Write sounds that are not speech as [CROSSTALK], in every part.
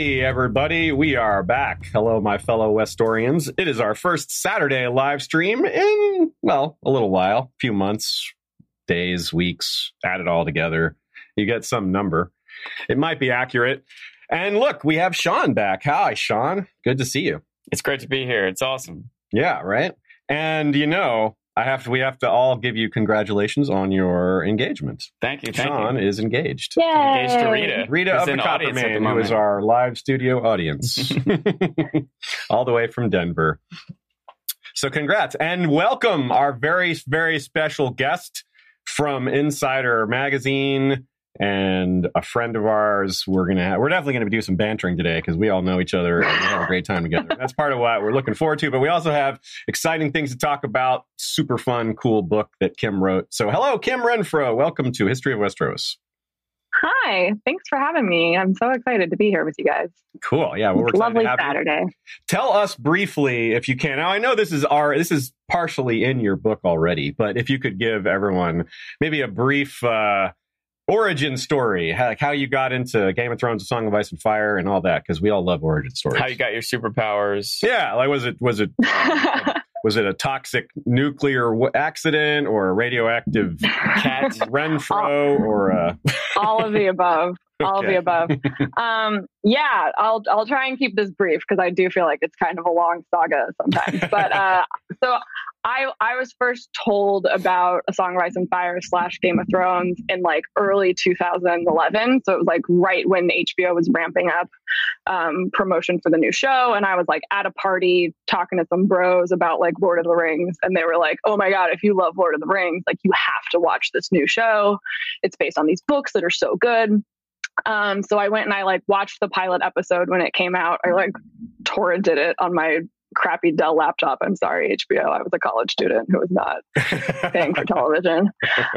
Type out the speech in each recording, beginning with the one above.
Hey, everybody, we are back. Hello, my fellow Westorians. It is our first Saturday live stream in, well, a little while, few months, days, weeks, add it all together. You get some number. It might be accurate. And look, we have Sean back. Hi, Sean. Good to see you. It's great to be here. It's awesome. Yeah, right. And you know, I have to. We have to all give you congratulations on your engagement. Thank you. Thank Sean you. is engaged. Yay. Engaged to Rita. Rita who's of the in Copper audience the Man, who is our live studio audience, [LAUGHS] all the way from Denver. So, congrats and welcome our very, very special guest from Insider Magazine and a friend of ours. We're gonna have, we're definitely gonna do some bantering today because we all know each other and we have a great time together. That's part of what we're looking forward to. But we also have exciting things to talk about. Super fun, cool book that Kim wrote. So, hello, Kim Renfro. Welcome to History of Westeros. Hi, thanks for having me. I'm so excited to be here with you guys. Cool. Yeah, well, we're excited Lovely to have you. Saturday. Tell us briefly, if you can. Now, I know this is our this is partially in your book already, but if you could give everyone maybe a brief uh, origin story, how, like how you got into Game of Thrones, A Song of Ice and Fire, and all that, because we all love origin stories. How you got your superpowers? yeah, like was it was it um, [LAUGHS] was it a toxic nuclear w- accident or a radioactive Cat. [LAUGHS] Renfro or a All of the above. [LAUGHS] All of the above. Um, yeah, I'll I'll try and keep this brief because I do feel like it's kind of a long saga sometimes. But uh, so I I was first told about A Song Rise and Fire slash Game of Thrones in like early 2011. So it was like right when HBO was ramping up um, promotion for the new show, and I was like at a party talking to some bros about like Lord of the Rings, and they were like, "Oh my god, if you love Lord of the Rings, like you have to watch this new show. It's based on these books that are so good." Um, so I went and I like watched the pilot episode when it came out. I like torrented it on my crappy Dell laptop. I'm sorry, HBO. I was a college student who was not paying for [LAUGHS] television.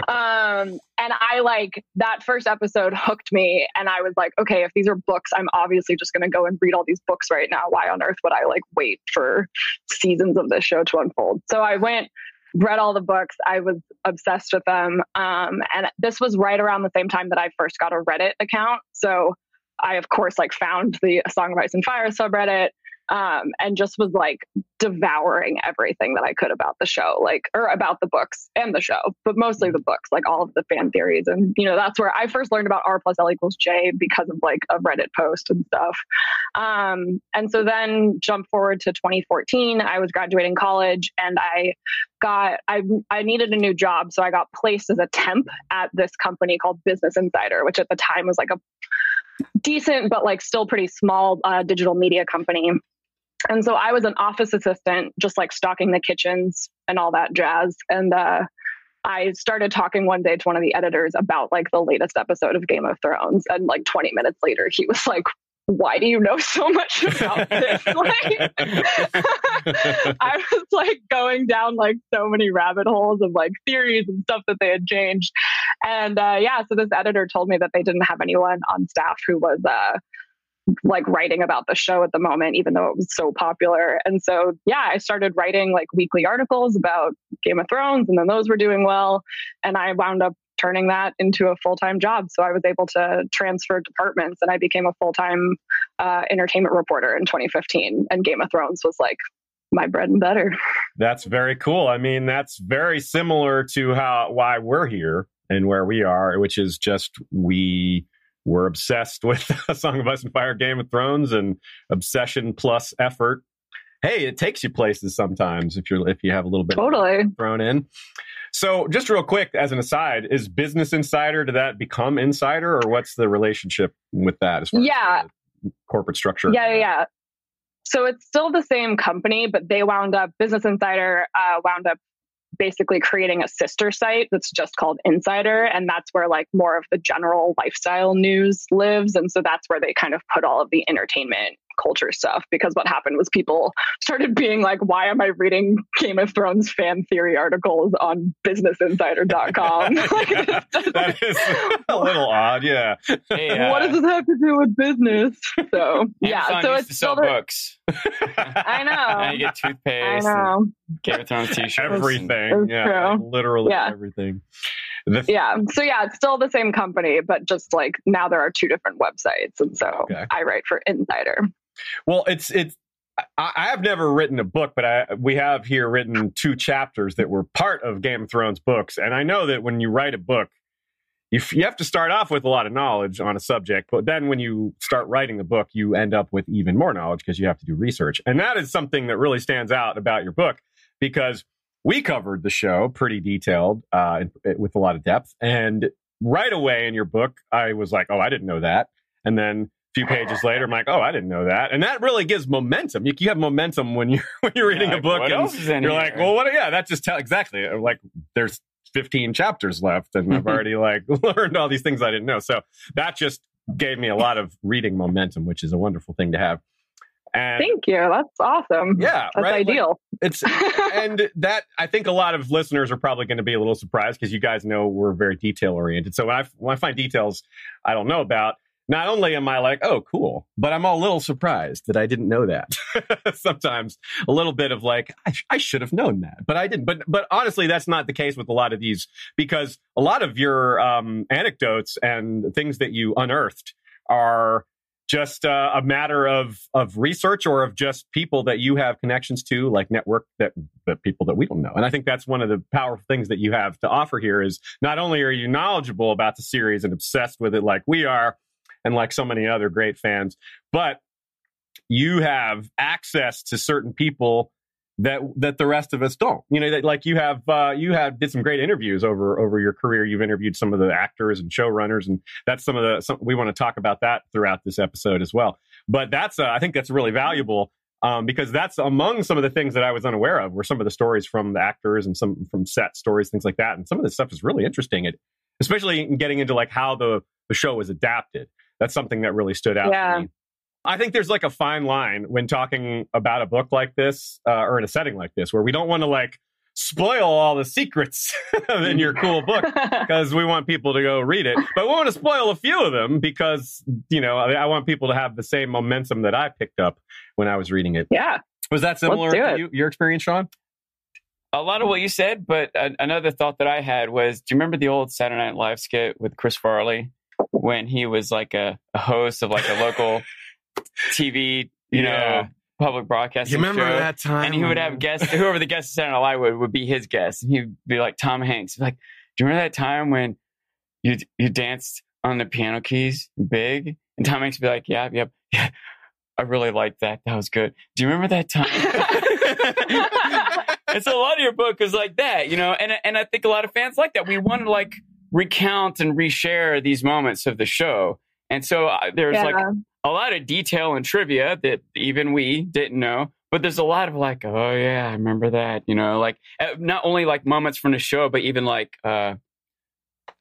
Um, and I like that first episode hooked me, and I was like, okay, if these are books, I'm obviously just going to go and read all these books right now. Why on earth would I like wait for seasons of this show to unfold? So I went. Read all the books. I was obsessed with them. Um, and this was right around the same time that I first got a Reddit account. So I, of course, like found the Song of Ice and Fire subreddit um, and just was like devouring everything that I could about the show, like or about the books and the show, but mostly the books, like all of the fan theories. And you know, that's where I first learned about R plus L equals J because of like a Reddit post and stuff. Um, and so then jump forward to 2014, I was graduating college and I got I I needed a new job, so I got placed as a temp at this company called Business Insider, which at the time was like a decent but like still pretty small uh, digital media company. And so I was an office assistant, just like stocking the kitchens and all that jazz. And uh, I started talking one day to one of the editors about like the latest episode of Game of Thrones. And like 20 minutes later, he was like, why do you know so much about this? [LAUGHS] like, [LAUGHS] I was like going down like so many rabbit holes of like theories and stuff that they had changed. And uh, yeah, so this editor told me that they didn't have anyone on staff who was uh, like writing about the show at the moment, even though it was so popular. And so, yeah, I started writing like weekly articles about Game of Thrones, and then those were doing well. And I wound up turning that into a full time job. So I was able to transfer departments and I became a full time uh, entertainment reporter in 2015. And Game of Thrones was like my bread and butter. That's very cool. I mean, that's very similar to how why we're here and where we are, which is just we were obsessed [LAUGHS] with Song of Ice and Fire, Game of Thrones, and obsession plus effort. Hey, it takes you places sometimes if you're if you have a little bit Totally. thrown in. So, just real quick, as an aside, is Business Insider did that become Insider, or what's the relationship with that? As far Yeah. corporate structure. Yeah, yeah, yeah. So it's still the same company, but they wound up, Business Insider uh, wound up basically creating a sister site that's just called Insider. And that's where like more of the general lifestyle news lives. And so that's where they kind of put all of the entertainment culture stuff because what happened was people started being like, why am I reading Game of Thrones fan theory articles on businessinsider.com? [LAUGHS] [LAUGHS] like, it's just- that is a little odd. Yeah. Hey, uh, what does this have to do with business? So [LAUGHS] yeah, Amazon so used to it's sell still books. I Now know. you get I toothpaste, and know. Game of Thrones t-shirts. everything. It's Yeah, true. like literally Yeah. everything. The, Yeah. So yeah, it's still the same company, but just like now there are two different websites, and so Okay. I write for Insider. Well, it's it's. I, have never written a book, but I we have here written two chapters that were part of Game of Thrones books, and I know that when you write a book, you you have to start off with a lot of knowledge on a subject, but then when you start writing the book, you end up with even more knowledge because you have to do research, and that is something that really stands out about your book because we covered the show pretty detailed uh, with a lot of depth, and right away in your book, I was like, oh, I didn't know that, and then few pages later, I'm like, oh, I didn't know that, and that really gives momentum. You, you have momentum when you're [LAUGHS] when you're reading Yeah, a book, what and else is in you're here? like, well, what? Yeah, that just tell exactly. Uh, like, there's 15 chapters left, and I've mm-hmm. already like [LAUGHS] learned all these things I didn't know. So that just gave me a lot of reading momentum, which is a wonderful thing to have. And Thank you. That's awesome. yeah, That's right. like, ideal. it's [LAUGHS] and that I think a lot of listeners are probably going to be a little surprised because you guys know we're very detail oriented. So when I when I find details I don't know about, not only am I like, oh, cool, but I'm a little surprised that I didn't know that. [LAUGHS] Sometimes a little bit of like, I, sh- I should have known that, but I didn't. But but honestly, that's not the case with a lot of these because a lot of your um, anecdotes and things that you unearthed are just uh, a matter of of research or of just people that you have connections to, like network that that people that we don't know. And I think that's one of the powerful things that you have to offer here is not only are you knowledgeable about the series and obsessed with it like we are, and like so many other great fans, but you have access to certain people that that the rest of us don't. You know, that, like you have uh, you have did some great interviews over over your career. You've interviewed some of the actors and showrunners, and that's some of the some, we want to talk about that throughout this episode as well. But that's uh, I think that's really valuable. Um, because that's among some of the things that I was unaware of were some of the stories from the actors and some from set stories, things like that. And some of this stuff is really interesting. It, especially in getting into like how the, the show was adapted. That's something that really stood out Yeah. to me. I think there's like a fine line when talking about a book like this uh, or in a setting like this where we don't want to like spoil all the secrets [LAUGHS] in your cool book [LAUGHS] because we want people to go read it. But we want to spoil a few of them because, you know, I, I want people to have the same momentum that I picked up when I was reading it. yeah. Was that similar to you, your experience, Sean? a lot of what you said, but a- another thought that I had was, do you remember the old Saturday Night Live skit with Chris Farley when he was like a, a host of like a local [LAUGHS] TV, you Yeah. know, public broadcasting You remember show? That time? and he would have guests, whoever the guest of Saturday Night Live would, would be his guest. And he'd be like Tom Hanks. Like, do you remember that time when you you danced on the piano keys big? And Tom Hanks would be like, yeah, yep, yeah. I really liked that. That was good. Do you remember that time? [LAUGHS] [LAUGHS] and so a lot of your book is like that, you know, and and I think a lot of fans like that. We want to like recount and reshare these moments of the show. And so uh, there's yeah. like a lot of detail and trivia that even we didn't know. But there's a lot of like, oh yeah, I remember that. You know, like uh, not only like moments from the show, but even like uh,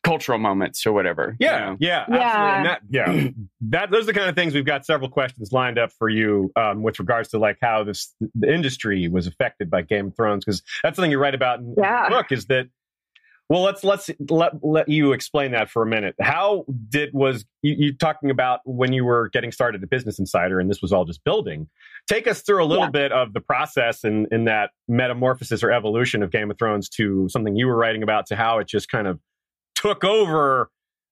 cultural moments or whatever. you Yeah, know? yeah, Yeah. absolutely. And that, yeah, [CLEARS THROAT] that those are the kind of things we've got several questions lined up for you um, with regards to like how this the industry was affected by Game of Thrones because that's something you write about in, in the book is that. Well, let's let's let let you explain that for a minute. How did was you, you talking about when you were getting started at Business Insider and this was all just building? Take us through a little Yeah. bit of the process in in that metamorphosis or evolution of Game of Thrones to something you were writing about to how it just kind of took over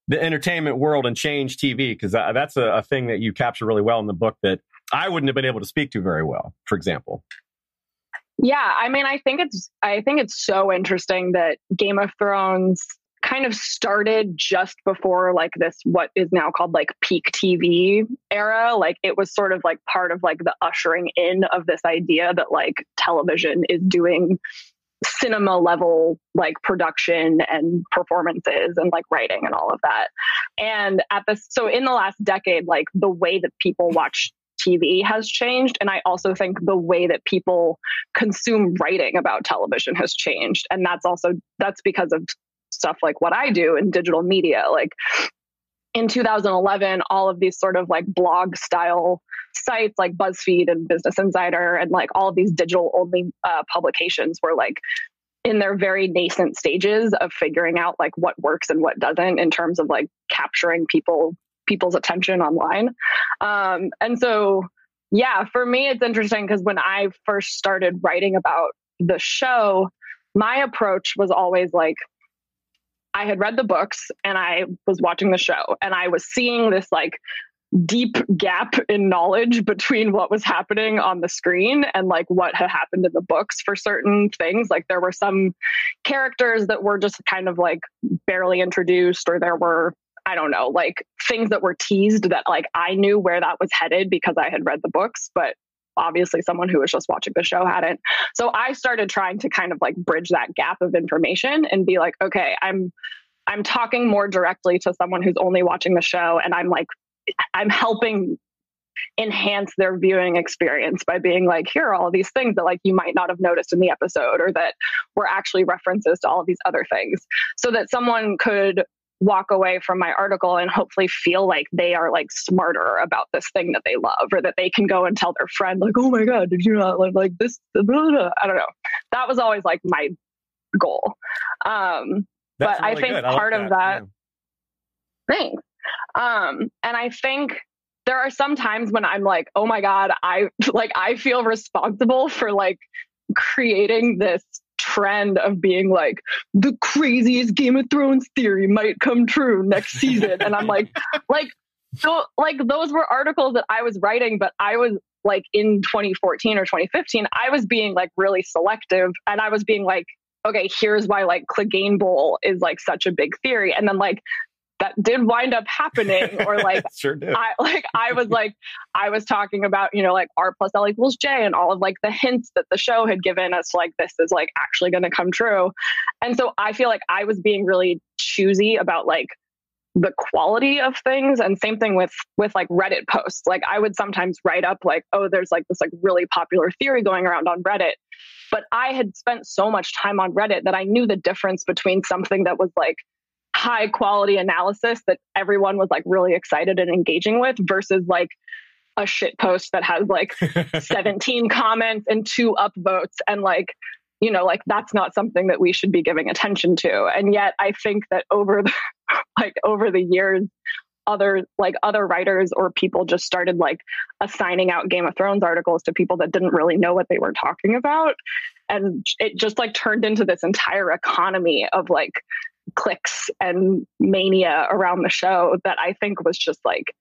the entertainment world and changed TV because that's a, a thing that you capture really well in the book that I wouldn't have been able to speak to very well. For example, Yeah, I mean, I think it's I think it's so interesting that Game of Thrones kind of started just before like this what is now called like peak TV era. Like it was sort of like part of like the ushering in of this idea that like television is doing cinema level like production and performances and like writing and all of that. And at this so in the last decade like the way that people watch TV has changed and I also think the way that people consume writing about television has changed and that's also that's because of stuff like what I do in digital media. Like in 2011 all of these sort of like blog style sites like BuzzFeed and Business Insider and like all of these digital only uh, publications were like in their very nascent stages of figuring out like what works and what doesn't in terms of like capturing people people's attention online. Um, and so yeah for me it's interesting because when i first started writing about the show my approach was always like I had read the books and I was watching the show and I was seeing this like deep gap in knowledge [LAUGHS] between what was happening on the screen and like what had happened in the books for certain things. Like there were some characters that were just kind of like barely introduced or there were I don't know, like things that were teased that like I knew where that was headed because I had read the books, but obviously someone who was just watching the show hadn't. So I started trying to kind of like bridge that gap of information and be like, okay, I'm I'm talking more directly to someone who's only watching the show and I'm like I'm helping enhance their viewing experience by being like here are all these things that like you might not have noticed in the episode or that were actually references to all of these other things so that someone could walk away from my article and hopefully feel like they are like smarter about this thing that they love or that they can go and tell their friend like oh my god did you not like, like this? [LAUGHS] I don't know. That was always like my goal. Um That's but really i think part of that, yeah. thanks. Um and i think there are some times when i'm like oh my god i [LAUGHS] like i feel responsible for like creating this trend of being like the craziest Game of Thrones theory might come true next season, and I'm like, [LAUGHS] like so like those were articles that I was writing, but I was like in 2014 or 2015, I was being like really selective, and I was being like, okay, here's why like Clegane Bowl is like such a big theory, and then like that did wind up happening [LAUGHS] or like sure did. I like I was like I was talking about, you know, like R plus L equals J and all of like the hints that the show had given us like this is like actually gonna come true. And so I feel like I was being really choosy about like the quality of things and same thing with with like reddit posts like i would sometimes write up like oh there's like this like really popular theory going around on reddit but i had spent so much time on reddit that i knew the difference between something that was like high quality analysis that everyone was like really excited and engaging with versus like a shit post that has like [LAUGHS] 17 comments and two upvotes and like you know like that's not something that we should be giving attention to. And yet i think that over the [LAUGHS] like over the years other like other writers or people just started like assigning out game of thrones articles to people that didn't really know what they were talking about. And it just like turned into this entire economy of like clicks and mania around the show that I think was just like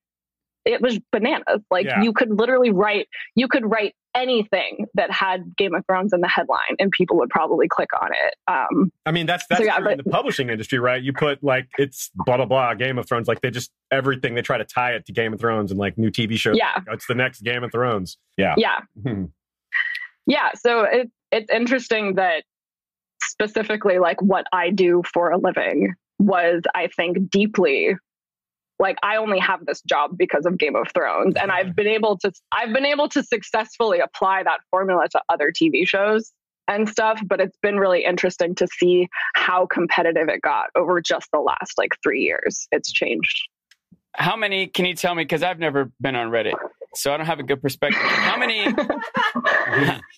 it was bananas. Like yeah. you could literally write you could write anything that had Game of Thrones in the headline and people would probably click on it. Um, I mean that's that's so yeah, but, in the publishing industry, right? You put like it's blah blah blah Game of Thrones, like they just everything they try to tie it to Game of Thrones and like new TV shows. Yeah, like, it's the next Game of Thrones. Yeah, yeah, hmm. yeah. So it, it's interesting that specifically like what I do for a living was, I think, deeply like I only have this job because of Game of Thrones and I've been able to I've been able to successfully apply that formula to other TV shows and stuff but it's been really interesting to see how competitive it got over just the last like 3 years. It's changed. How many can you tell me because I've never been on Reddit so I don't have a good perspective. How many [LAUGHS]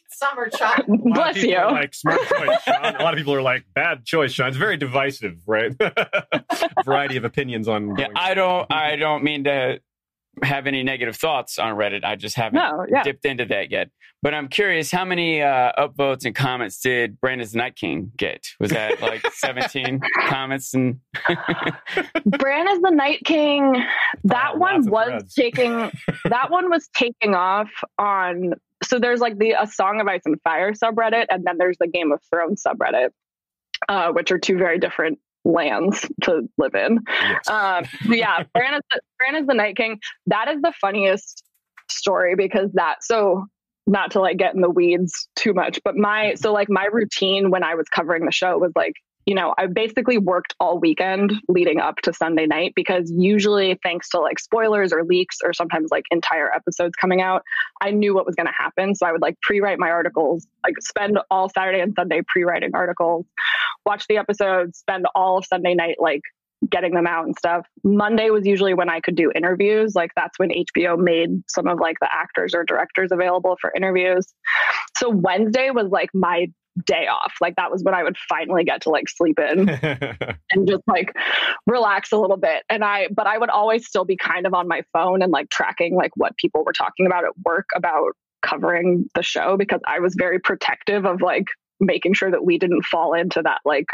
summer child? [LAUGHS] Bless you. Like smart choice, Sean. A lot of people are like bad choice, Sean. It's very divisive, right? [LAUGHS] Variety of opinions on. Yeah, I don't. I don't mean to have any negative thoughts on Reddit. I just haven't no, yeah. dipped into that yet. But I'm curious, how many uh, upvotes and comments did Brandon's Night King get? Was that like [LAUGHS] 17 comments? And Bran is the Night King. That oh, one was taking. That one was taking off on. So there's like the A Song of Ice and Fire subreddit, and then there's the Game of Thrones subreddit, uh, which are two very different lands to live in. Yes. Um, yeah, [LAUGHS] Bran is, the, Bran is the Night King. That is the funniest story because that so not to like get in the weeds too much, but my so like my routine when I was covering the show was like you know, I basically worked all weekend leading up to Sunday night because usually, thanks to like spoilers or leaks or sometimes like entire episodes coming out, I knew what was going to happen. So I would like pre write my articles, like spend all Saturday and Sunday pre writing articles, watch the episodes, spend all Sunday night like getting them out and stuff. Monday was usually when I could do interviews. Like that's when HBO made some of like the actors or directors available for interviews. So Wednesday was like my day off. Like that was when I would finally get to like sleep in [LAUGHS] and just like relax a little bit. And I, but I would always still be kind of on my phone and like tracking like what people were talking about at work about covering the show because I was very protective of like making sure that we didn't fall into that like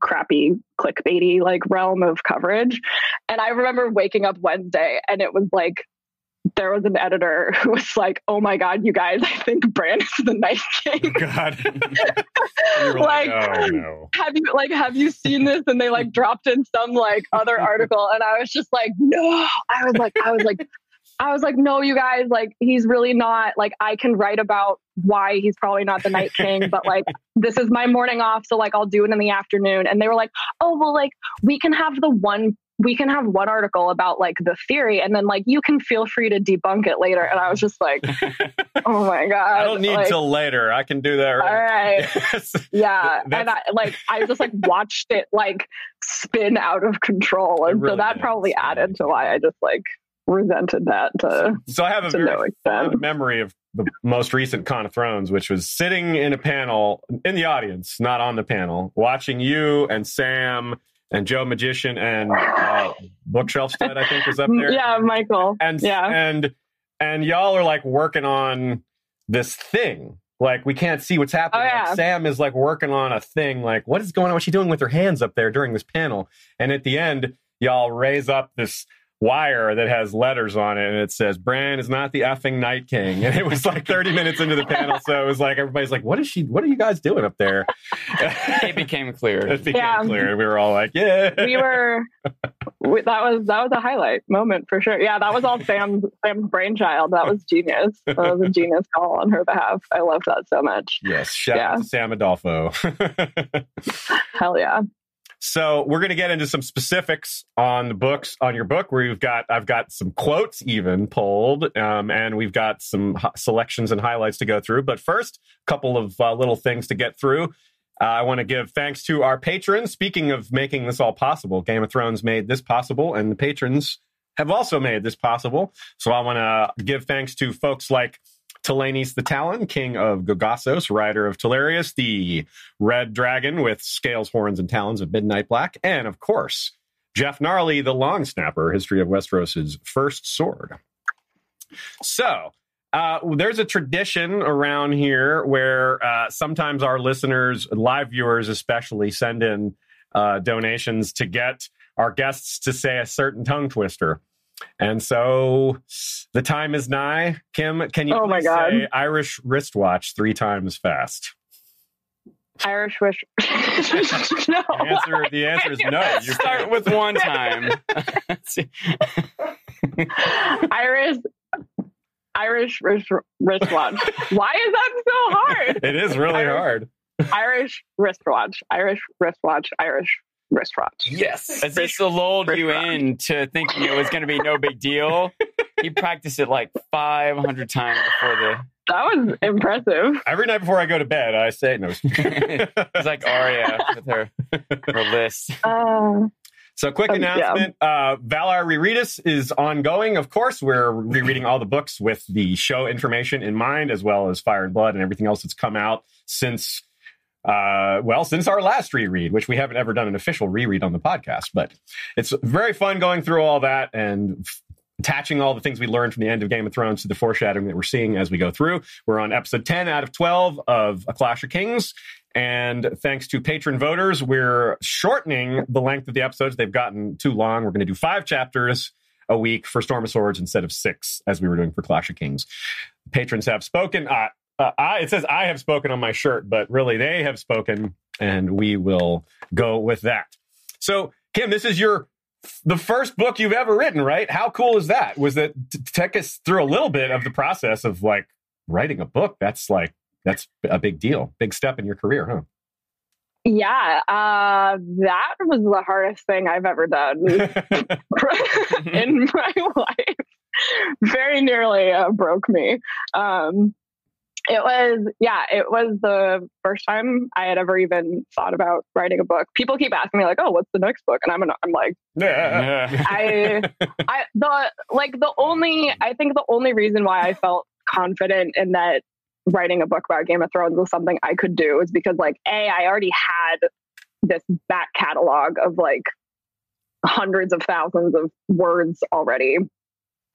crappy clickbaity like realm of coverage. And I remember waking up Wednesday and it was like there was an editor [LAUGHS] who was like, "Oh my god, you guys! I think Bran is the Night King." [LAUGHS] God. [LAUGHS] Like, Like- oh, oh no. have you like have you seen this? And they like dropped in some like other article, and I was just like, no. I was like, I was like. I was like, no, you guys, like, he's really not. Like, I can write about why he's probably not the Night King, but like, this is my morning off. So, like, I'll do it in the afternoon. And they were like, oh, well, like, we can have the one, we can have one article about like the theory, and then like, you can feel free to debunk it later. And I was just like, [LAUGHS] oh my God. I don't need like, till later. I can do that All right. right. [LAUGHS] Yes. Yeah, That's- and I like I just like watched it like spin out of control, and really so that did. probably added to why I just like resented that to So I have a very no extent. memory of the most recent Con of Thrones, which was sitting in a panel in the audience, not on the panel, watching you and Sam and Joe Magician and uh, Bookshelfstead, I think, was up there. Yeah, Michael. and yeah. and and y'all are like working on this thing. Like we can't see what's happening. Oh, Like. Sam is like working on a thing. Like what is going on? What's she doing with her hands up there during this panel? And at the end, y'all raise up this wire that has letters on it, and it says "Bran is not the effing Night King." And it was like 30 minutes into the panel, so it was like everybody's like, "What is she? What are you guys doing up there?" [LAUGHS] It became clear. it became Yeah. clear, we were all like, "Yeah." we were we, that was that was a highlight moment for sure. Yeah, that was all Sam's Sam's brainchild. That was genius. That was a genius call on her behalf. I love that so much. Yes, shout Yeah. Sam Adolfo. [LAUGHS] Hell yeah. So we're going to get into some specifics on the books on your book. Where you've got I've got some quotes even pulled, um, and we've got some selections and highlights to go through. But first, a couple of uh, little things to get through. Uh, I want to give thanks to our patrons. Speaking of making this all possible, Game of Thrones made this possible, and the patrons have also made this possible. So I want to give thanks to folks like Telenis the Talon, King of Gogossos, Rider of Telarius, the Red Dragon with scales, horns, and talons of Midnight Black, and of course, Jeff Gnarly, the Long Snapper, History of Westeros' first sword. So, uh, there's a tradition around here where uh, sometimes our listeners, live viewers especially, send in uh, donations to get our guests to say a certain tongue twister. And so the time is nigh. Kim, can you Oh my God. say Irish wristwatch three times fast? Irish wish. [LAUGHS] no. The answer, the answer is no. You Start with one time. [LAUGHS] Irish Irish wrist, wristwatch. Why is that so hard? It is really Irish- hard. Irish wristwatch. Irish wristwatch. Irish wristwatch. yes. As this lulled you in to thinking it was going to be no big deal. He practiced it like 500 times before the. That was impressive. Every night before I go to bed, I say no. It's [LAUGHS] [LAUGHS] like Arya with her, her list. Uh, So, quick Um, yeah. announcement: uh, Valar Rereadus is ongoing. Of course, we're rereading all the books with the show information in mind, as well as Fire and Blood and everything else that's come out since, uh, well, since our last reread, which we haven't ever done an official reread on the podcast. But it's very fun going through all that and f- attaching all the things we learned from the end of Game of Thrones to the foreshadowing that we're seeing as we go through. We're on episode ten out of twelve of A Clash of Kings. And thanks to patron voters, we're shortening the length of the episodes. They've gotten too long. We're going to do five chapters a week for Storm of Swords instead of six, as we were doing for Clash of Kings. Patrons have spoken. Uh, uh, I, it says I have spoken on my shirt, but really they have spoken, and we will go with that. So, Kim, this is your the first book you've ever written, right? How cool is that? Was that take us through a little bit of the process of like writing a book? That's like that's a big deal, big step in your career, huh? yeah, uh, that was the hardest thing I've ever done [LAUGHS] [LAUGHS] in my [LAUGHS] life. Very nearly uh, broke me. Um, it was, yeah, it was the first time I had ever even thought about writing a book. People keep asking me like, "Oh, what's the next book?" And I'm, an, I'm like. yeah. I, I the like the only I think the only reason why I felt confident in that writing a book about Game of Thrones was something I could do is because like a I already had this back catalog of like hundreds of thousands of words already.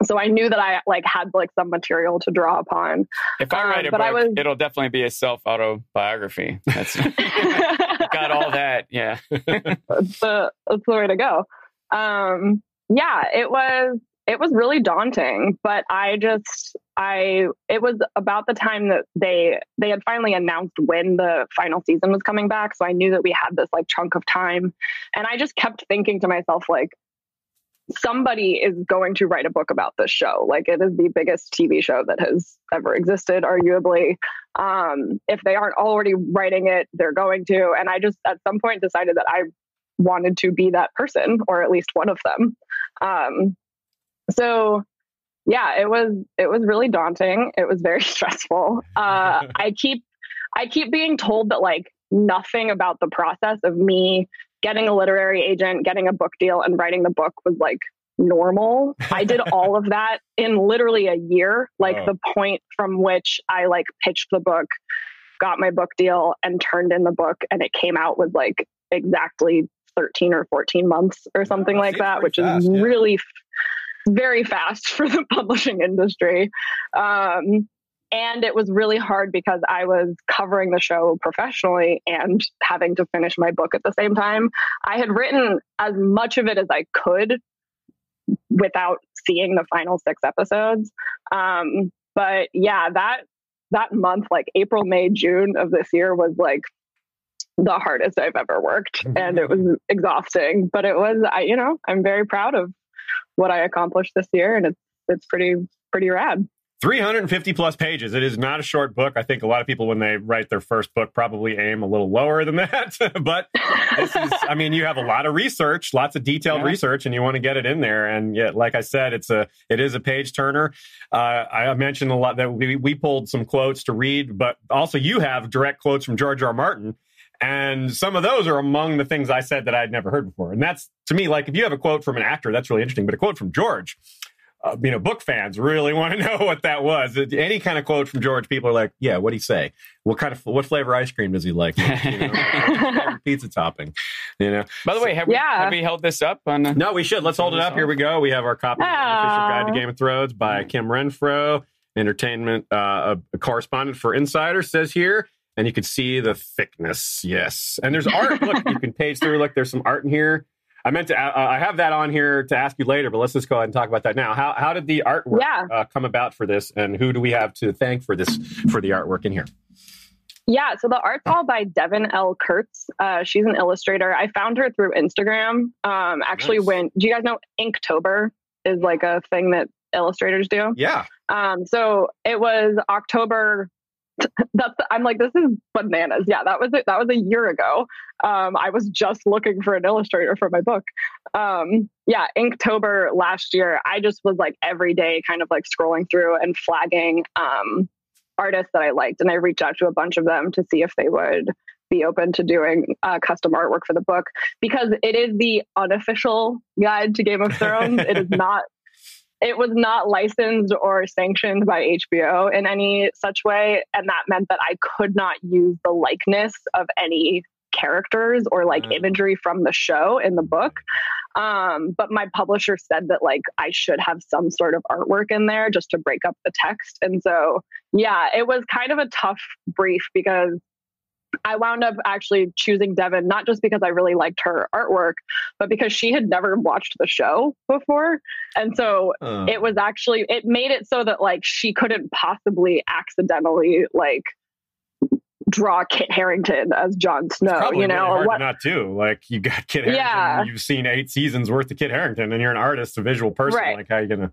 So I knew that I like had like some material to draw upon. If I Um, write a but book, was- it'll definitely be a self autobiography. That's [LAUGHS] got all that. Yeah. that's the that's the way to go. Um, yeah, it was it was really daunting, but I just I it was about the time that they they had finally announced when the final season was coming back, so I knew that we had this like chunk of time, and I just kept thinking to myself like somebody is going to write a book about this show. Like it is the biggest TV show that has ever existed, arguably. Um, if they aren't already writing it, they're going to. And I just at some point decided that I wanted to be that person, or at least one of them. Um, so yeah, it was it was really daunting. It was very [LAUGHS] stressful. Uh, [LAUGHS] I keep I keep being told that like nothing about the process of me getting a literary agent, getting a book deal, and writing the book was like normal. I did [LAUGHS] all of that in literally a year, like Oh. the point from which I like pitched the book, got my book deal, and turned in the book, and it came out was like exactly 13 or 14 months or something Oh, like that, which fast, is yeah. really f- very fast [LAUGHS] for the publishing industry. Um, and it was really hard because I was covering the show professionally and having to finish my book at the same time. I had written as much of it as I could without seeing the final six episodes. Um, but yeah, that that month, like April, May, June of this year, was like the hardest I've ever worked, and it was exhausting. But it was, I you know, I'm very proud of what I accomplished this year, and it's it's pretty pretty rad. 350 plus pages. It is not a short book. I think a lot of people, when they write their first book, probably aim a little lower than that. [LAUGHS] but this is, [LAUGHS] I mean, you have a lot of research, lots of detailed Yeah. research, and you want to get it in there. And yet, like I said, it's a, it is a page turner. Uh, I mentioned a lot that we, we pulled some quotes to read, but also you have direct quotes from George R. R. Martin. And some of those are among the things I said that I'd never heard before. And that's to me, like if you have a quote from an actor, that's really interesting. But a quote from George, uh, you know, book fans really [LAUGHS] want to know what that was. Any kind of quote from George, people are like, "Yeah, what would he say? What kind of what flavor ice cream does he like? You know, [LAUGHS] pizza topping?" You know. By the way, have we have we held this up on? The, No, we should. Let's hold it up. Here we go. We have our copy of the official guide to Game of Thrones by Kim Renfro, entertainment uh, a correspondent for Insider, says here. And you can see the thickness. Yes. And there's art. Look, you can page through. Look, there's some art in here. I meant to, uh, I have that on here to ask you later, but let's just go ahead and talk about that now. How, how did the artwork Yeah. uh, come about for this? And who do we have to thank for this, for the artwork in here? Yeah, so the art's all by Devin Elle Kurtz. Uh, she's an illustrator. I found her through Instagram. Um, actually, Nice. when do you guys know Inktober is like a thing that illustrators do? Yeah. Um, so it was October. [LAUGHS] That's I'm like this is bananas. Yeah, that was it. That was a year ago. Um, I was just looking for an illustrator for my book. Um, yeah, Inktober last year. I just was like every day, kind of like scrolling through and flagging um, artists that I liked, and I reached out to a bunch of them to see if they would be open to doing uh, custom artwork for the book because it is the unofficial guide to Game of Thrones. it is [LAUGHS] not it was not licensed or sanctioned by HBO in any such way. And that meant that I could not use the likeness of any characters or like Mm. imagery from the show in the book. Um, but my publisher said that like I should have some sort of artwork in there just to break up the text. And so, yeah, it was kind of a tough brief because I wound up actually choosing Devin, not just because I really liked her artwork, but because she had never watched the show before. And so Uh, it was actually it made it so that like she couldn't possibly accidentally like draw Kit Harington as Jon Snow, you know, really or what not do. Like you got Kit Harington, Yeah. you've seen eight seasons worth of Kit Harington, and you're an artist, a visual person. Right. Like how you gonna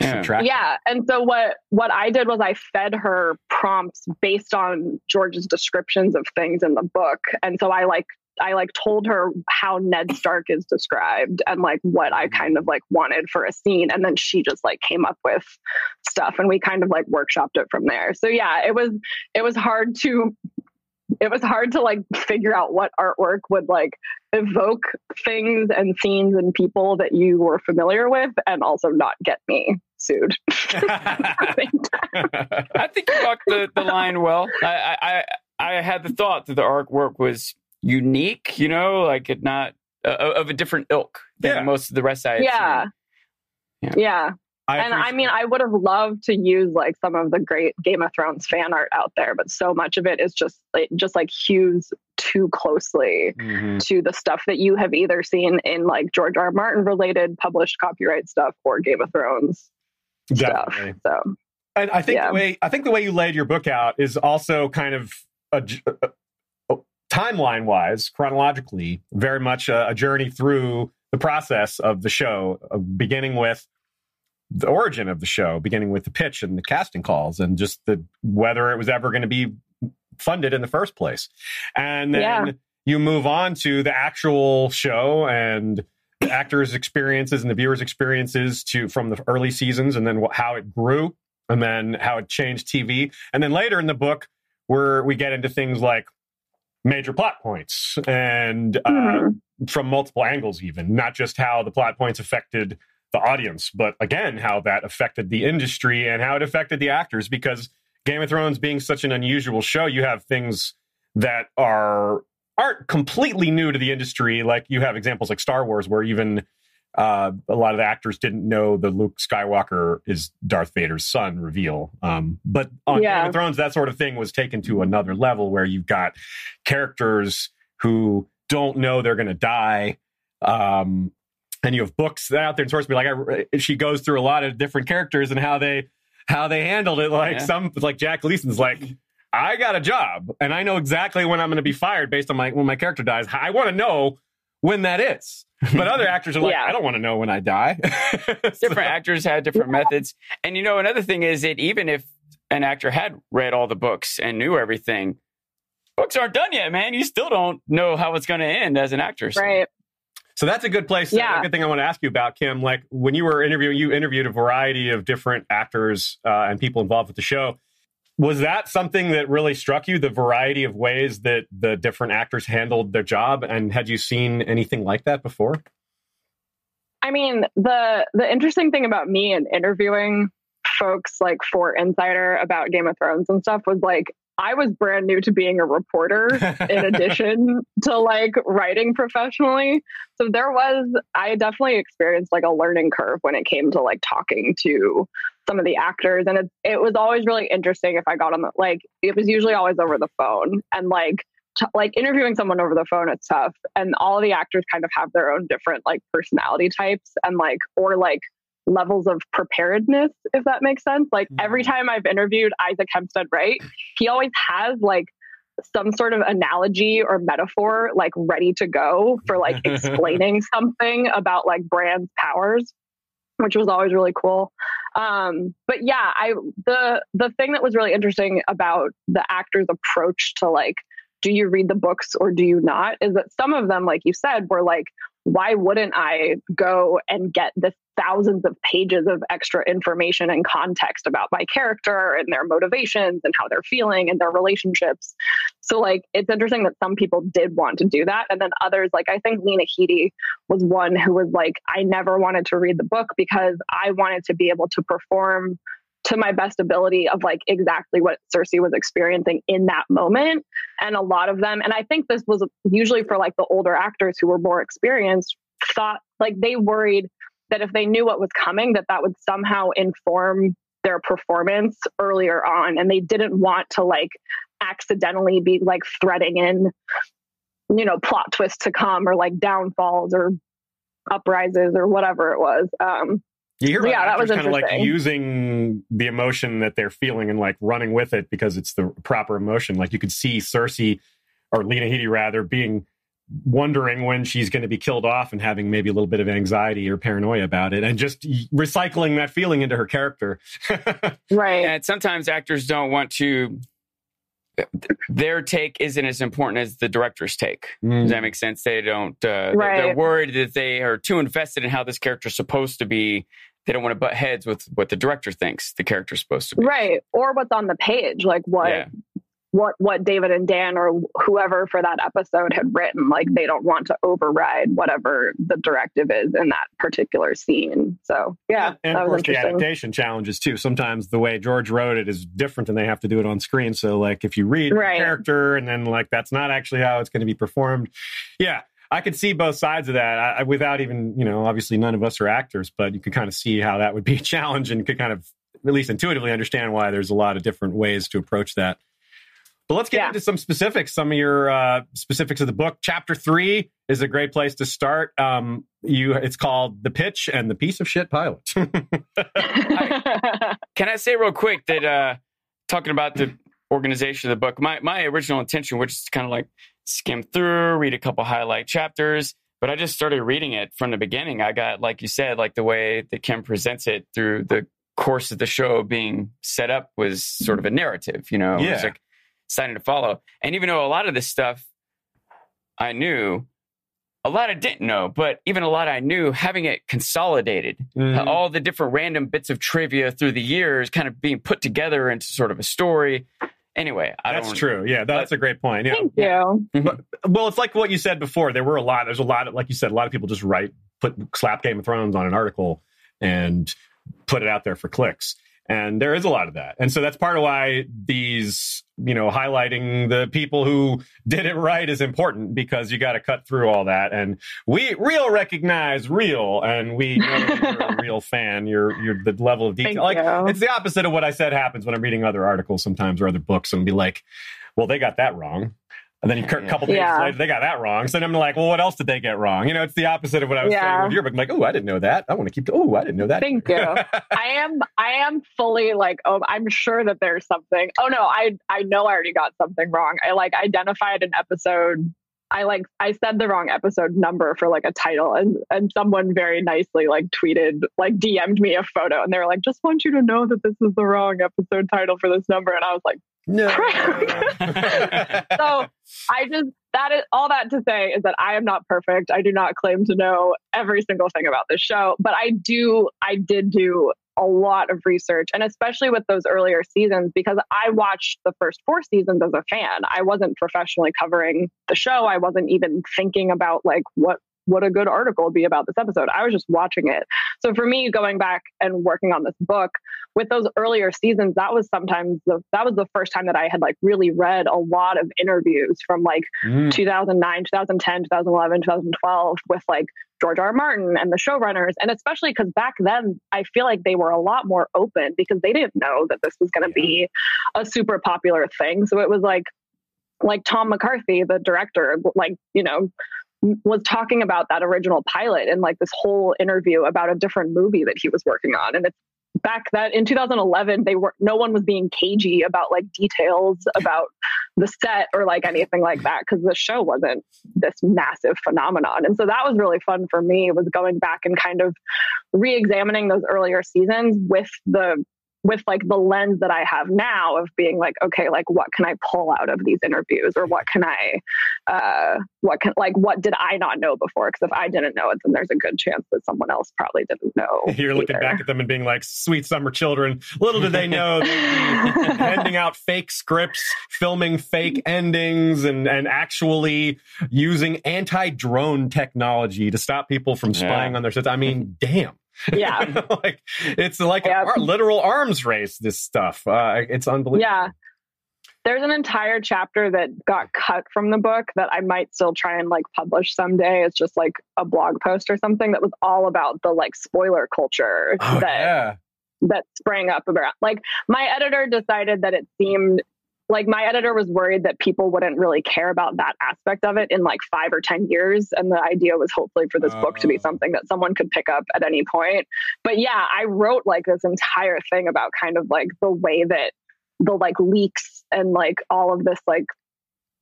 Yeah. yeah and so what what i did was i fed her prompts based on george's descriptions of things in the book. And so i like i like told her how ned stark is described and like what i kind of like wanted for a scene. And then she just like came up with stuff and we kind of like workshopped it from there. So yeah it was it was hard to it was hard to like figure out what artwork would like evoke things and scenes and people that you were familiar with and also not get me sued [LAUGHS] I think you walked the, the line well. I, I I I had the thought that the artwork was unique, you know, like it not uh, of a different ilk than Yeah. most of the rest I had yeah. seen. yeah Yeah. and I mean, I would have loved to use like some of the great Game of Thrones fan art out there, but so much of it is just like just like hews too closely Mhm. to the stuff that you have either seen in like George R. R. Martin related published copyright stuff or Game of Thrones Definitely. stuff. So And I think Yeah. the way I think the way you laid your book out is also kind of a, timeline wise, chronologically, very much a, a journey through the process of the show, uh, beginning with the origin of the show, beginning with the pitch and the casting calls, and just the whether it was ever going to be funded in the first place, and then Yeah. you move on to the actual show and the actors' experiences and the viewers' experiences to from the early seasons, and then how it grew, and then how it changed TV, and then later in the book, where we get into things like major plot points and uh, Mhm. from multiple angles, even not just how the plot points affected the audience, but again how that affected the industry and how it affected the actors. Because Game of Thrones being such an unusual show, you have things that are aren't completely new to the industry. Like you have examples like Star Wars, where even uh, a lot of the actors didn't know that Luke Skywalker is Darth Vader's son reveal. Um, but on Yeah. Game of Thrones, that sort of thing was taken to another level where you've got characters who don't know they're going to die. Um, and you have books out there and source be like, I, she goes through a lot of different characters and how they, how they handled it. Like Yeah. some, like Jack Gleeson's like, I got a job and I know exactly when I'm going to be fired based on my, when my character dies. I want to know when that is. But other [LAUGHS] actors are like, Yeah. I don't want to know when I die. [LAUGHS] different actors had different methods. And you know, another thing is that even if an actor had read all the books and knew everything, books aren't done yet, man. You still don't know how it's going to end as an actor. So- right. So that's a good place. Yeah. A good thing I want to ask you about, Kim. Like when you were interviewing, you interviewed a variety of different actors uh, and people involved with the show. Was that something that really struck you? The variety of ways that the different actors handled their job, and had you seen anything like that before? I mean, the the interesting thing about me and interviewing folks like for Insider about Game of Thrones and stuff was like I was brand new to being a reporter in [LAUGHS] addition to like writing professionally. So there was I definitely experienced like a learning curve when it came to like talking to some of the actors and it it was always really interesting if I got on the like it was usually always over the phone and like t- like interviewing someone over the phone it's tough and all the actors kind of have their own different like personality types and like or like levels of preparedness if that makes sense like every Mhm. time i've interviewed Isaac Hempstead Wright he always has like some sort of analogy or metaphor like ready to go for like [LAUGHS] explaining something about like Bran's powers which was always really cool um but yeah i the the thing that was really interesting about the actor's approach to like do you read the books or do you not is that some of them like you said were like why wouldn't i go and get the thousands of pages of extra information and context about my character and their motivations and how they're feeling and their relationships? So like it's interesting that some people did want to do that and then others like i think lena headey was one who was like i never wanted to read the book because i wanted to be able to perform to my best ability of like exactly what Cersei was experiencing in that moment. And a lot of them, and I think this was usually for like the older actors who were more experienced, thought like they worried that if they knew what was coming, that that would somehow inform their performance earlier on. And they didn't want to like accidentally be like threading in, you know, plot twists to come or like downfalls or uprises or whatever it was. Um, You hear Yeah, that was actors kind of like using the emotion that they're feeling and like running with it because it's the proper emotion. Like you could see Cersei or Lena Headey rather being wondering when she's going to be killed off and having maybe a little bit of anxiety or paranoia about it and just recycling that feeling into her character. [LAUGHS] right. And sometimes actors don't want to. Their take isn't as important as the director's take. Does that make sense? They don't. Uh, they're- They're worried that they are too invested in how this character's supposed to be. They don't want to butt heads with what the director thinks the character's supposed to be. right or what's on the page like what Yeah. what what david and dan or whoever for that episode had written like they don't want to override whatever the directive is in that particular scene so yeah and that of was course the interesting adaptation challenges too. Sometimes the way George wrote it is different and they have to do it on screen. So like if you read Right. the character and then like that's not actually how it's going to be performed. Yeah. I could see both sides of that I, I- without even, you know, obviously none of us are actors, but you could kind of see how that would be [LAUGHS] a challenge and could kind of at least intuitively understand why there's a lot of different ways to approach that. But let's get Yeah. into some specifics, some of your uh, specifics of the book. Chapter three is a great place to start. Um, you, it's called "The Pitch and the Piece of Shit Pilot." [LAUGHS] Can I say real quick that uh, talking about the organization of the book, my, my original intention, which is kind of like skim through, read a couple highlight chapters, but I just started reading it from the beginning. I got, like you said, like the way that Kim presents it through the course of the show being set up was sort of a narrative, you know, it was Yeah. like exciting to follow. And even though a lot of this stuff I knew, a lot I didn't know, but even a lot I knew, having it consolidated Mhm. all the different random bits of trivia through the years kind of being put together into sort of a story. Anyway, I That's don't true. Yeah, that's a great point. Yeah. Thank you. Mm-hmm. Well, it's like what you said before. There were a lot. There's a lot of, like you said, a lot of people just write, put slap Game of Thrones on an article and put it out there for clicks. And there is a lot of that. And so that's part of why these, you know, highlighting the people who did it right is important because you got to cut through all that. And we real recognize real, and we know you're a [LAUGHS] real fan. You're you're the level of detail. Thank like you. it's the opposite of what I said happens when I'm reading other articles sometimes or other books and be like, well, they got that wrong. And then a Yeah. couple days Yeah. later, they got that wrong. So then I'm like, well, what else did they get wrong? You know, it's the opposite of what I was saying Yeah. with your book. I'm like, oh, I didn't know that. I want to keep. Oh, I didn't know that. Thank you. I am I am fully like oh I'm sure that there's something. Oh no, I I know I already got something wrong. I like identified an episode. I like I said the wrong episode number for like a title and and someone very nicely like tweeted like DM'd me a photo and they were like just want you to know that this is the wrong episode title for this number and I was like no. [LAUGHS] so I just that is all that to say is that I am not perfect. I do not claim to know every single thing about this show, but I do I did do a lot of research and especially with those earlier seasons because I watched the first four seasons as a fan. I wasn't professionally covering the show. I wasn't even thinking about like what what a good article would be about this episode. I was just watching it. So for me going back and working on this book with those earlier seasons, that was sometimes the that was the first time that I had like really read a lot of interviews from like Mm. 2009, 2010, 2011, 2012 with like George R. R. Martin and the showrunners. And especially because back then, I feel like they were a lot more open because they didn't know that this was going to be a super popular thing. So it was like, like Tom McCarthy, the director, like, you know, was talking about that original pilot and like this whole interview about a different movie that he was working on. And it's back that in 2011, they were, no one was being cagey about like details about the set or like anything like that because the show wasn't this massive phenomenon. And so that was really fun for me was going back and kind of re-examining those earlier seasons with the with like the lens that I have now of being like, okay, like what can I pull out of these interviews or what can I, uh, what can, like, what did I not know before? Because if I didn't know it, then there's a good chance that someone else probably didn't know. [LAUGHS] You're looking either. back at them and being like, sweet summer children. Little did they know they'd [LAUGHS] handing out fake scripts, filming fake endings, and, and actually using anti drone technology to stop people from spying Yeah. on their sets. I mean, damn. Yeah. [LAUGHS] like it's like Yeah. a ar- literal arms race. This stuff. Uh, it's unbelievable. Yeah. There's an entire chapter that got cut from the book that I might still try and like publish someday. It's just like a blog post or something that was all about the like spoiler culture Oh, that yeah. that sprang up around like my editor decided that it seemed like my editor was worried that people wouldn't really care about that aspect of it in like five or ten years and the idea was hopefully for this book to be Oh. something that someone could pick up at any point but yeah i wrote like this entire thing about kind of like the way that the like leaks and like all of this like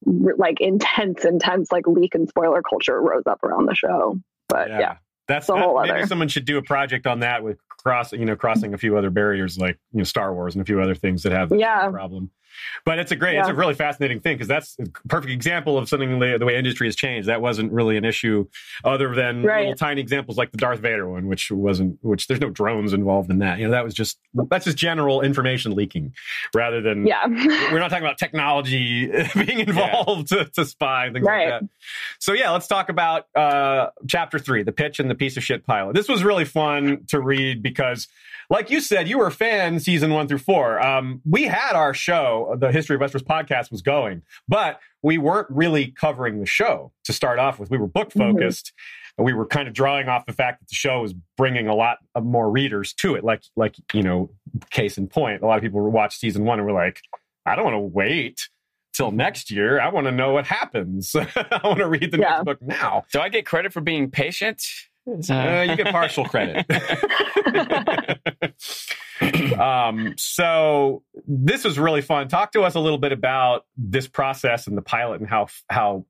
r- like intense intense like leak and spoiler culture rose up around the show but yeah, That's a that- whole maybe other- someone should do a project on that with cross, you know, crossing a few other barriers like you know Star Wars and a few other things that have Yeah. problem. But it's a great, it's a really fascinating thing because that's a perfect example of something the, the way industry has changed. That wasn't really an issue, other than Right. little tiny examples like the Darth Vader one, which wasn't, which there's no drones involved in that. You know, that was just that's just general information leaking, rather than yeah. [LAUGHS] we're not talking about technology [LAUGHS] being involved to, to spy and things Right. like that. So yeah, let's talk about uh, chapter three, the pitch and the piece of shit pilot. This was really fun to read because, like you said, you were a fan season one through four. Um, we had our show, the History of Westeros podcast was going, but we weren't really covering the show to start off with. We were book focused. And we were kind of drawing off the fact that the show was bringing a lot of more readers to it. Like, like you know, case in point, a lot of people watched season one and were like, I don't want to wait till next year. I want to know what happens. [LAUGHS] I want to read the Yeah. next book now. Do I get credit for being patient? Is, Uh, you get partial credit. [LAUGHS] [LAUGHS] um, so this was really fun. Talk to us a little bit about this process and the pilot and how how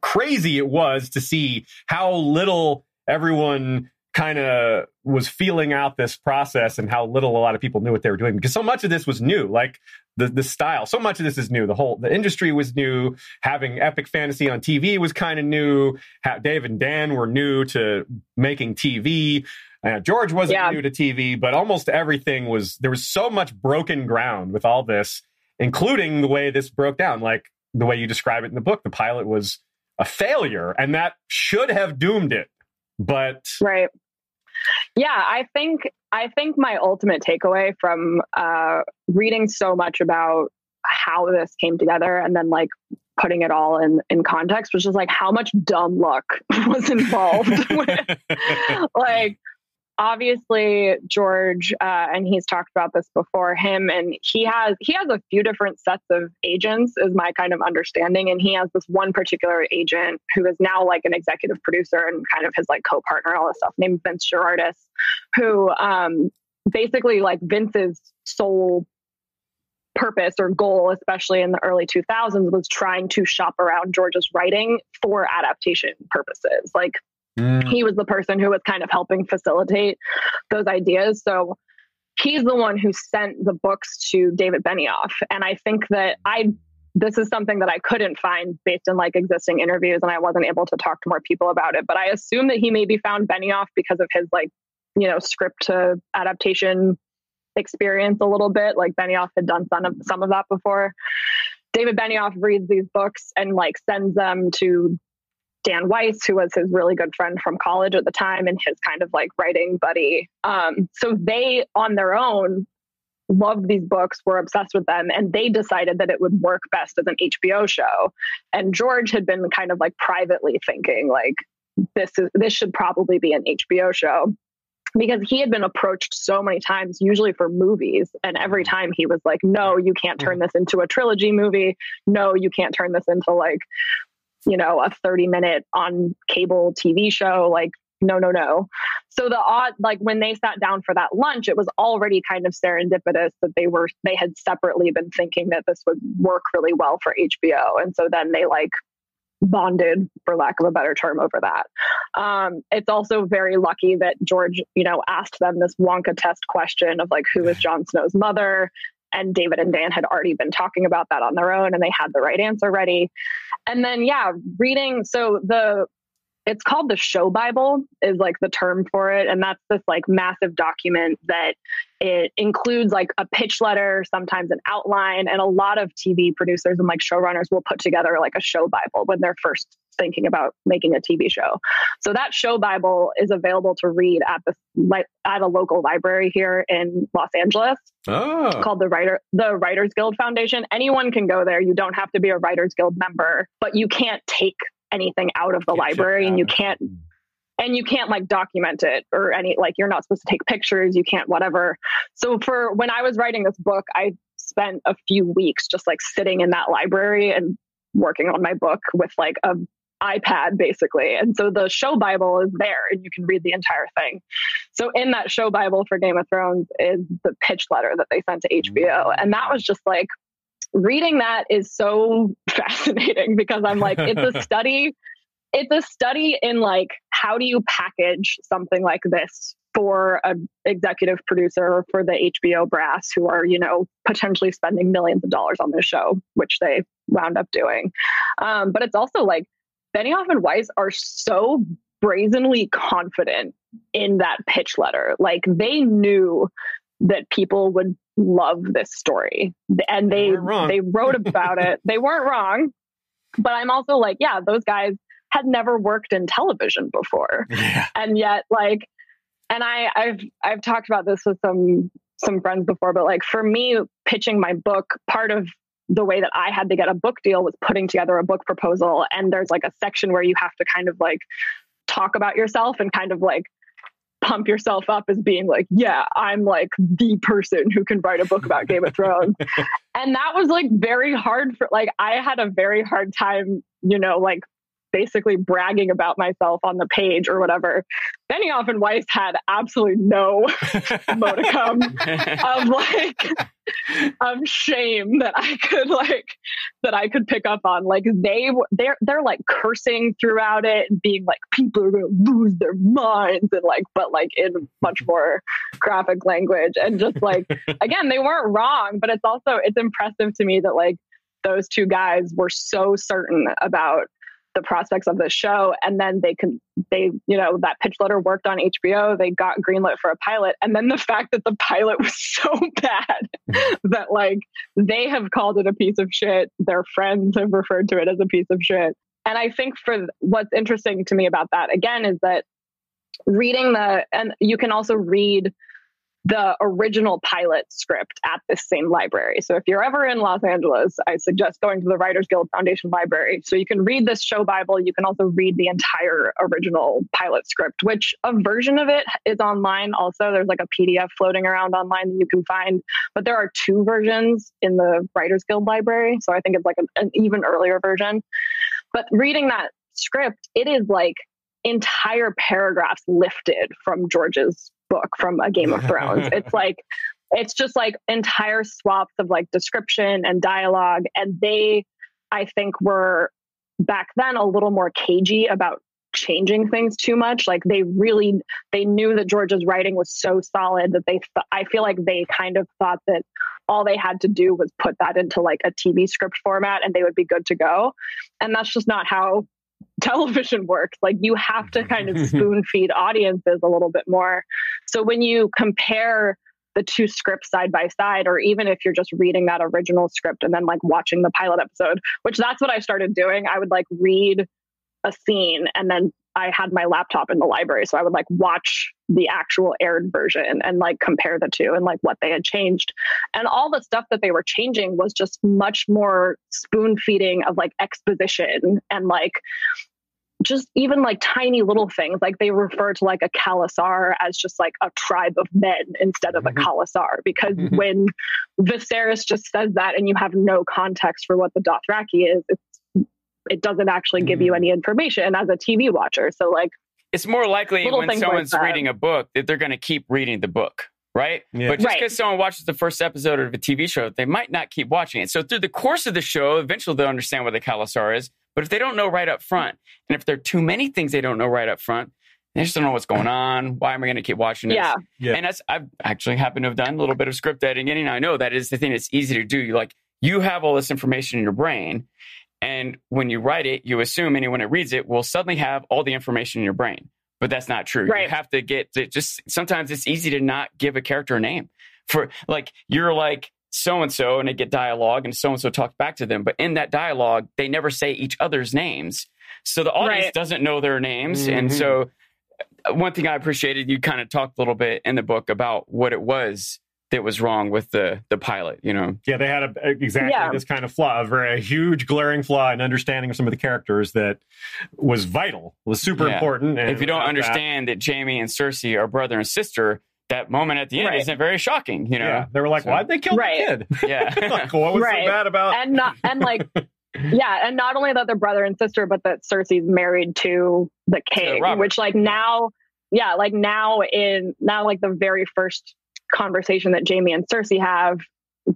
crazy it was to see how little everyone kind of was feeling out this process and how little a lot of people knew what they were doing because so much of this was new like the the style so much of this is new the whole the industry was new having epic fantasy on tv was kind of new Ha- dave and dan were new to making tv uh, george wasn't Yeah. new to tv but almost everything was there was so much broken ground with all this including the way this broke down like the way you describe it in the book the pilot was a failure and that should have doomed it but Right. Yeah, I think I think my ultimate takeaway from uh, reading so much about how this came together and then like putting it all in in context was just like how much dumb luck [LAUGHS] was involved [LAUGHS] with [LAUGHS] like obviously george uh, and he's talked about this before him and he has he has a few different sets of agents is my kind of understanding and he has this one particular agent who is now like an executive producer and kind of his like co-partner all this stuff named vince gerardis who um basically like vince's sole purpose or goal especially in the early 2000s was trying to shop around george's writing for adaptation purposes. Like Mm, he was the person who was kind of helping facilitate those ideas. So he's the one who sent the books to David Benioff. And I think that I this is something that I couldn't find based in like existing interviews and I wasn't able to talk to more people about it. But I assume that he maybe found Benioff because of his like, you know, script to adaptation experience a little bit. Like Benioff had done some of some of that before. David Benioff reads these books and like sends them to Dan Weiss, who was his really good friend from college at the time and his kind of like writing buddy. Um, so they, on their own, loved these books, were obsessed with them, and they decided that it would work best as an HBO show. And George had been kind of like privately thinking like this is this should probably be an HBO show because he had been approached so many times usually for movies and every time he was like no you can't turn this into a trilogy movie no you can't turn this into like you know, a 30 minute on cable TV show. Like, no, no, no. So the odd, like when they sat down for that lunch, it was already kind of serendipitous that they were, they had separately been thinking that this would work really well for HBO. And so then they like bonded, for lack of a better term, over that. Um, it's also very lucky that George, you know, asked them this Wonka test question of like, who is Jon Snow's mother? And David and Dan had already been talking about that on their own and they had the right answer ready. And then, yeah, reading. So the, it's called the show bible is like the term for it and that's this like massive document that it includes like a pitch letter sometimes an outline and a lot of tv producers and like showrunners will put together like a show bible when they're first thinking about making a tv show. So that show bible is available to read at the like at a local library here in los angeles. Oh, called the writer the writers guild foundation. Anyone can go there. You don't have to be a writers guild member but you can't take anything out of the library and you can't and you can't like document it or any like you're not supposed to take pictures you can't whatever. So for when i was writing this book i spent a few weeks just like sitting in that library and working on my book with like a ipad basically. And so the show bible is there and you can read the entire thing. So in that show bible for game of thrones is the pitch letter that they sent to hbo and that was just like reading that is so [LAUGHS] fascinating because i'm like it's a [LAUGHS] study it's a study in like how do you package something like this for an executive producer or for the HBO brass who are, you know, potentially spending millions of dollars on this show, which they wound up doing. Um, but it's also like Benioff and Weiss are so brazenly confident in that pitch letter. Like they knew that people would love this story and They they wrong. they wrote [LAUGHS] about it. They weren't wrong. But I'm also like, yeah, those guys had never worked in television before yeah. and yet like and i i've i've talked about this with some some friends before but like for me pitching my book part of the way that i had to get a book deal was putting together a book proposal and there's like a section where you have to kind of like talk about yourself and kind of like pump yourself up as being like, yeah, I'm like the person who can write a book about Game of Thrones. [LAUGHS] and that was like very hard for like I had a very hard time, you know, like basically bragging about myself on the page or whatever. Benioff and Weiss had absolutely no [LAUGHS] modicum [LAUGHS] of like of shame that I could like that I could pick up on. Like they they're they're like cursing throughout it and being like people are gonna lose their minds and like but like in much [LAUGHS] more graphic language and just like again they weren't wrong, but it's also it's impressive to me that like those two guys were so certain about the prospects of the show and then they can they you know that pitch letter worked on hbo they got greenlit for a pilot and then the [LAUGHS] fact that the pilot was [LAUGHS] so bad [LAUGHS] that like they have called it a piece of shit their friends have referred to it as a piece of shit. And i think for what's interesting to me about that again is that reading the and you can also read the original pilot script at this same library. So if you're ever in Los Angeles, I suggest going to the Writers Guild Foundation Library. So you can read this show Bible. You can also read the entire original pilot script, which a version of it is online. Also, there's like a PDF floating around online that you can find. But there are two versions in the Writers Guild Library. So I think it's like an, an even earlier version. But reading that script, it is like entire paragraphs lifted from George's book from a Game of Thrones. it's [LAUGHS] like it's just like entire swaths of like description and dialogue and they I think were back then a little more cagey about changing things too much. Like they really they knew that George's writing was so solid that they th- I feel like they kind of thought that all they had to do was put that into like a TV script format and they would be good to go. And that's just not how television [LAUGHS] works. Like you have to kind of mm-hmm. spoon feed audiences a little bit more. So when you compare the two scripts side by side, or even if you're just reading that original script and then like watching the pilot episode, which that's what I started doing. I would like read a scene and then I had my laptop in the library. So I would like watch the actual aired version and like compare the two and like what they had changed. And all the stuff that they were changing was just much more spoon feeding of like exposition and like just even like tiny little things like they refer to like a khalasar as just like a tribe of men instead of a mm-hmm. khalasar because mm-hmm. when Viserys just says that and you have no context for what the Dothraki is it's it doesn't actually give you mm. any information as a TV watcher. So like it's more likely when someone's like reading a book that they're going to keep reading the book, right? Yeah. But just because right. someone watches the first episode of a TV show, they might not keep watching it. So through the course of the show, eventually they'll understand what the khalasar is. But if they don't know right up front, and if there are too many things they don't know right up front, they just don't know what's going on. Why am I going to keep watching this? Yeah. yeah. And that's, I've actually happened to have done a little bit of script editing. And I know that is the thing that's easy to do. You like, you have all this information in your brain and when you write it, you assume anyone that reads it will suddenly have all the information in your brain. But that's not true. Right. You have to get to just sometimes it's easy to not give a character a name. For like you're like so and so and they get dialogue and so and so talks back to them. But in that dialogue, they never say each other's names. So the audience right. doesn't know their names. Mm-hmm. And so uh, one thing I appreciated, you kind of talked a little bit in the book about what it was that was wrong with the the pilot you know yeah they had a, exactly yeah. this kind of flaw a very huge glaring flaw in understanding of some of the characters that was vital was super yeah. important if you don't uh, understand that, that Jaime and cersei are brother and sister that moment at the end right. isn't very shocking you know yeah. they were like so, why'd they kill right. the kid [LAUGHS] [LAUGHS] yeah like, what was right. so bad about and not and like [LAUGHS] yeah and not only that they're brother and sister but that cersei's married to the king which like now yeah like now in now like the very first conversation that Jaime and Cersei have,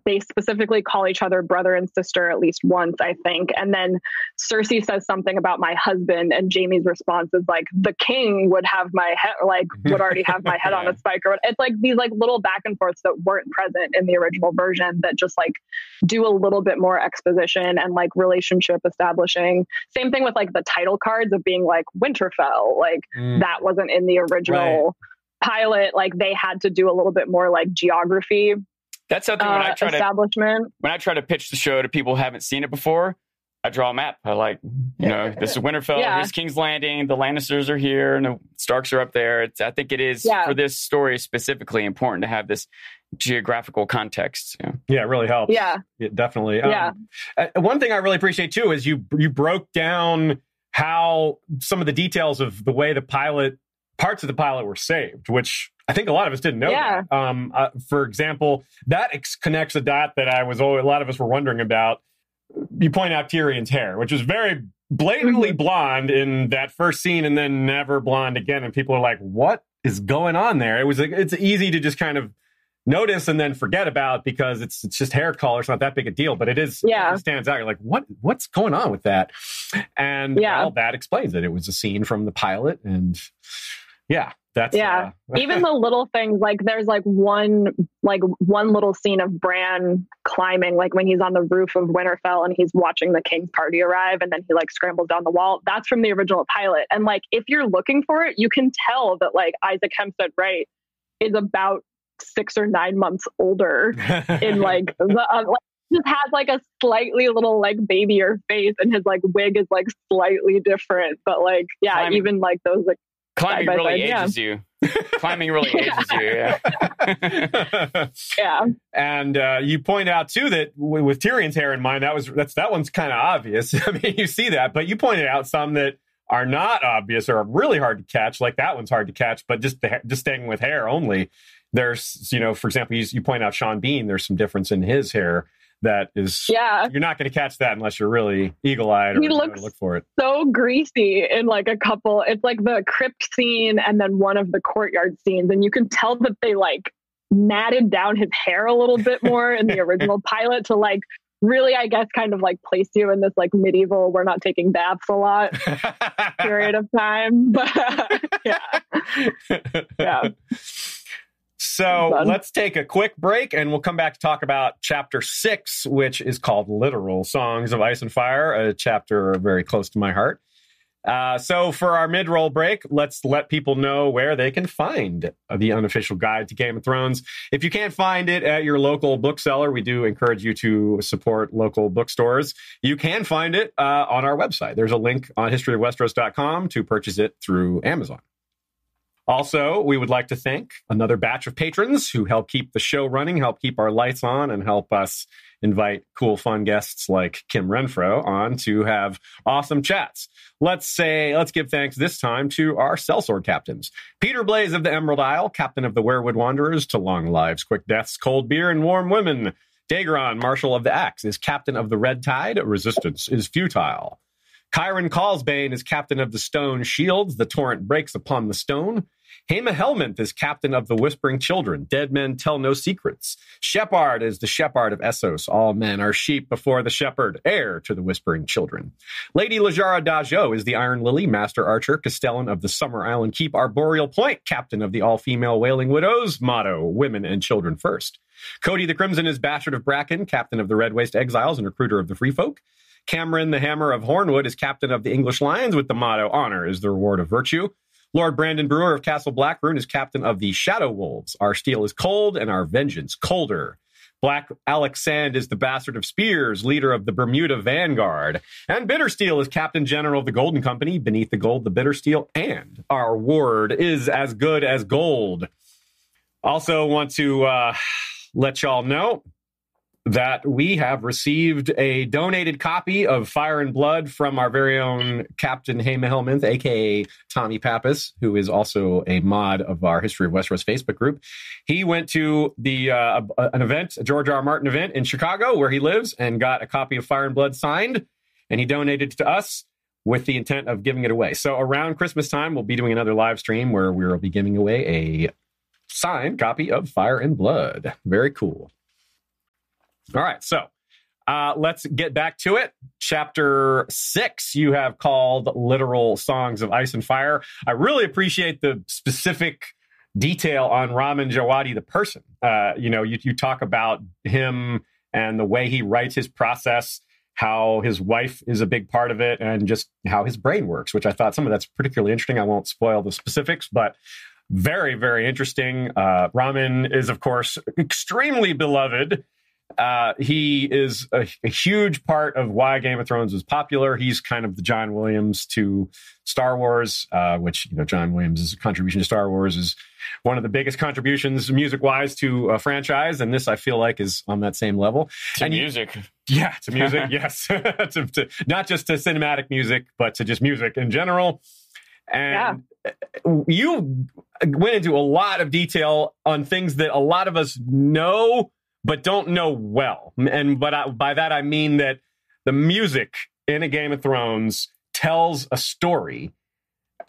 they specifically call each other brother and sister at least once, I think. And then Cersei says something about my husband, and Jaime's response is like, "The king would have my head, like would already have my head [LAUGHS] on a spike." Or it's like these like little back and forths that weren't present in the original version that just like do a little bit more exposition and like relationship establishing. Same thing with like the title cards of being like Winterfell, like mm. that wasn't in the original. Right pilot, like they had to do a little bit more like geography. That's something when uh, I try to establishment. to when I try to pitch the show to people who haven't seen it before. I draw a map. I like, you know, this is Winterfell. Yeah. Here's King's Landing. The Lannisters are here, and the Starks are up there. It's, I think it is yeah. for this story specifically important to have this geographical context. Yeah, yeah it really helps. Yeah, it definitely. Yeah. Um, uh, one thing I really appreciate too is you you broke down how some of the details of the way the pilot parts of the pilot were saved, which I think a lot of us didn't know. Yeah. Um, uh, for example, that ex- connects a dot that I was always, a lot of us were wondering about. You point out Tyrion's hair, which is very blatantly Mm-hmm. blonde in that first scene, and then never blonde again. And people are like, "What is going on there?" It was it's easy to just kind of notice and then forget about because it's it's just hair color. It's not that big a deal, but it is. Yeah. it stands out. You're like, what what's going on with that? And Yeah. well, that explains it. It was a scene from the pilot, and yeah, that's Yeah. uh, [LAUGHS] Even the little things, like there's like one like one little scene of Bran climbing, like when he's on the roof of Winterfell and he's watching the king's party arrive, and then he like scrambles down the wall. That's from the original pilot. And like if you're looking for it, you can tell that like Isaac Hempstead Wright is about six or nine months older in [LAUGHS] like the uh, like just has like a slightly little like babier face and his like wig is like slightly different but like yeah Climbing. even like those like Climbing Side really side, yeah. ages you. Climbing really [LAUGHS] ages you. Yeah. [LAUGHS] yeah and uh, you point out too that w- with Tyrion's hair in mind, that was that's that one's kind of obvious. [LAUGHS] I mean, you see that, but you pointed out some that are not obvious or are really hard to catch. Like that one's hard to catch, but just the, ha- just staying with hair only. There's you know, for example, you, you point out Sean Bean. There's some difference in his hair that is. yeah You're not going to catch that unless you're really eagle-eyed or He looks- look for it. so greasy in like a couple it's like the crypt scene and then one of the courtyard scenes and you can tell that they like matted down his hair a little bit more in the [LAUGHS] original pilot to like really i guess kind of like place you in this like medieval we're not taking baths a lot [LAUGHS] period of time but [LAUGHS] yeah Yeah. So let's take a quick break and we'll come back to talk about chapter six, which is called Literal Songs of Ice and Fire, a chapter very close to my heart. Uh, so for our mid-roll break, let's let people know where they can find the unofficial guide to Game of Thrones. If you can't find it at your local bookseller, we do encourage you to support local bookstores. You can find it uh, on our website. There's a link on historyofwesteros.com to purchase it through Amazon. Also, we would like to thank another batch of patrons who help keep the show running, help keep our lights on, and help us invite cool, fun guests like Kim Renfro on to have awesome chats. Let's say, let's give thanks this time to our sellsword captains. Peter Blaze of the Emerald Isle, captain of the Werewood Wanderers, to long lives, quick deaths, cold beer, and warm women. Dageron, Marshal of the Axe, is captain of the Red Tide. Resistance is futile. Chiron Callsbane is captain of the Stone Shields. The torrent breaks upon the stone. Hema Helminth is captain of the Whispering Children. Dead men tell no secrets. Shepard is the Shepherd of Essos. All men are sheep before the shepherd, heir to the Whispering Children. Lady Lajara Dajo is the Iron Lily, Master Archer, Castellan of the Summer Island Keep, Arboreal Point, captain of the all female Wailing Widows. Motto Women and Children First. Cody the Crimson is Bastard of Bracken, captain of the Red Waste Exiles and recruiter of the Free Folk. Cameron the Hammer of Hornwood is captain of the English Lions with the motto Honor is the reward of virtue. Lord Brandon Brewer of Castle Blackrune is captain of the Shadow Wolves. Our steel is cold and our vengeance colder. Black Alex Sand is the bastard of Spears, leader of the Bermuda Vanguard. And Bittersteel is captain general of the Golden Company, beneath the gold, the Bittersteel. And our ward is as good as gold. Also, want to uh, let y'all know that we have received a donated copy of Fire and Blood from our very own Captain Hema Helminth, aka Tommy Pappas, who is also a mod of our History of Westeros Facebook group. He went to the uh, an event, a George R. R. Martin event in Chicago, where he lives, and got a copy of Fire and Blood signed, and he donated to us with the intent of giving it away. So around Christmas time, we'll be doing another live stream where we will be giving away a signed copy of Fire and Blood. Very cool. All right, so uh, let's get back to it. Chapter six, you have called literal songs of ice and fire. I really appreciate the specific detail on Raman Djawadi, the person. Uh, you know, you, you talk about him and the way he writes his process, how his wife is a big part of it, and just how his brain works, which I thought some of that's particularly interesting. I won't spoil the specifics, but very, very interesting. Uh, Raman is, of course, extremely beloved. Uh, he is a, a, huge part of why Game of Thrones is popular. He's kind of the John Williams to Star Wars, uh, which you know John Williams' contribution to Star Wars is one of the biggest contributions music wise to a franchise, and this I feel like is on that same level. To and music. yeah, to music, [LAUGHS] yes, [LAUGHS] to, to, not just to cinematic music, but to just music in general. And you went into a lot of detail on things that a lot of us know but don't know well. And but I, by that I mean that the music in a Game of Thrones tells a story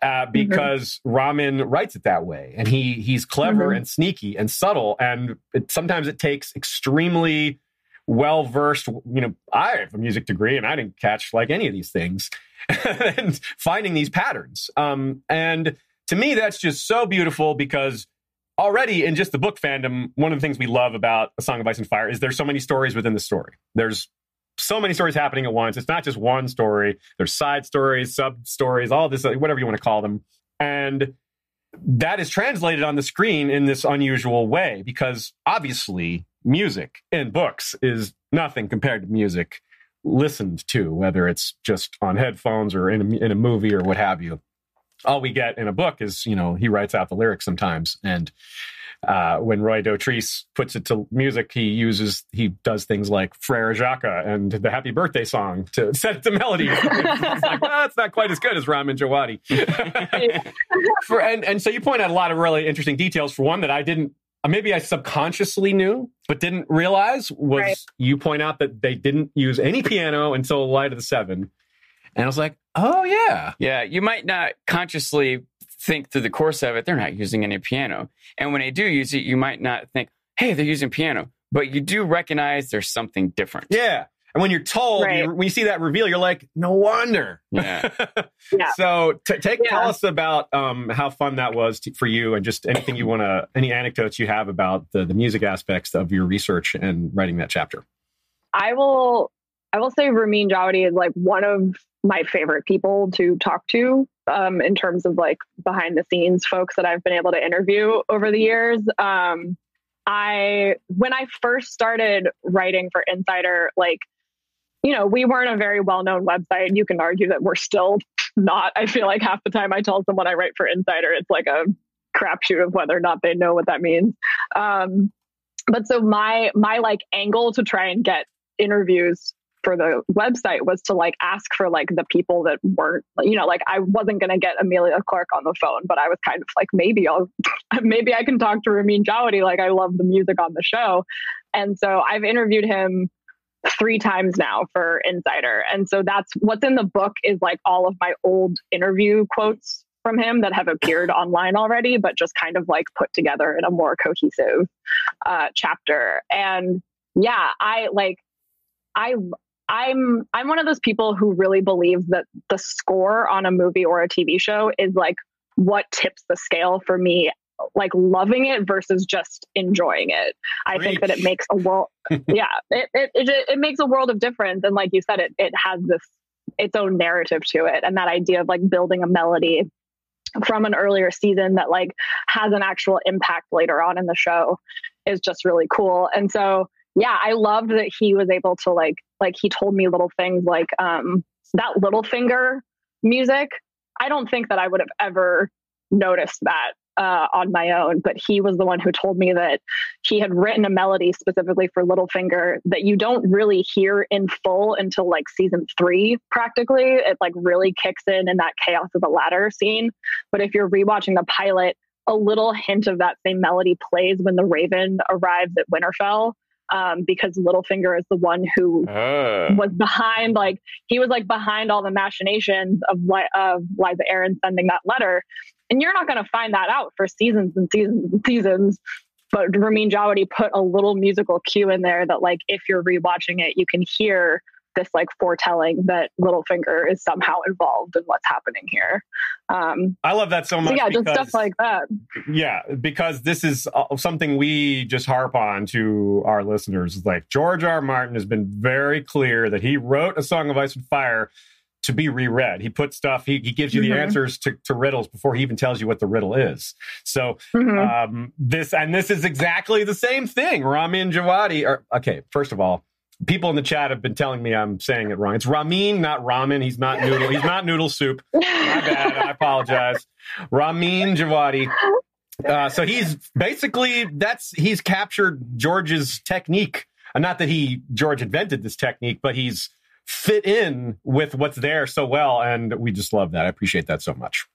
uh, because mm-hmm. Ramin writes it that way, and he he's clever mm-hmm. and sneaky and subtle, and it, sometimes it takes extremely well versed. You know, I have a music degree, and I didn't catch like any of these things, [LAUGHS] and finding these patterns. Um, and to me, that's just so beautiful because already in just the book fandom, one of the things we love about A Song of Ice and Fire is there's so many stories within the story. There's so many stories happening at once. It's not just one story. There's side stories, sub stories, all this, whatever you want to call them. And that is translated on the screen in this unusual way because obviously music in books is nothing compared to music listened to, whether it's just on headphones or in a, in a movie or what have you. All we get in a book is, you know, he writes out the lyrics sometimes. And uh, when Roy Dotrice puts it to music, he uses he does things like Frere Jacques and the Happy Birthday song to [LAUGHS] set it to melody. it's like, well, it's not quite as good as Ramin Djawadi. [LAUGHS] For, and and so you point out a lot of really interesting details. For one, that I didn't maybe I subconsciously knew but didn't realize was right. you point out that they didn't use any piano until Light of the Seven. And I was like, oh, yeah. Yeah, you might not consciously think through the course of it, they're not using any piano. And when they do use it, you might not think, hey, they're using piano, but you do recognize there's something different. Yeah. And when you're told, right. you, when you see that reveal, you're like, no wonder. Yeah. [LAUGHS] yeah. So t- take yeah. tell us about um, how fun that was to, for you, and just anything you want to, any anecdotes you have about the the music aspects of your research and writing that chapter. I will, I will say, Ramin Djawadi is like one of my favorite people to talk to um, in terms of like behind the scenes folks that I've been able to interview over the years. Um, I when I first started writing for Insider, like you know, we weren't a very well known website. You can argue that we're still not. I feel like half the time I tell someone I write for Insider, it's like a crapshoot of whether or not they know what that means. Um, but so my my like angle to try and get interviews for the website was to like ask for like the people that weren't you know like I wasn't to get Emilia Clarke on the phone but I was kind of like maybe I'll [LAUGHS] maybe I can talk to Ramin Djawadi like I love the music on the show. And so I've interviewed him three times now for Insider. And so that's what's in the book is like all of my old interview quotes from him that have appeared online already but just kind of like put together in a more cohesive uh, chapter. And yeah I like I I'm I'm one of those people who really believes that the score on a movie or a TV show is like what tips the scale for me like loving it versus just enjoying it. I think that it makes a world [LAUGHS] yeah, it, it, it it makes a world of difference and like you said it it has this its own narrative to it and that idea of like building a melody from an earlier season that like has an actual impact later on in the show is just really cool. And so yeah, I loved that he was able to like like he told me little things like um that Littlefinger music. I don't think that I would have ever noticed that uh, on my own, but he was the one who told me that he had written a melody specifically for Littlefinger that you don't really hear in full until like season three, practically. It like really kicks in in that chaos of the ladder scene. But if you're rewatching the pilot, a little hint of that same melody plays when the Raven arrives at Winterfell um, because Littlefinger is the one who uh. was behind, like he was like behind all the machinations of of Lysa Arryn sending that letter, and you're not going to find that out for seasons and seasons and seasons. But Ramin Djawadi put a little musical cue in there that, like, if you're rewatching it, you can hear this like foretelling that Littlefinger is somehow involved in what's happening here. Um, I love that so much. So yeah, because, just stuff like that. Yeah, because this is uh, something we just harp on to our listeners. Like George R. R. Martin has been very clear that he wrote a Song of Ice and Fire to be reread. He puts stuff, he, he gives you the mm-hmm. answers to, to, riddles before he even tells you what the riddle is. So mm-hmm. um, this, and this is exactly the same thing. Ramin Djawadi, or, okay, first of all, people in the chat have been telling me I'm saying it wrong. It's Ramin, not ramen. He's not noodle. He's not noodle soup. [LAUGHS] My bad. I apologize. Ramin Djawadi. Uh, so he's basically that's he's captured George's technique. Uh, not that he George invented this technique, but he's fit in with what's there so well, and we just love that. I appreciate that so much.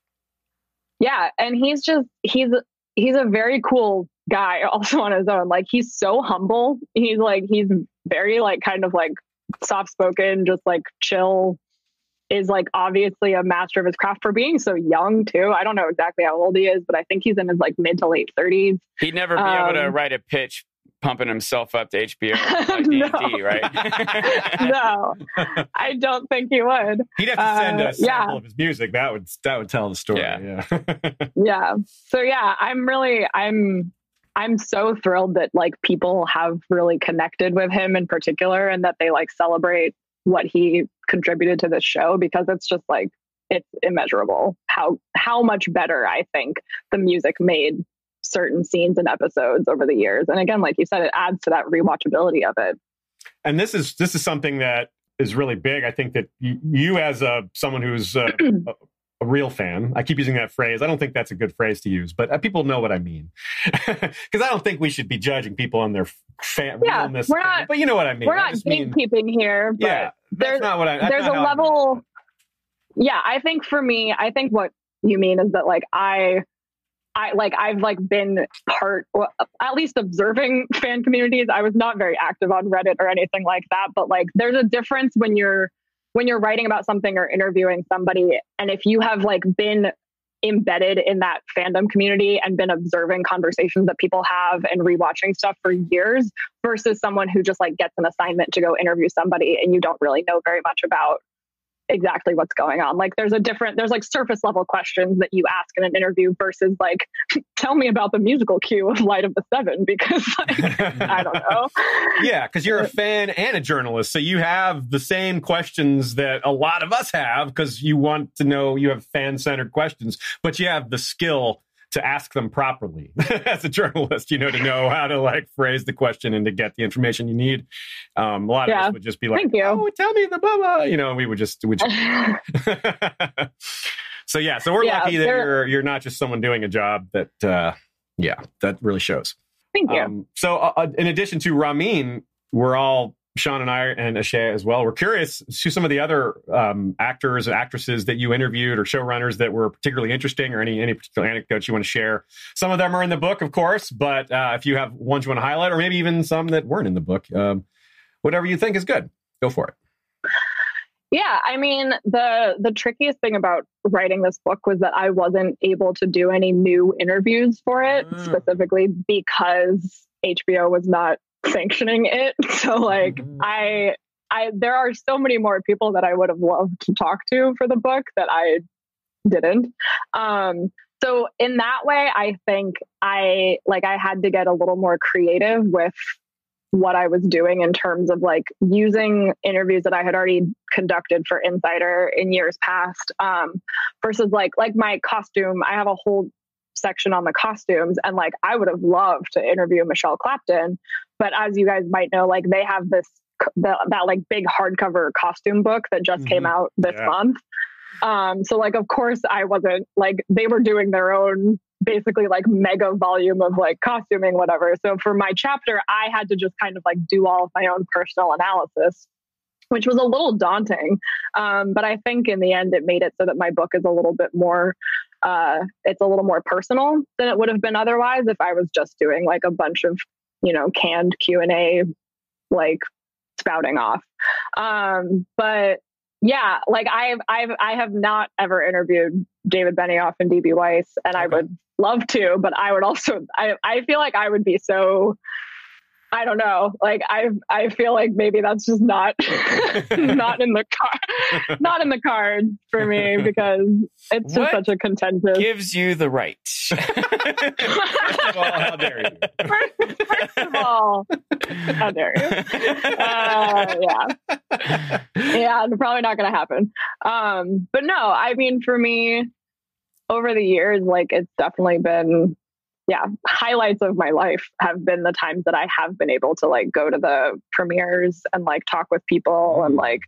yeah, and he's just he's he's a very cool guy [LAUGHS] also on his own. Like he's so humble. He's like he's very like kind of like soft spoken, just like chill. Is like obviously a master of his craft for being so young too. I don't know exactly how old he is, but I think he's in his like mid to late thirties. He'd never be able to Um, write a pitch pumping himself up to HBO [LAUGHS] like No. D&D, right? [LAUGHS] no, I don't think he would. He'd have to send Uh, a sample yeah. of his music. That would that would tell the story. Yeah. Yeah. yeah so yeah i'm really i'm i'm so thrilled that like people have really connected with him in particular and that they like celebrate what he contributed to this show because it's just like it's immeasurable how how much better i think the music made certain scenes and episodes over the years and again like you said it adds to that rewatchability of it and this is this is something that is really big. I think that you, you as a someone who's uh, [CLEARS THROAT] a, real fan, I keep using that phrase. I don't think that's a good phrase to use, but uh, people know what I mean [LAUGHS] because I don't think we should be judging people on their fan. Yeah, realness we're not- But you know what I mean. we're not mean- gatekeeping here but yeah, that's there's- not what I. there's a not I mean level yeah i think for me i think what you mean is that like i i like i've like been part well, at least observing fan communities i was not very active on reddit or anything like that but like there's a difference when you're when you're writing about something or interviewing somebody and if you have like been embedded in that fandom community and been observing conversations that people have and rewatching stuff for years versus someone who just like gets an assignment to go interview somebody and you don't really know very much about exactly what's going on. Like there's a different there's like surface level questions that you ask in an interview versus like [LAUGHS] tell me about the musical cue of Light of the Seven [LAUGHS] because like I don't [LAUGHS] know. yeah, because you're a uh, fan and a journalist, so you have the same questions that a lot of us have because you want to know. You have fan centered questions, but you have the skill to ask them properly [LAUGHS] as a journalist. You know to know how to like phrase the question and to get the information you need. Um, a lot of us would just be like, Thank you. "Oh, tell me the blah blah," you know. We would just we just. [LAUGHS] so yeah, so we're Yeah, lucky that you're you're not just someone doing a job that. uh yeah, that really shows. Thank you. Um, so, uh, uh, in addition to Ramin, we're all Sean and I and Ashay as well. We're curious to some of the other um, actors and actresses that you interviewed or showrunners that were particularly interesting, or any any particular anecdotes you want to share. Some of them are in the book, of course, but uh, if you have ones you want to highlight, or maybe even some that weren't in the book, um, whatever you think is good, go for it. Yeah, I mean the the trickiest thing about writing this book was that I wasn't able to do any new interviews for it Mm. specifically because HBO was not sanctioning it. [LAUGHS] So like Mm. I I there are so many more people that I would have loved to talk to for the book that I didn't. Um so in that way I think I like I had to get a little more creative with what I was doing in terms of like using interviews that I had already conducted for Insider in years past um, versus like like my costume. I have a whole section on the costumes, and like I would have loved to interview Michelle Clapton, but as you guys might know, like they have this the, that like big hardcover costume book that just came Mhm. out this Yeah. month. Um, so like of course I wasn't like they were doing their own basically like mega volume of like costuming whatever so for my chapter i had to just kind of like do all of my own personal analysis which was a little daunting um, but i think in the end it made it so that my book is a little bit more uh, it's a little more personal than it would have been otherwise if i was just doing like a bunch of you know canned q&a like spouting off. Um, but yeah like i've i've i have not ever interviewed david benioff and db weiss and i would love to but i would also i i feel like i would be so i don't know like i i feel like maybe that's just not [LAUGHS] not in the car not in the cards for me because it's just What? such a contentious Gives you the right. [LAUGHS] First of all, how dare you? first, first of all how dare you uh, yeah yeah, probably not going to happen. Um, but no, I mean, for me, over the years, like it's definitely been, yeah, highlights of my life have been the times that I have been able to like go to the premieres and like talk with people and like,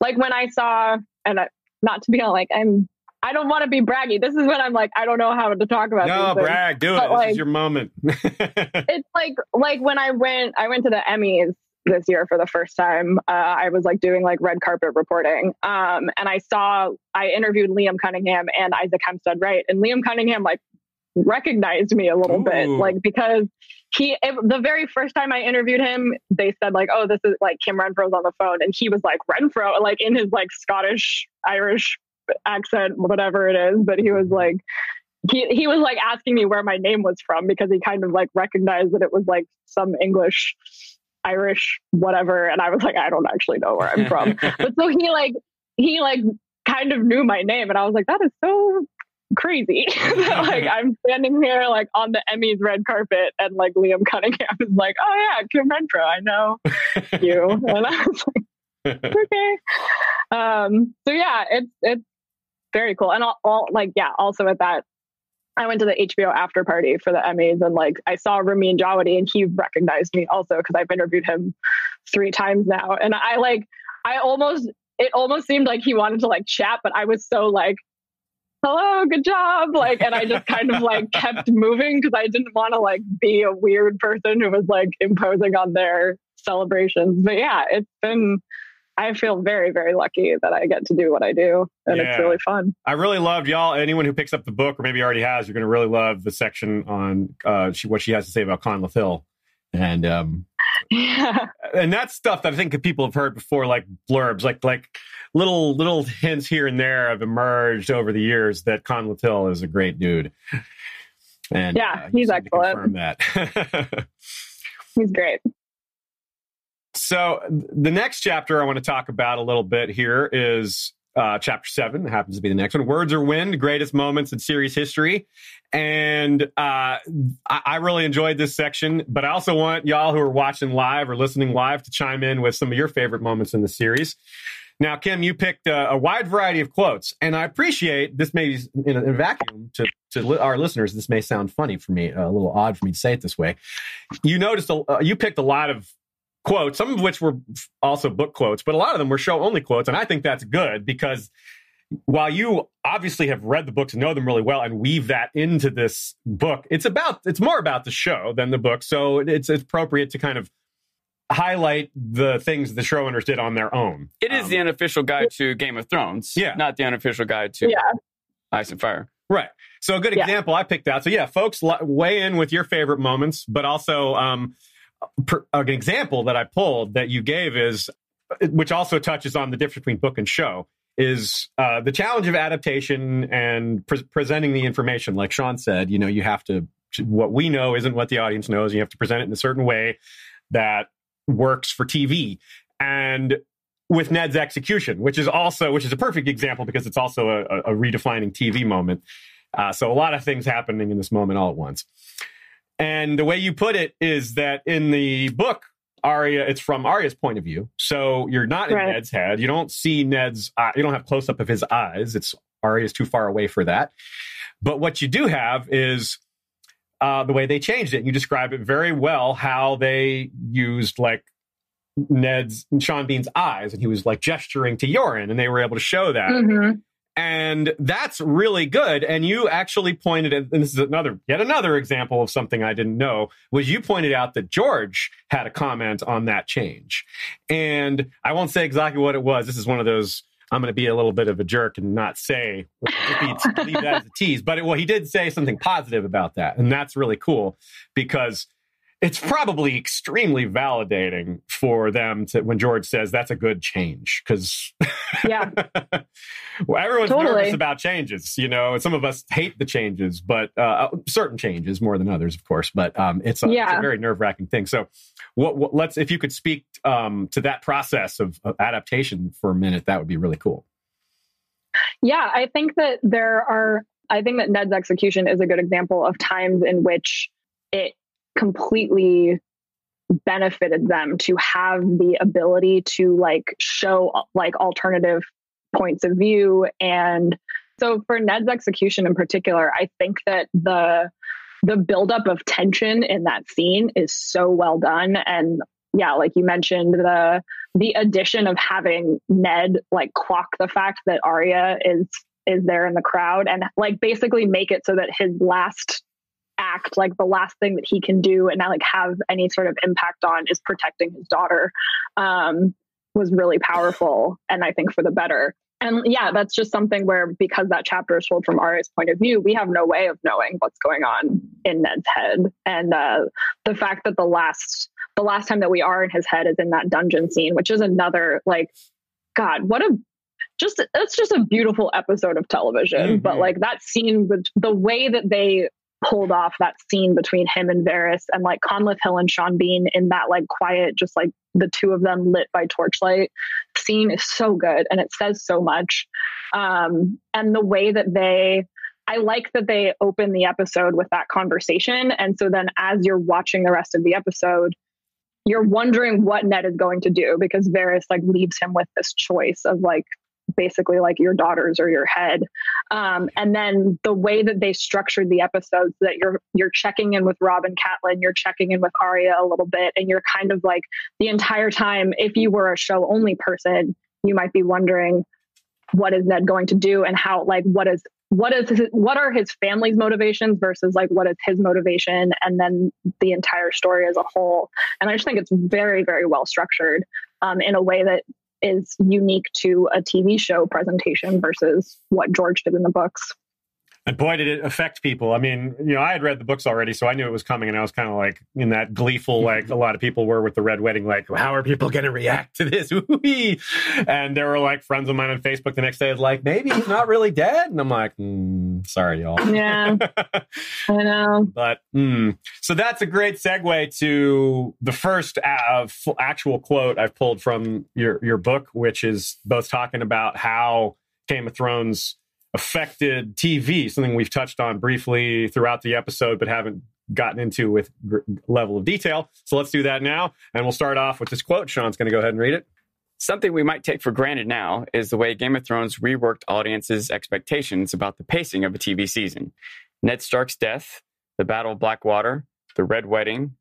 like when I saw, and I, not to be like, I'm, I don't want to be braggy. This is when I'm like, I don't know how to talk about No, things brag, do it. But, this like- is your moment. [LAUGHS] it's like like when I went I went to the Emmys this year for the first time. Uh, I was like doing like red carpet reporting, um, and I saw I interviewed Liam Cunningham and Isaac Hempstead Wright, and Liam Cunningham like recognized me a little Ooh. bit, like because he it, the very first time I interviewed him, they said like, "Oh, this is like Kim Renfro's on the phone," and he was like Renfro, like in his like Scottish Irish accent, whatever it is, but he was mm-hmm. like. He, he was like asking me where my name was from because he kind of like recognized that it was like some English Irish, whatever. And I was like, I don't actually know where I'm from. [LAUGHS] but so he like, he like kind of knew my name. And I was like, that is so crazy. that, [LAUGHS] [LAUGHS] like I'm standing here like on the Emmys red carpet and like Liam Cunningham is like, oh yeah, Kim Renfro, I know [LAUGHS] you. and I was like, okay. Um, so yeah, it's, it's very cool. And all, all like, yeah, also at that I went to the HBO after party for the Emmys and like I saw Ramin Djawadi and he recognized me also because I've interviewed him three times now. And I like I almost it almost seemed like he wanted to like chat, but I was so like, hello, good job. Like and I just kind of like kept moving because I didn't want to like be a weird person who was like imposing on their celebrations. But yeah, it's been I feel very, very lucky that I get to do what I do, and Yeah. it's really fun. I really loved y'all. Anyone who picks up the book, or maybe already has, you're going to really love the section on uh, she, what she has to say about Conleth Hill, and um, Yeah, [LAUGHS] and that's stuff that I think people have heard before, like blurbs, like like little little hints here and there have emerged over the years that Conleth Hill is a great dude. And Yeah, uh, he's excellent. confirm that. [LAUGHS] he's great. So the next chapter I want to talk about a little bit here is uh, chapter seven. Happens to be the next one. Words are wind, greatest moments in series history. And uh, I, I really enjoyed this section, but I also want y'all who are watching live or listening live to chime in with some of your favorite moments in the series. Now, Kim, you picked a, a wide variety of quotes, and I appreciate this. May be in a, in a vacuum to to li- our listeners. This may sound funny for me, a little odd for me to say it this way. You noticed a, uh, you picked a lot of quotes, some of which were also book quotes, but a lot of them were show only quotes. And I think that's good because while you obviously have read the books and know them really well and weave that into this book, it's about, it's more about the show than the book. So it's, it's appropriate to kind of highlight the things the showrunners did on their own. It is Um, the unofficial guide to Game of Thrones, Yeah. not the unofficial guide to Yeah. Ice and Fire. Right. So a good Yeah. example I picked out. So yeah, folks, weigh in with your favorite moments, but also um, per, an example that I pulled that you gave is, which also touches on the difference between book and show, is uh, the challenge of adaptation and pre- presenting the information. Like Sean said, you know, you have to. What we know isn't what the audience knows. You have to present it in a certain way that works for TV. And with Ned's execution, which is also which is a perfect example because it's also a, a, redefining TV moment. Uh, so a lot of things happening in this moment all at once. And the way you put it is that in the book, Arya, it's from Arya's point of view. So you're not in Right. Ned's head. You don't see Ned's. eye you don't have close up of his eyes. It's Arya's too far away for that. But what you do have is uh, the way they changed it. You describe it very well how they used like Ned's Sean Bean's eyes, and he was like gesturing to Yoren, and they were able to show that. Mhm. And that's really good. And you actually pointed at, and this is another, yet another example of something I didn't know, was you pointed out that George had a comment on that change. And I won't say exactly what it was. This is one of those, I'm going to be a little bit of a jerk and not say, leave that as a tease. But it, well, he did say something positive about that. And that's really cool because it's probably extremely validating for them to, when George says that's a good change. Because Yeah. [LAUGHS] well, everyone's Totally. nervous about changes. You know, some of us hate the changes, but uh, certain changes more than others, of course. But um, it's, a, it's a very nerve wracking thing. So, what, what, let's if you could speak um, to that process of, of adaptation for a minute, that would be really cool. Yeah, I think that there are, I think that Ned's execution is a good example of times in which it completely benefited them to have the ability to like show like alternative points of view. And so for Ned's execution in particular, I think that the, the buildup of tension in that scene is so well done. And yeah, like you mentioned, the the addition of having Ned like clock the fact that Arya is is there in the crowd and like basically make it so that his last act like the last thing that he can do and not like have any sort of impact on is protecting his daughter um, was really powerful and I think for the better. And yeah, that's just something where because that chapter is told from Arya's point of view, we have no way of knowing what's going on in Ned's head. And uh, the fact that the last the last time that we are in his head is in that dungeon scene, which is another like, God, what a just it's just a beautiful episode of television. Mm-hmm. But like that scene with the way that they pulled off that scene between him and Varys and like Conleth Hill and Sean Bean in that like quiet, just like the two of them lit by torchlight scene is so good and it says so much. Um, and the way that they I like that they open the episode with that conversation. And so then as you're watching the rest of the episode, you're wondering what Ned is going to do because Varys like leaves him with this choice of like basically like your daughters or your head. Um, and then the way that they structured the episodes that you're you're checking in with Robb and Catelyn, you're checking in with Arya a little bit, and you're kind of like the entire time, if you were a show only person, you might be wondering what is Ned going to do? And how like what is what is his, what are his family's motivations versus like what is his motivation? And then the entire story as a whole. And i just think it's very very well structured um, in a way that is unique to a TV show presentation versus what George did in the books. And boy, did it affect people. I mean, you know, I had read the books already, so I knew it was coming, and I was kind of like in that gleeful, [LAUGHS] like a lot of people were with the Red Wedding, like, how are people going to react to this? [LAUGHS] and there were like friends of mine on Facebook the next day was like, maybe he's not really dead, and I'm like, mm, sorry, y'all. Yeah, [LAUGHS] I know. But mm. so that's a great segue to the first uh, actual quote I've pulled from your your book, which is both talking about how Game of Thrones affected TV, something we've touched on briefly throughout the episode, but haven't gotten into with gr- level of detail. So let's do that now. And we'll start off with this quote. Sean's going to go ahead and read it. Something we might take for granted now is the way Game of Thrones reworked audiences' expectations about the pacing of a TV season. Ned Stark's death, the Battle of Blackwater, the Red Wedding,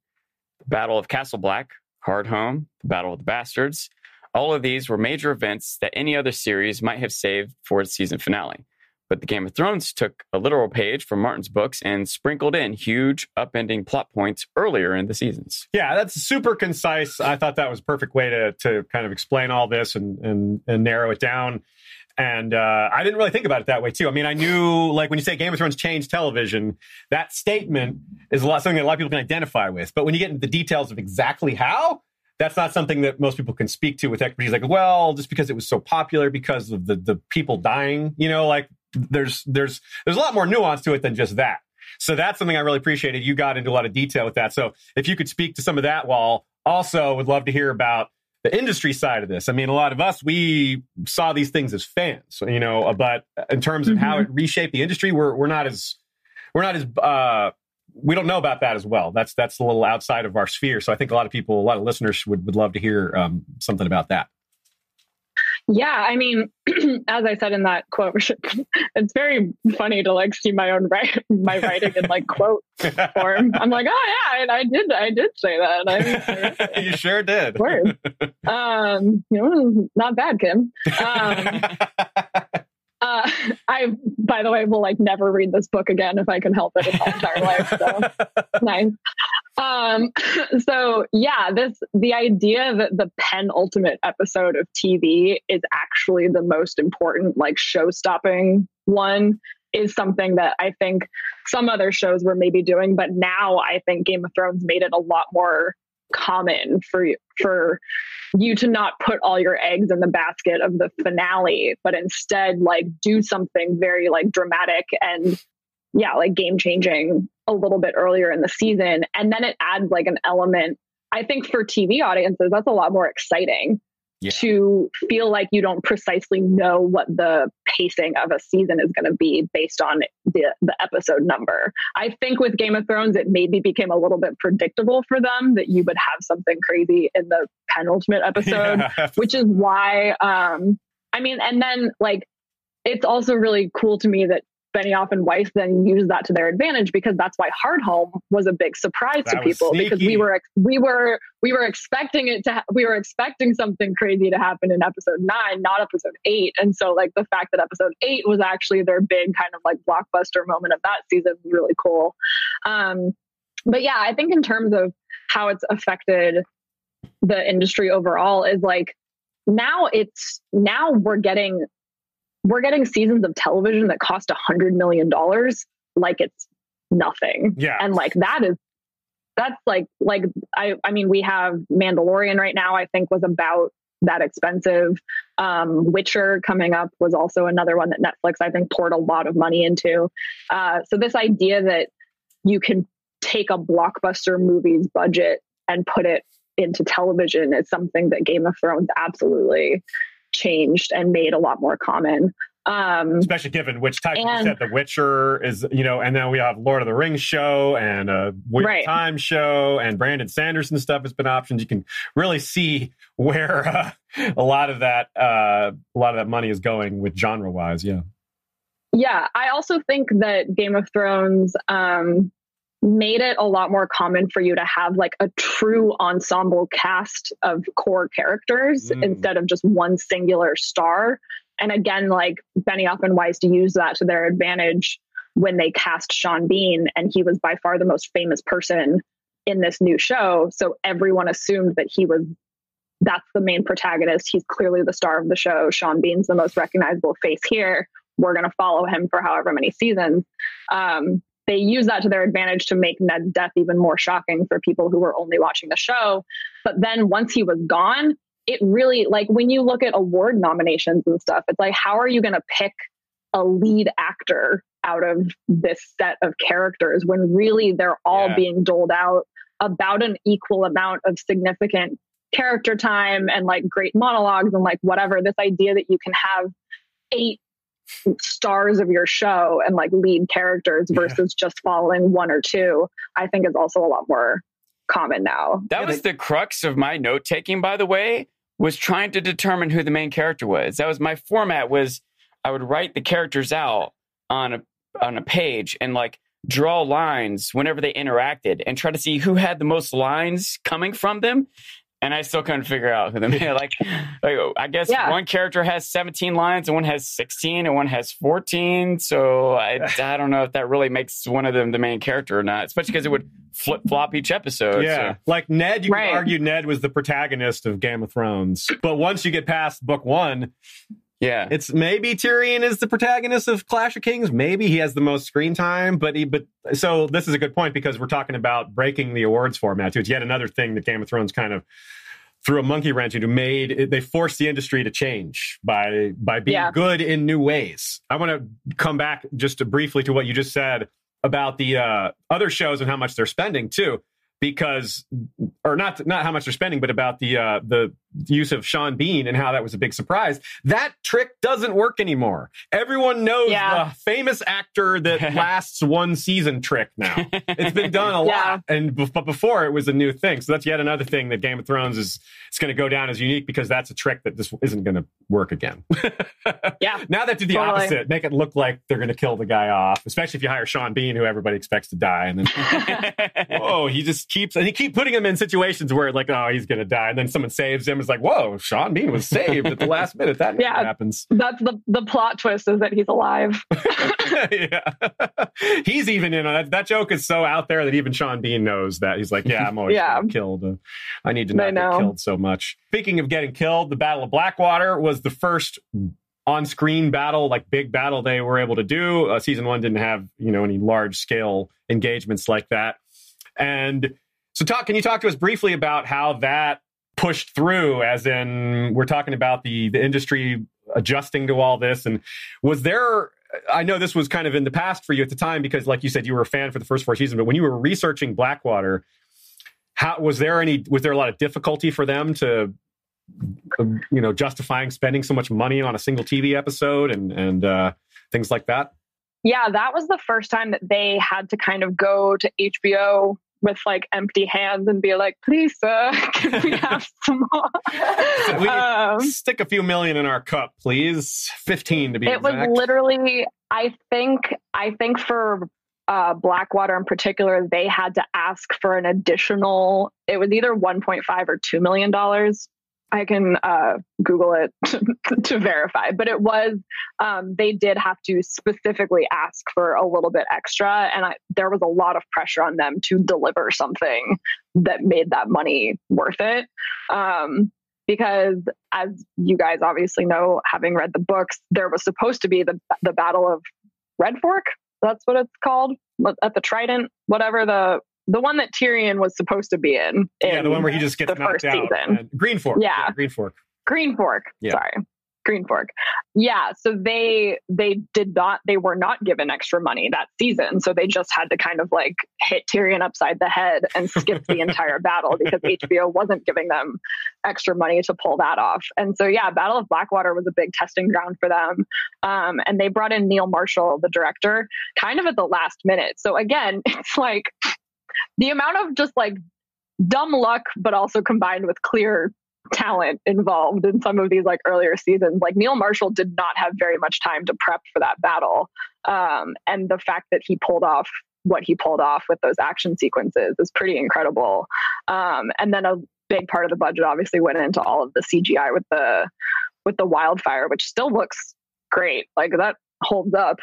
the Battle of Castle Black, Hardhome, the Battle of the Bastards, all of these were major events that any other series might have saved for its season finale. But the Game of Thrones took a literal page from Martin's books and sprinkled in huge upending plot points earlier in the seasons. Yeah, that's super concise. I thought that was a perfect way to to kind of explain all this and and, and narrow it down. And uh, I didn't really think about it that way too. I mean, I knew like when you say Game of Thrones changed television, that statement is a lot something that a lot of people can identify with. But when you get into the details of exactly how, that's not something that most people can speak to with expertise. Like, well, just because it was so popular because of the the people dying, you know, like there's there's there's a lot more nuance to it than just that. So that's something I really appreciated. You got into a lot of detail with that. So if you could speak to some of that, while also would love to hear about the industry side of this. I mean, a lot of us we saw these things as fans, you know, but in terms of mm-hmm. how it reshaped the industry, we're we're not as we're not as uh, we don't know about that as well. That's that's a little outside of our sphere. So I think a lot of people, a lot of listeners would would love to hear um, something about that. Yeah, I mean, [CLEARS THROAT] as I said in that quote, [LAUGHS] it's very funny to like see my own write, [LAUGHS] my writing in like quote [LAUGHS] form. I'm like, oh yeah, and I did, I did say that. I, you sure did. Word. Um, you know, not bad, Kim. Um, uh, I, by the way, will like never read this book again if I can help it in my entire life. So nice. Um, [LAUGHS] so yeah, this the idea that the penultimate episode of TV is actually the most important, like show-stopping one, is something that I think some other shows were maybe doing, but now I think Game of Thrones made it a lot more common for for you to not put all your eggs in the basket of the finale but instead like do something very like dramatic and yeah like game changing a little bit earlier in the season and then it adds like an element i think for tv audiences that's a lot more exciting yeah. to feel like you don't precisely know what the pacing of a season is going to be based on the, the episode number. I think with Game of Thrones, it maybe became a little bit predictable for them that you would have something crazy in the penultimate episode, [LAUGHS] yeah. which is why, um, I mean, and then like, it's also really cool to me that Benioff and Weiss then used that to their advantage because that's why Hardhome was a big surprise That to people because we were ex- we were we were expecting it to ha- we were expecting something crazy to happen in episode 9 not episode 8 and so like the fact that episode 8 was actually their big kind of like blockbuster moment of that season was really cool. Um but yeah I think in terms of how it's affected the industry overall is like now it's now we're getting we're getting seasons of television that cost a hundred million dollars like it's nothing. Yeah. and like that is that's like like i i mean we have mandalorian right now i think was about that expensive. Um witcher coming up was also another one that netflix i think poured a lot of money into. Uh so this idea that you can take a blockbuster movie's budget and put it into television is something that game of thrones absolutely changed and made a lot more common. Um especially given which type you And- said the witcher is you know and then we have lord of the rings show and a weird Right. time show and brandon sanderson stuff has been options. You can really see where uh, a lot of that uh, a lot of that money is going with genre wise yeah. Yeah, I also think that Game of Thrones um, made it a lot more common for you to have like a true ensemble cast of core characters Mm. instead of just one singular star. And again, like Benioff and Weiss used that to their advantage when they cast Sean Bean, and he was by far the most famous person in this new show. So everyone assumed that he was that's the main protagonist. He's clearly the star of the show. Sean Bean's the most recognizable face here. We're going to follow him for however many seasons. Um, they use that to their advantage to make Ned's death even more shocking for people who were only watching the show. But then once he was gone, it really, like when you look at award nominations and stuff, it's like, how are you going to pick a lead actor out of this set of characters when really they're all Yeah. being doled out about an equal amount of significant character time and like great monologues and like whatever this idea that you can have eight stars of your show and like lead characters Yeah. versus just following one or two i think is also a lot more common now That was the crux of my note taking, by the way, was trying to determine who the main character was. That was my format was I would write the characters out on a on a page and like draw lines whenever they interacted and try to see who had the most lines coming from them. And I still couldn't figure out who the [LAUGHS] main like, [LAUGHS] like I guess Yeah. one character has 17 lines and one has 16 and one has 14. So I, [LAUGHS] I don't know if that really makes one of them the main character or not, especially because it would flip flop each episode. yeah so. like ned you Right. could argue ned was the protagonist of game of thrones but once you get past book one Yeah. It's maybe Tyrion is the protagonist of Clash of Kings. Maybe he has the most screen time, but he, but so this is a good point because we're talking about breaking the awards format too. It's yet another thing that Game of Thrones kind of threw a monkey wrench into. Made they forced the industry to change by by being Yeah. good in new ways. I want to come back just to briefly to what you just said about the uh, other shows and how much they're spending too. Because, or not not how much they're spending, but about the uh, the use of Sean Bean and how that was a big surprise. That trick doesn't work anymore. Everyone knows Yeah. the famous actor that [LAUGHS] lasts one season trick now. It's been done a [LAUGHS] Yeah. lot, and but before it was a new thing. So that's yet another thing that Game of Thrones is it's going to go down as unique because that's a trick that this isn't going to work again. [LAUGHS] Yeah. Now they have to do the Totally. opposite, make it look like they're going to kill the guy off, especially if you hire Sean Bean, who everybody expects to die, and then whoa, he just keeps and he keep putting him in situations where like, oh, he's gonna die, and then someone saves him. It's like, whoa, Sean Bean was saved at the [LAUGHS] last minute. That never Yeah. happens. that's the the plot twist is that he's alive [LAUGHS] [LAUGHS] yeah, he's even in on that. That joke is so out there that even Sean Bean knows that. He's like, yeah, I'm always Yeah. killed. Uh, I need to I not get killed so much. Speaking of getting killed, the Battle of Blackwater was the first on-screen battle, like big battle they were able to do. Uh, season one didn't have you know any large-scale engagements like that. And so, talk. Can you talk to us briefly about how that pushed through? As in, we're talking about the the industry adjusting to all this, and was there? I know this was kind of in the past for you at the time because, like you said, you were a fan for the first four seasons. But when you were researching Blackwater, how was there any? Was there a lot of difficulty for them to? You know, justifying spending so much money on a single TV episode and and uh, things like that. yeah that was the first time that they had to kind of go to hbo with like empty hands and be like please sir [LAUGHS] can we have [LAUGHS] some more We- um, Stick a few million in our cup, please. Fifteen to be it was literally I think I think for uh, Blackwater in particular, they had to ask for an additional. It was either 1.5 or 2 million dollars. I can uh, Google it to, [LAUGHS] to verify, but it was um, they did have to specifically ask for a little bit extra, and I, there was a lot of pressure on them to deliver something that made that money worth it. Um, because as you guys obviously know, having read the books, there was supposed to be the the Battle of Red Fork. That's what it's called at the Trident, whatever the the one that Tyrion was supposed to be in. yeah, in the one where he just gets the knocked first out. season. Green Fork. Yeah. Green Fork. Green Fork. Yeah. Sorry. Green Fork. Yeah, so they they did not they were not given extra money that season. So they just had to kind of like hit Tyrion upside the head and skip the [LAUGHS] entire battle because HBO wasn't giving them extra money to pull that off. And so yeah, Battle of Blackwater was a big testing ground for them. Um, and they brought in Neil Marshall, the director, kind of at the last minute. So again, [LAUGHS] it's like the amount of just like dumb luck, but also combined with clear talent involved in some of these like earlier seasons. Like Neil Marshall did not have very much time to prep for that battle. Um, and the fact that he pulled off what he pulled off with those action sequences is pretty incredible. Um, and then a big part of the budget obviously went into all of the CGI with the with the wildfire, which still looks great. Like that holds up.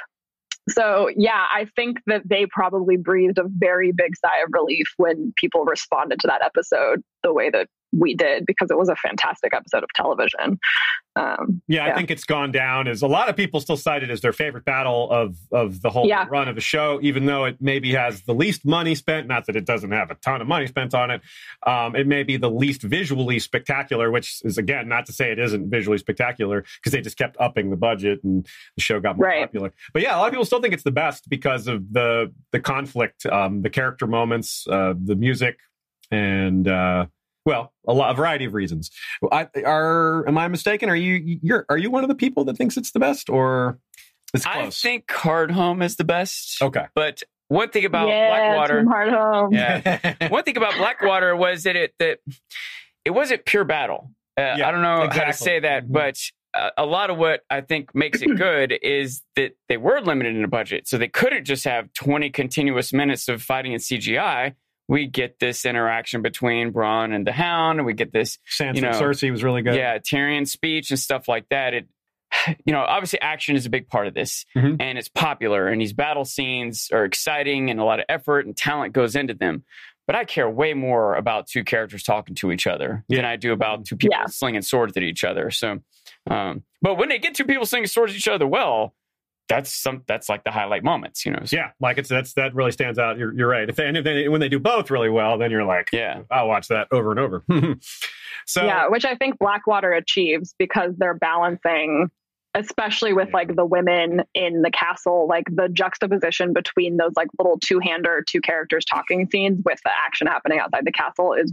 So yeah, I think that they probably breathed a very big sigh of relief when people responded to that episode the way that we did because it was a fantastic episode of television. Um, Yeah, I think it's gone down as a lot of people still cite it as their favorite battle of of the whole Yeah. run of the show, even though it maybe has the least money spent. Not that it doesn't have a ton of money spent on it. Um, it may be the least visually spectacular, which is again not to say it isn't visually spectacular because they just kept upping the budget and the show got more Right. popular. But yeah, a lot of people still think it's the best because of the the conflict, um, the character moments, uh, the music, and uh, well, a lot a variety of reasons. I, are am I mistaken? Are you you're are you one of the people that thinks it's the best, or it's close? I think Hardhome is the best. okay. But one thing about yeah, Blackwater, Team Hard Home. yeah, [LAUGHS] one thing about Blackwater was that it that it wasn't pure battle. Uh, Yeah, I don't know how to say that, Mhm. but uh, a lot of what I think makes it good is that they were limited in a budget, so they couldn't just have twenty continuous minutes of fighting in CGI. We get this interaction between Bronn and the Hound, and we get this Sansa you know, Cersei was really good. yeah, Tyrion's speech and stuff like that. It, [SIGHS] you know, obviously action is a big part of this, Mhm. and it's popular, and these battle scenes are exciting, and a lot of effort and talent goes into them. But I care way more about two characters talking to each other than I do about two people Yeah. slinging swords at each other. So, um, but when they get two people slinging swords at each other, well, that's some that's like the highlight moments, you know. So, Yeah, like it's that's that really stands out. You're, you're right. If they, and if they, when they do both really well, then you're like, yeah. I'll watch that over and over. [LAUGHS] so yeah, which I think Blackwater achieves because they're balancing, especially with Yeah. like the women in the castle, like the juxtaposition between those like little two hander, two characters talking scenes with the action happening outside the castle is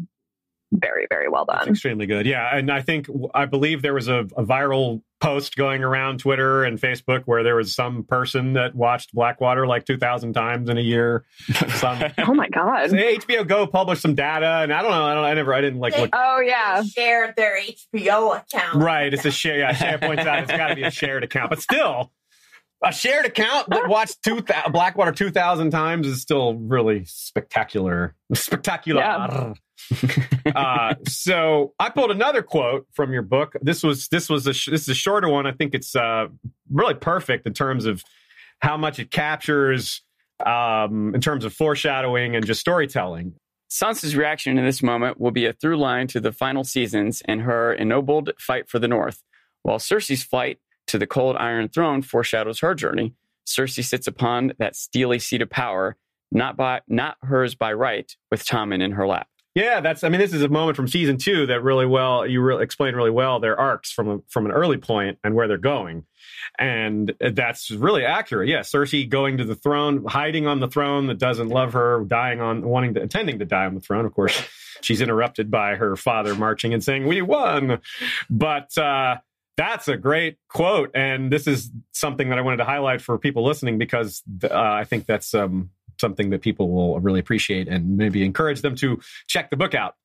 very, very well It's done. extremely good. Yeah, and I think I believe there was a, a viral post going around Twitter and Facebook where there was some person that watched Blackwater like two thousand times in a year. [LAUGHS] Some Oh my God. HBO Go published some data, and I don't know. I don't. I never. I didn't like look. Oh, yeah. Shared their HBO account. Right, it's a share. Yeah, Share points out it's got to be a shared account, but still, a shared account that watched two thou- Blackwater two thousand times is still really spectacular. Spectacular. Yeah. Uh, [LAUGHS] so I pulled another quote from your book. This was this was a sh- this is a shorter one. I think it's uh, really perfect in terms of how much it captures um, in terms of foreshadowing and just storytelling. Sansa's reaction in this moment will be a through line to the final seasons and her ennobled fight for the North, while Cersei's flight to the cold Iron Throne foreshadows her journey. Cersei sits upon that steely seat of power, not by not hers by right, with Tommen in her lap. Yeah, that's. I mean, this is a moment from season two that really well you really explain really well their arcs from from an early point and where they're going, and that's really accurate. Yeah, Cersei going to the throne, hiding on the throne that doesn't love her, dying on wanting to intending to die on the throne. Of course, she's interrupted by her father marching and saying, "We won," but. uh that's a great quote, and this is something that I wanted to highlight for people listening because uh, I think that's um, something that people will really appreciate and maybe encourage them to check the book out.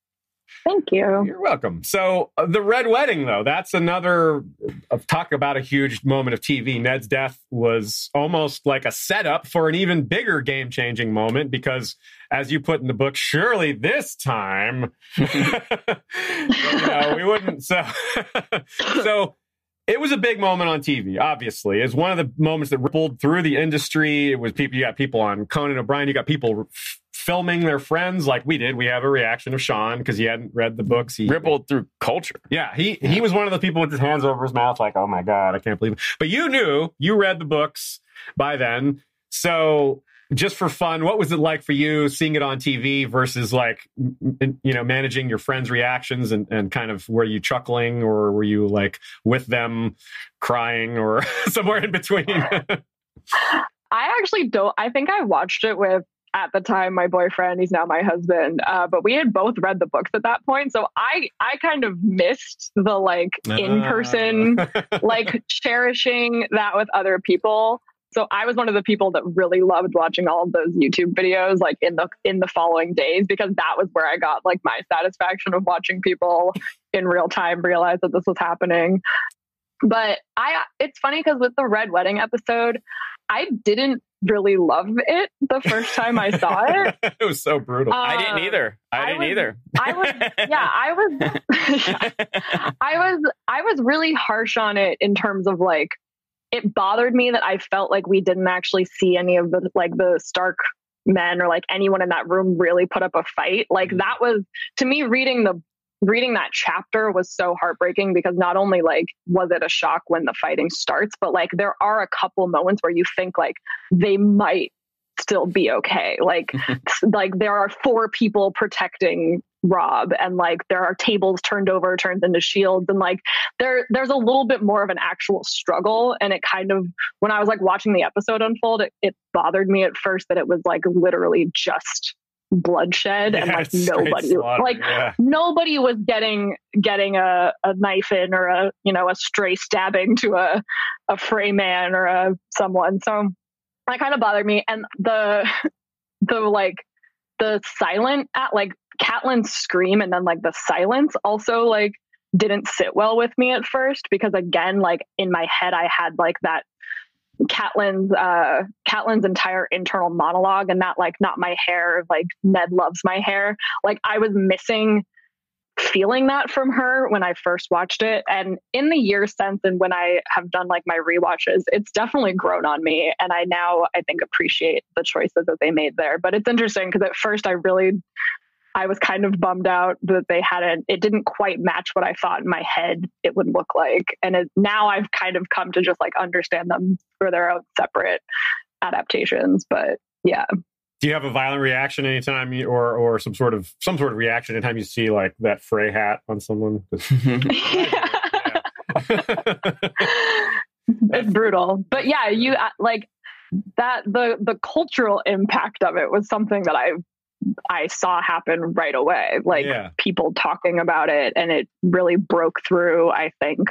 Thank you. You're welcome. So uh, the Red Wedding, though, that's another uh, talk about a huge moment of TV. Ned's death was almost like a setup for an even bigger game changing moment because, as you put in the book, surely this time, [LAUGHS] [LAUGHS] you know, we wouldn't. So, [LAUGHS] so it was a big moment on TV, obviously. It's one of the moments that rippled through the industry. It was people, you got people on Conan O'Brien, you got people f- filming their friends like we did. We have a reaction of Sean because he hadn't read the books. He Rippled through culture. Yeah, he he was one of the people with his hands over his mouth, like, oh my God, I can't believe it. But you knew, you read the books by then. So just for fun, what was it like for you seeing it on TV versus like, you know, managing your friends' reactions and, and kind of were you chuckling or were you like with them crying or [LAUGHS] somewhere in between? [LAUGHS] I actually don't. I think I watched it with at the time my boyfriend. He's now my husband. Uh, but we had both read the books at that point, so I I kind of missed the like in person [LAUGHS] like cherishing that with other people. So I was one of the people that really loved watching all of those YouTube videos like in the in the following days because that was where I got like my satisfaction of watching people in real time realize that this was happening. But I it's funny because with the Red Wedding episode, I didn't really love it the first time I saw it. [LAUGHS] it was so brutal. I didn't Um, either. I, I didn't was- either. I was yeah, I was [LAUGHS] I was I was really harsh on it in terms of like it bothered me that I felt like we didn't actually see any of the like the Stark men or like anyone in that room really put up a fight. Like mm-hmm. that was to me reading the reading that chapter was so heartbreaking because not only like was it a shock when the fighting starts, but like there are a couple moments where you think like they might still be okay. Like [LAUGHS] like there are four people protecting Robb and like there are tables turned over turns into shields and like there there's a little bit more of an actual struggle and it kind of when I was like watching the episode unfold it, it bothered me at first that it was like literally just bloodshed and like [LAUGHS] nobody slaughter, like yeah. nobody was getting getting a, a knife in or a you know a stray stabbing to a a Frey man or a someone so that kind of bothered me and the [LAUGHS] the like the silent at like Catelyn's scream and then like the silence also like didn't sit well with me at first because again like in my head I had like that Catelyn's uh Catelyn's entire internal monologue and that like not my hair like Ned loves my hair. Like I was missing feeling that from her when I first watched it. And in the years since and when I have done like my rewatches it's definitely grown on me. And I now I think appreciate the choices that they made there. But it's interesting because at first I really I was kind of bummed out that they hadn't, it didn't quite match what I thought in my head it would look like. And it, now I've kind of come to just like understand them for their own separate adaptations. But yeah. Do you have a violent reaction anytime you, or or some sort of some sort of reaction anytime you see like that Frey hat on someone? [LAUGHS] it's brutal. But yeah, you uh, like that, the, the cultural impact of it was something that I, I saw happen right away. Like Yeah. people talking about it and it really broke through, I think.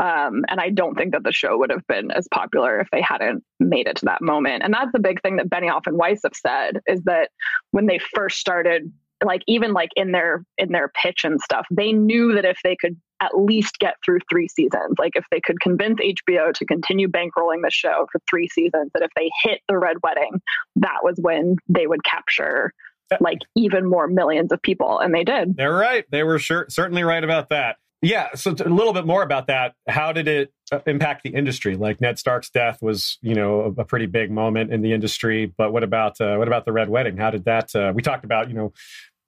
Um, and I don't think that the show would have been as popular if they hadn't made it to that moment. And that's the big thing that Benioff and Weiss have said is that when they first started, like even like in their in their pitch and stuff, they knew that if they could at least get through three seasons, like if they could convince HBO to continue bankrolling the show for three seasons, that if they hit the Red Wedding, that was when they would capture [LAUGHS] like even more millions of people, and they did. They're right. They were sure, certainly right about that. Yeah. So t- a little bit more about that. How did it uh, impact the industry? Like Ned Stark's death was, you know, a, a pretty big moment in the industry. But what about uh, what about the Red Wedding? How did that? Uh, we talked about, you know,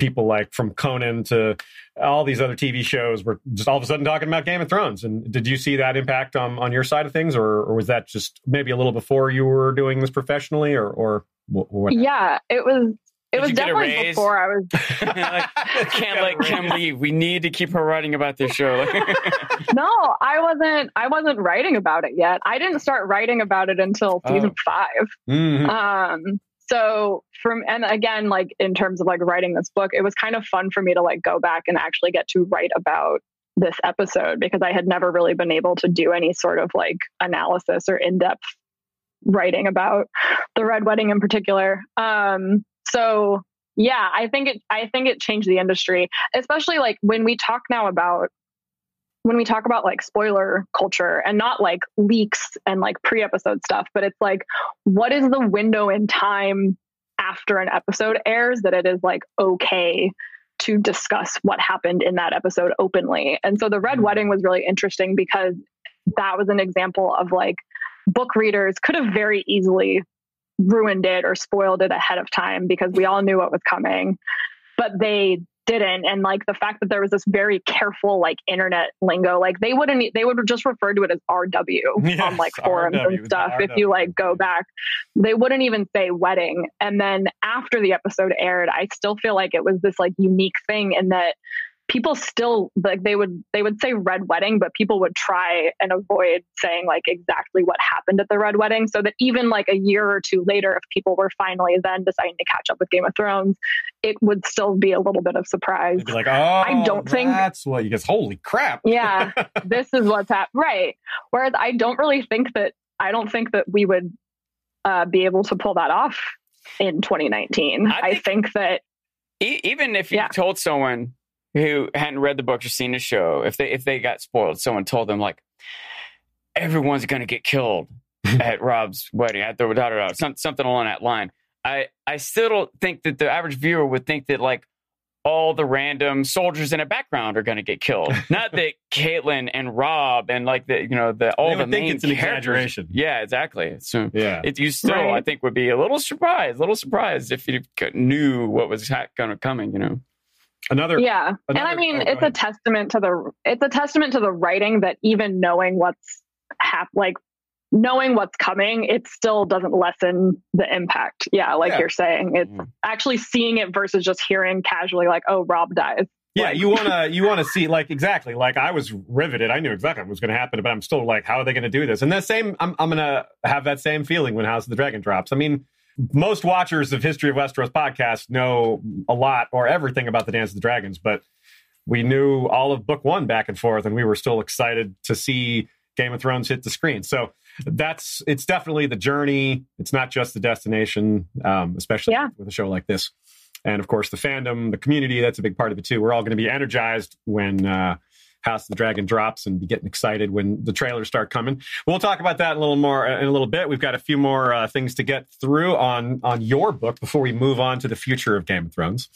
people like from Conan to all these other TV shows were just all of a sudden talking about Game of Thrones. And did you see that impact on on your side of things, or, or was that just maybe a little before you were doing this professionally, or or what? what Yeah, it was. It Did was you get a definitely before I was. [LAUGHS] [LAUGHS] like, can't let Kim leave. We need to keep her writing about this show. [LAUGHS] no, I wasn't. I wasn't writing about it yet. I didn't start writing about it until Oh. season five. Mhm. Um, so from and again, like in terms of like writing this book, it was kind of fun for me to like go back and actually get to write about this episode because I had never really been able to do any sort of like analysis or in-depth writing about the red wedding in particular. Um, so yeah, I think it I think it changed the industry, especially like when we talk now about when we talk about like spoiler culture and not like leaks and like pre-episode stuff, but it's like what is the window in time after an episode airs that it is like okay to discuss what happened in that episode openly. And so the Red Mm. Wedding was really interesting because that was an example of like book readers could have very easily ruined it or spoiled it ahead of time because we all knew what was coming, but they didn't. And like the fact that there was this very careful like internet lingo, like they wouldn't, they would just refer to it as RW Yes, [LAUGHS] on like forums RW, and stuff. If you like go back, they wouldn't even say wedding. And then after the episode aired, I still feel like it was this like unique thing in that people still like they would they would say red wedding but people would try and avoid saying like exactly what happened at the red wedding so that even like a year or two later if people were finally then deciding to catch up with game of thrones it would still be a little bit of surprise like, oh, i don't think- that's what you guys. Holy crap! yeah [LAUGHS] this is what's happened right whereas i don't really think that i don't think that we would uh, be able to pull that off in 2019 I i think- think that even if you Yeah. told someone who hadn't read the book or seen the show, if they if they got spoiled, someone told them like everyone's going to get killed [LAUGHS] at Robb's wedding at the da, da, da, some, something along that line. I I still don't think that the average viewer would think that like all the random soldiers in a background are going to get killed. [LAUGHS] Not that Catelyn and Robb and like the you know the all They the would think main it's an exaggeration. Yeah, exactly. So Yeah, it, you still, Right. I think, would be a little surprised, a little surprised if you knew what was ha- going to coming. You know, another. yeah and i mean oh, go it's a testament to the it's a testament to the writing that even knowing what's hap- like knowing what's coming it still doesn't lessen the impact yeah like Yeah. you're saying it's Mhm. actually seeing it versus just hearing casually like oh robb dies Yeah, Like- you wanna you wanna see like exactly like I was riveted. I knew exactly what was going to happen, but I'm still like, how are they going to do this? And that same, I'm I'm gonna have that same feeling when House of the Dragon drops. I mean, most watchers of History of Westeros podcast know a lot or everything about the Dance of the Dragons, but we knew all of book one back and forth, and we were still excited to see Game of Thrones hit the screen. So that's it's definitely the journey. It's not just the destination, um, especially Yeah. with a show like this. And of course, the fandom, the community, that's a big part of it too. We're all going to be energized when uh, House of the Dragon drops and be getting excited when the trailers start coming. We'll talk about that a little more in a little bit. We've got a few more uh, things to get through on on your book before we move on to the future of Game of Thrones.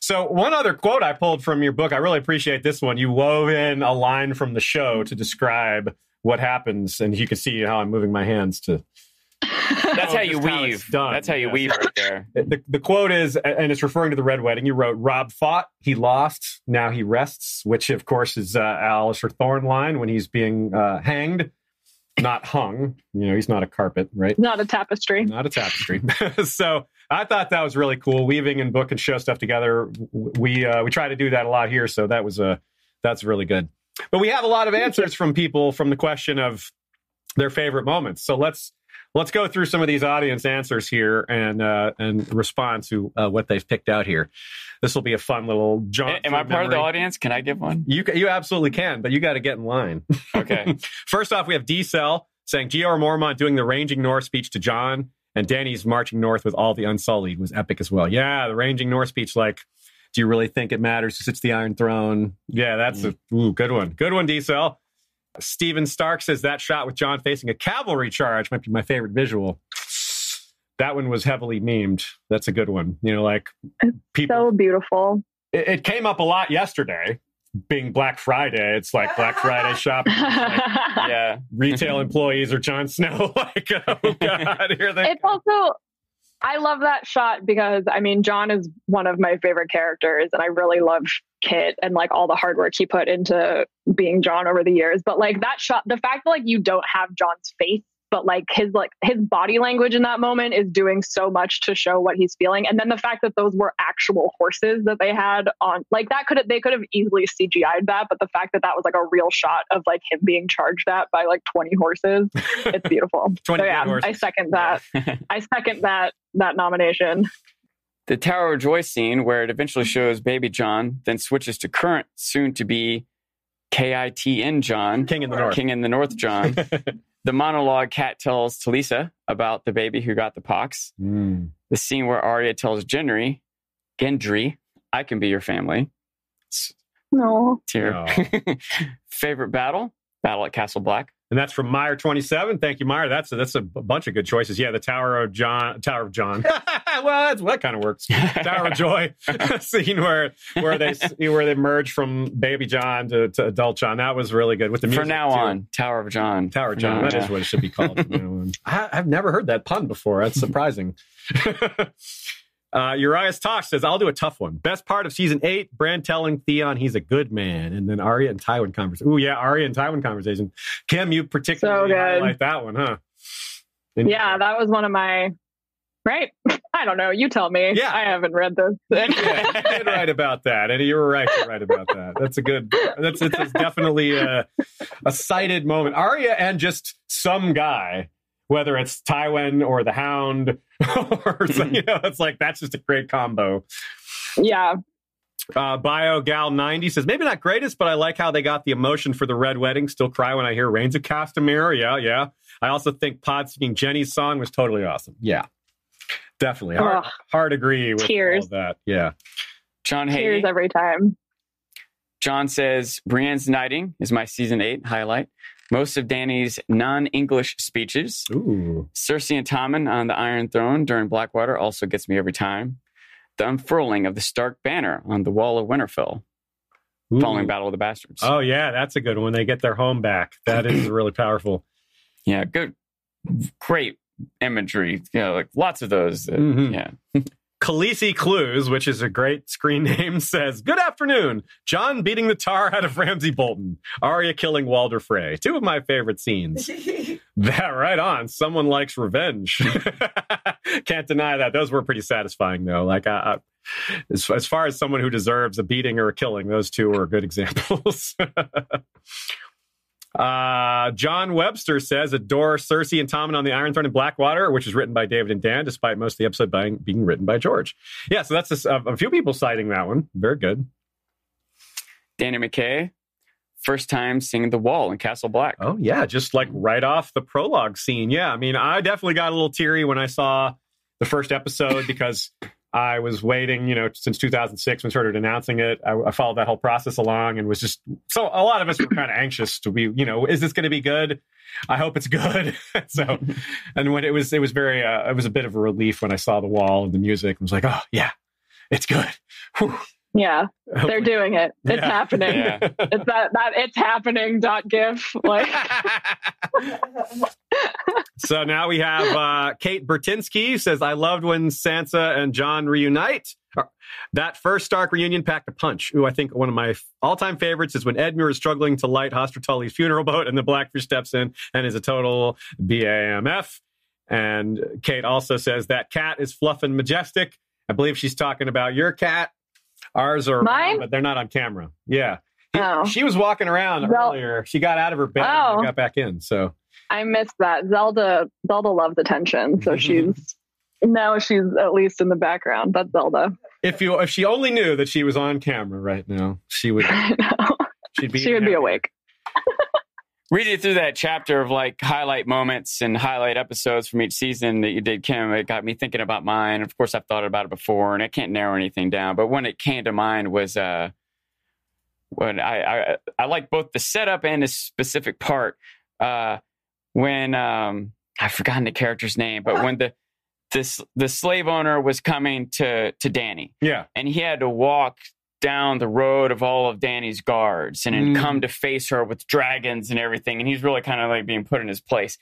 So, one other quote I pulled from your book, I really appreciate this one. You wove in a line from the show to describe what happens, and you can see how I'm moving my hands to [LAUGHS] that's Oh, how you just how it's weave. done. That's how you Yes. weave right there. [LAUGHS] the, the quote is, and it's referring to the Red Wedding. You wrote, "Robb fought, he lost, now he rests," which of course is uh, Alistair Thorne line when he's being uh, hanged, not hung. You know, he's not a carpet, right? not a tapestry Not a tapestry. [LAUGHS] so I thought that was really cool, weaving and book and show stuff together. We uh, we try to do that a lot here, so that was a that's really good. But we have a lot of answers from people from the question of their favorite moments. So let's let's go through some of these audience answers here and uh, and respond to uh, what they've picked out here. This will be a fun little jaunt. Am I part of the audience? Can I give one? You you absolutely can, but you got to get in line. Okay. [LAUGHS] First off, we have D Cell saying Jeor Mormont doing the ranging north speech to Jon, and Dany's marching north with all the Unsullied was epic as well. Yeah, the ranging north speech, like, do you really think it matters who sits the Iron Throne? Yeah, that's a ooh, good one. Good one, D Cell. Steven Stark says that shot with Jon facing a cavalry charge might be my favorite visual. That one was heavily memed. That's a good one. You know, like people so beautiful it, it came up a lot yesterday being black friday it's like black friday [LAUGHS] shopping Like, Yeah. retail employees or Jon Snow. [LAUGHS] like, oh god, here they it's also i love that shot because i mean jon is one of my favorite characters and i really love kit and like all the hard work he put into being jon over the years. But like that shot the fact that like you don't have jon's face but like his like his body language in that moment is doing so much to show what he's feeling. And then the fact that those were actual horses that they had on like that could have they could have easily cgi'd that but the fact that that was like a real shot of like him being charged at by like 20 horses it's beautiful. [LAUGHS] 20 so yeah horses. i second that. I second that that nomination. The Tower of Joy scene, where it eventually shows baby Jon, then switches to current, soon to be KITN Jon, King in the North. King in the North Jon. [LAUGHS] the monologue Cat tells Talisa about the baby who got the pox. Mm. The scene where Arya tells Gendry Gendry, I can be your family. No. tier. Oh. [LAUGHS] Favorite battle? Battle at Castle Black. And that's from Meyer twenty seven. Thank you, Meyer. That's a, that's a bunch of good choices. Yeah, the Tower of Jon, Tower of Jon. [LAUGHS] well, that's that kind of works. Tower of [LAUGHS] Joy [LAUGHS] scene where where they where they merge from Baby Jon to, to Adult Jon. That was really good with the music. For now too. on, Tower of Jon. Tower of Jon. That is what it should be called. from. I, I've never heard that pun before. That's surprising. Uh, Urias Tosh says, I'll do a tough one. Best part of season eight, Bran telling Theon he's a good man. And then Arya and Tywin conversation. Oh, yeah, Arya and Tywin conversation. Kim, you particularly So highlight that one, huh? And- Yeah, that was one of my. Right? [LAUGHS] I don't know. You tell me. Yeah. I haven't read this. [LAUGHS] yeah, you did right about that, and you were right to write about that. That's a good. That's it's, it's definitely a, a cited moment. Arya and just some guy, whether it's Tywin or the Hound, [LAUGHS] or some- you know, it's like that's just a great combo. yeah. Uh, BioGal ninety says maybe not greatest, but I like how they got the emotion for the Red Wedding. Still cry when I hear Rains of Castamere. Yeah, yeah. I also think Pod singing Jenny's song was totally awesome. Yeah, definitely. Hard, Ugh. hard agree with Tears. all that. Yeah. John Tears every time. John says Brienne's knighting is my season eight highlight. Most of Dany's non-English speeches. Ooh. Cersei and Tommen on the Iron Throne during Blackwater also gets me every time. The unfurling of the Stark banner on the Wall of Winterfell Ooh. following Battle of the Bastards. Oh yeah, that's a good one. They get their home back. That is [CLEARS THROAT] really powerful. Yeah, good, great imagery. You know, like lots of those. that- Mhm. Yeah, [LAUGHS] Khaleesi Clues, which is a great screen [LAUGHS] name, says, Good afternoon. Jon beating the tar out of Ramsay Bolton. Arya killing Walder Frey. Two of my favorite scenes. [LAUGHS] That right on. Someone likes revenge. [LAUGHS] Can't deny that. Those were pretty satisfying, though. Like, I, I, as, as far as someone who deserves a beating or a killing, those two are good examples. Uh, John Webster says, adore Cersei and Tommen on the Iron Throne in Blackwater, which is written by David and Dan, despite most of the episode being, being written by George. Yeah, so that's a, a few people citing that one. Very good. Danny McKay, first time seeing The Wall in Castle Black. Oh yeah, just like right off the prologue scene. Yeah, I mean, I definitely got a little teary when I saw the first episode because I was waiting, you know, since 2006 when started announcing it. I, I followed that whole process along and was just so. A lot of us were kind of anxious to be, you know, is this going to be good? I hope it's good. [LAUGHS] so, [LAUGHS] and when it was, it was very, uh, it was a bit of a relief when I saw the wall and the music. I was like, oh yeah, it's good. Whew. Yeah. They're doing it. It's Yeah. happening. Yeah. [LAUGHS] It's that that it's happening dot gif. Like [LAUGHS] so now we have uh, Kate Bertinsky says, I loved when Sansa and Jon reunite. Uh, That first Stark reunion packed a punch. Ooh, I think one of my all time favorites is when Edmure is struggling to light Hoster Tully's funeral boat and the Blackfish steps in and is a total BAMF. And Kate also says, That cat is fluff and majestic. I believe she's talking about your cat. Ours are, Mine? but they're not on camera. Yeah. He- Oh. She was walking around earlier. She got out of her bed Oh. and got back in. So I missed that. Zelda Zelda loves attention, so [LAUGHS] she's now she's at least in the background. That's Zelda. if you if she only knew that she was on camera right now, she would [LAUGHS] she'd be she would be awake. [LAUGHS] Reading through that chapter of like highlight moments and highlight episodes from each season that you did, Kim, it got me thinking about mine. Of course, I've thought about it before, and I can't narrow anything down. But when it came to mind was uh, when I I, I like both the setup and the specific part. Uh, when um, I've forgotten the character's name, but when the this the slave owner was coming to to Dany, Yeah. and he had to walk down the road of all of Dany's guards and then Mm. come to face her with dragons and everything. And he's really kind of like being put in his place.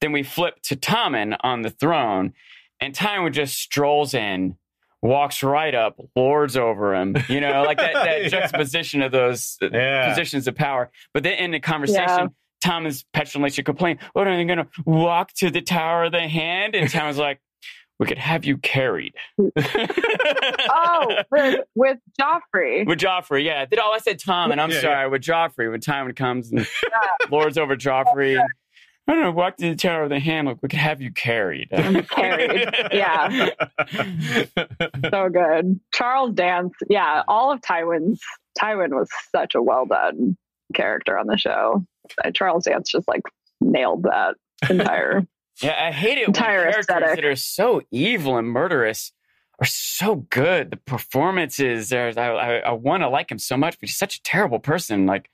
Then we flip to Tommen on the throne, and Tywin just strolls in, walks right up, lords over him. You know, like that, that [LAUGHS] Yeah. juxtaposition of those uh, Yeah. positions of power. But then in the conversation, Yeah. Tom is petulantly she complain, "What are they going to walk to the Tower of the Hand?" And Tom is like, "We could have you carried." [LAUGHS] Oh, [LAUGHS] with, with Joffrey. with Joffrey, yeah. Oh I said Tom, and I'm Yeah, sorry with Joffrey. When Tywin comes and [LAUGHS] lords over Joffrey, I don't know. walked to the Tower of the Hand. Look, we could have you carried. Carried. Yeah. so good. Charles Dance, yeah, all of Tywin's Tywin was such a well done character on the show. Charles Dance just like nailed that entire. Yeah, I hate it when Entire characters aesthetic. that are so evil and murderous are so good. The performances, there's, I, I, I want to like him so much, but he's such a terrible person. Like,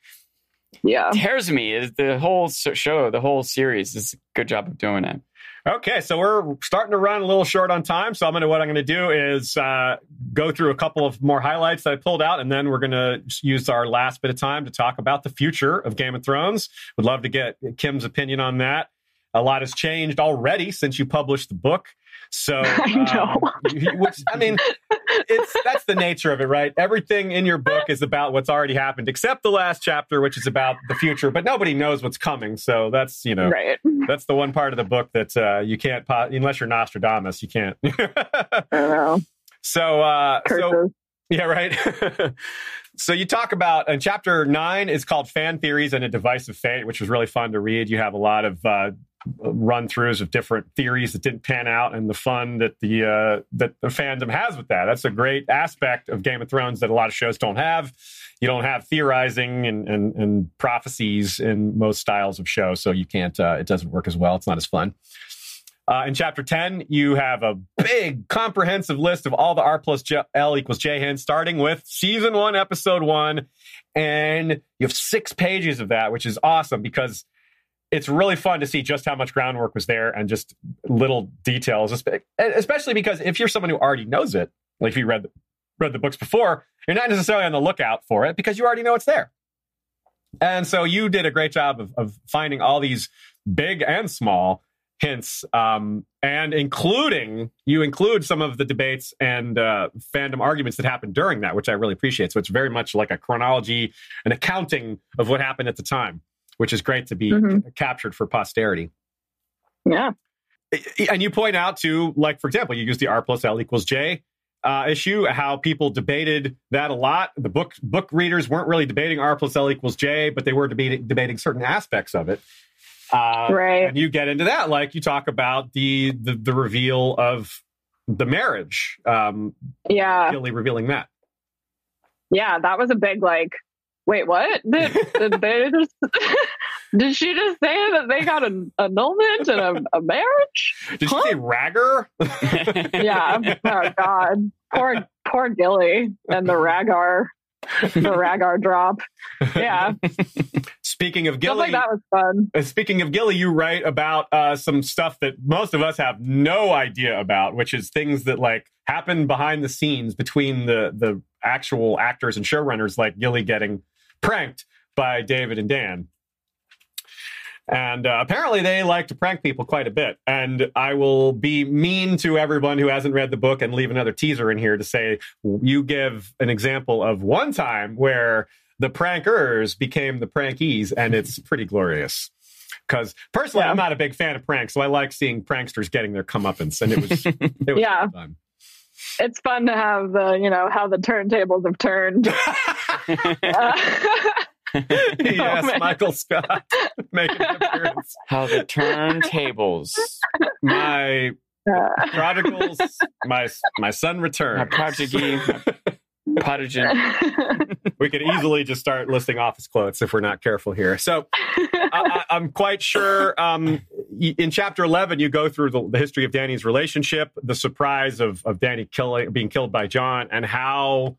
Yeah. tears me. Is the whole show, the whole series is a good job of doing it. Okay, so we're starting to run a little short on time. So I'm gonna what I'm gonna do is uh, go through a couple of more highlights that I pulled out, and then we're gonna use our last bit of time to talk about the future of Game of Thrones. Would love to get Kim's opinion on that. A lot has changed already since you published the book. So, [LAUGHS] I know. um, which I mean, it's that's the nature of it, right? Everything in your book is about what's already happened, except the last chapter, which is about the future. But nobody knows what's coming, so that's you know Right. that's the one part of the book that uh, you can't po- unless you're Nostradamus, you can't. [LAUGHS] I know. so, uh, so Curses. yeah, right. [LAUGHS] so you talk about and chapter nine is called "Fan Theories and a Device of Fate," which was really fun to read. You have a lot of uh, run throughs of different theories that didn't pan out, and the fun that the uh, that the fandom has with that. That's a great aspect of Game of Thrones that a lot of shows don't have. You don't have theorizing and and, and prophecies in most styles of show, so you can't. Uh, it doesn't work as well. It's not as fun. Uh, in chapter 10, you have a big comprehensive list of all the R plus J- L equals J hints, starting with season one, episode one. And you have six pages of that, which is awesome because it's really fun to see just how much groundwork was there and just little details, especially because if you're someone who already knows it, like if you read the, read the books before, you're not necessarily on the lookout for it because you already know it's there. And so you did a great job of, of finding all these big and small hints, um, and including you include some of the debates and uh, fandom arguments that happened during that, which I really appreciate. So it's very much like a chronology, an accounting of what happened at the time, which is great to be Mhm. captured for posterity. Yeah. And you point out to, like, for example, you use the R plus L equals J uh, issue, how people debated that a lot. The book book readers weren't really debating R plus L equals J, but they were debating debating certain aspects of it. Uh, Right. And you get into that, like you talk about the the, the reveal of the marriage, um, Yeah. Really revealing that. Yeah. That was a big like. Wait, what? [LAUGHS] Did, did they just? [LAUGHS] Did she just say that they got an annulment and a, a marriage? Did Huh? you say ragger? [LAUGHS] Yeah. Oh God. Poor poor Gilly and the Ragar, the Ragar drop. Yeah. Speaking of Gilly, like that was fun. Uh, Speaking of Gilly, you write about uh, some stuff that most of us have no idea about, which is things that like happen behind the scenes between the the actual actors and showrunners, like Gilly getting pranked by David and Dan. And uh, apparently, they like to prank people quite a bit. And I will be mean to everyone who hasn't read the book and leave another teaser in here to say you give an example of one time where the prankers became the prankies, and it's pretty glorious. Because personally, Yeah. I'm not a big fan of pranks, so I like seeing pranksters getting their comeuppance, and it was [LAUGHS] it was Yeah. fun. It's fun to have the you know how the turntables have turned. Uh, [LAUGHS] [LAUGHS] yes, man. Michael Scott [LAUGHS] making an appearance. How the turntables. My uh, prodigals, my my son returned. My returned. prodigy, my prodigy. [LAUGHS] We could easily just start listing office quotes if we're not careful here. So I, I, I'm quite sure. Um, in chapter 11, you go through the, the history of Dany's relationship, the surprise of of Danny killing, being killed by Jon, and how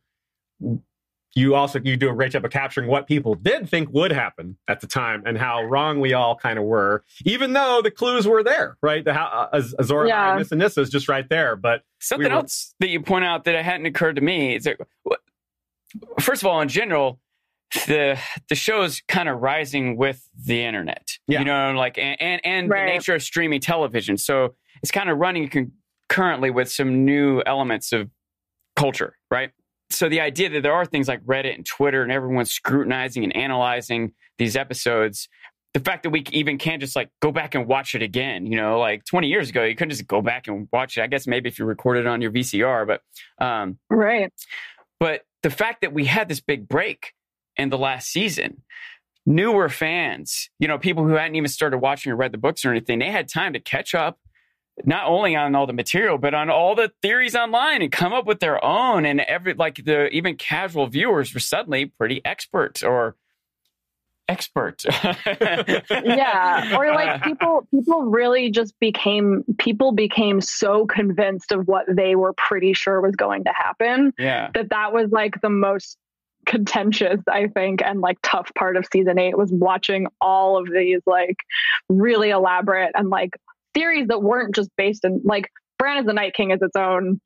you also you do a great job of capturing what people did think would happen at the time and how wrong we all kind of were, even though the clues were there, right? The how uh, Azor Yeah. and Nissa Nissa is just right there, but Something We were- else that you point out that it hadn't occurred to me is that, first of all, in general, the the show's kind of rising with the internet. Yeah. You know, like and and, and Right. the nature of streaming television. So it's kind of running concurrently with some new elements of culture, right? So the idea that there are things like Reddit and Twitter and everyone's scrutinizing and analyzing these episodes. The fact that we even can't just like go back and watch it again, you know, like 20 years ago, you couldn't just go back and watch it. I guess maybe if you recorded it on your VCR, but um, right. but the fact that we had this big break in the last season, newer fans, you know, people who hadn't even started watching or read the books or anything, they had time to catch up not only on all the material but on all the theories online and come up with their own and every like the even casual viewers were suddenly pretty expert or expert. [LAUGHS] yeah or like uh. people people really just became people became so convinced of what they were pretty sure was going to happen yeah. that that was like the most contentious i think and like tough part of season 8 was watching all of these like really elaborate and like theories that weren't just based in like Bran is the Night King is its own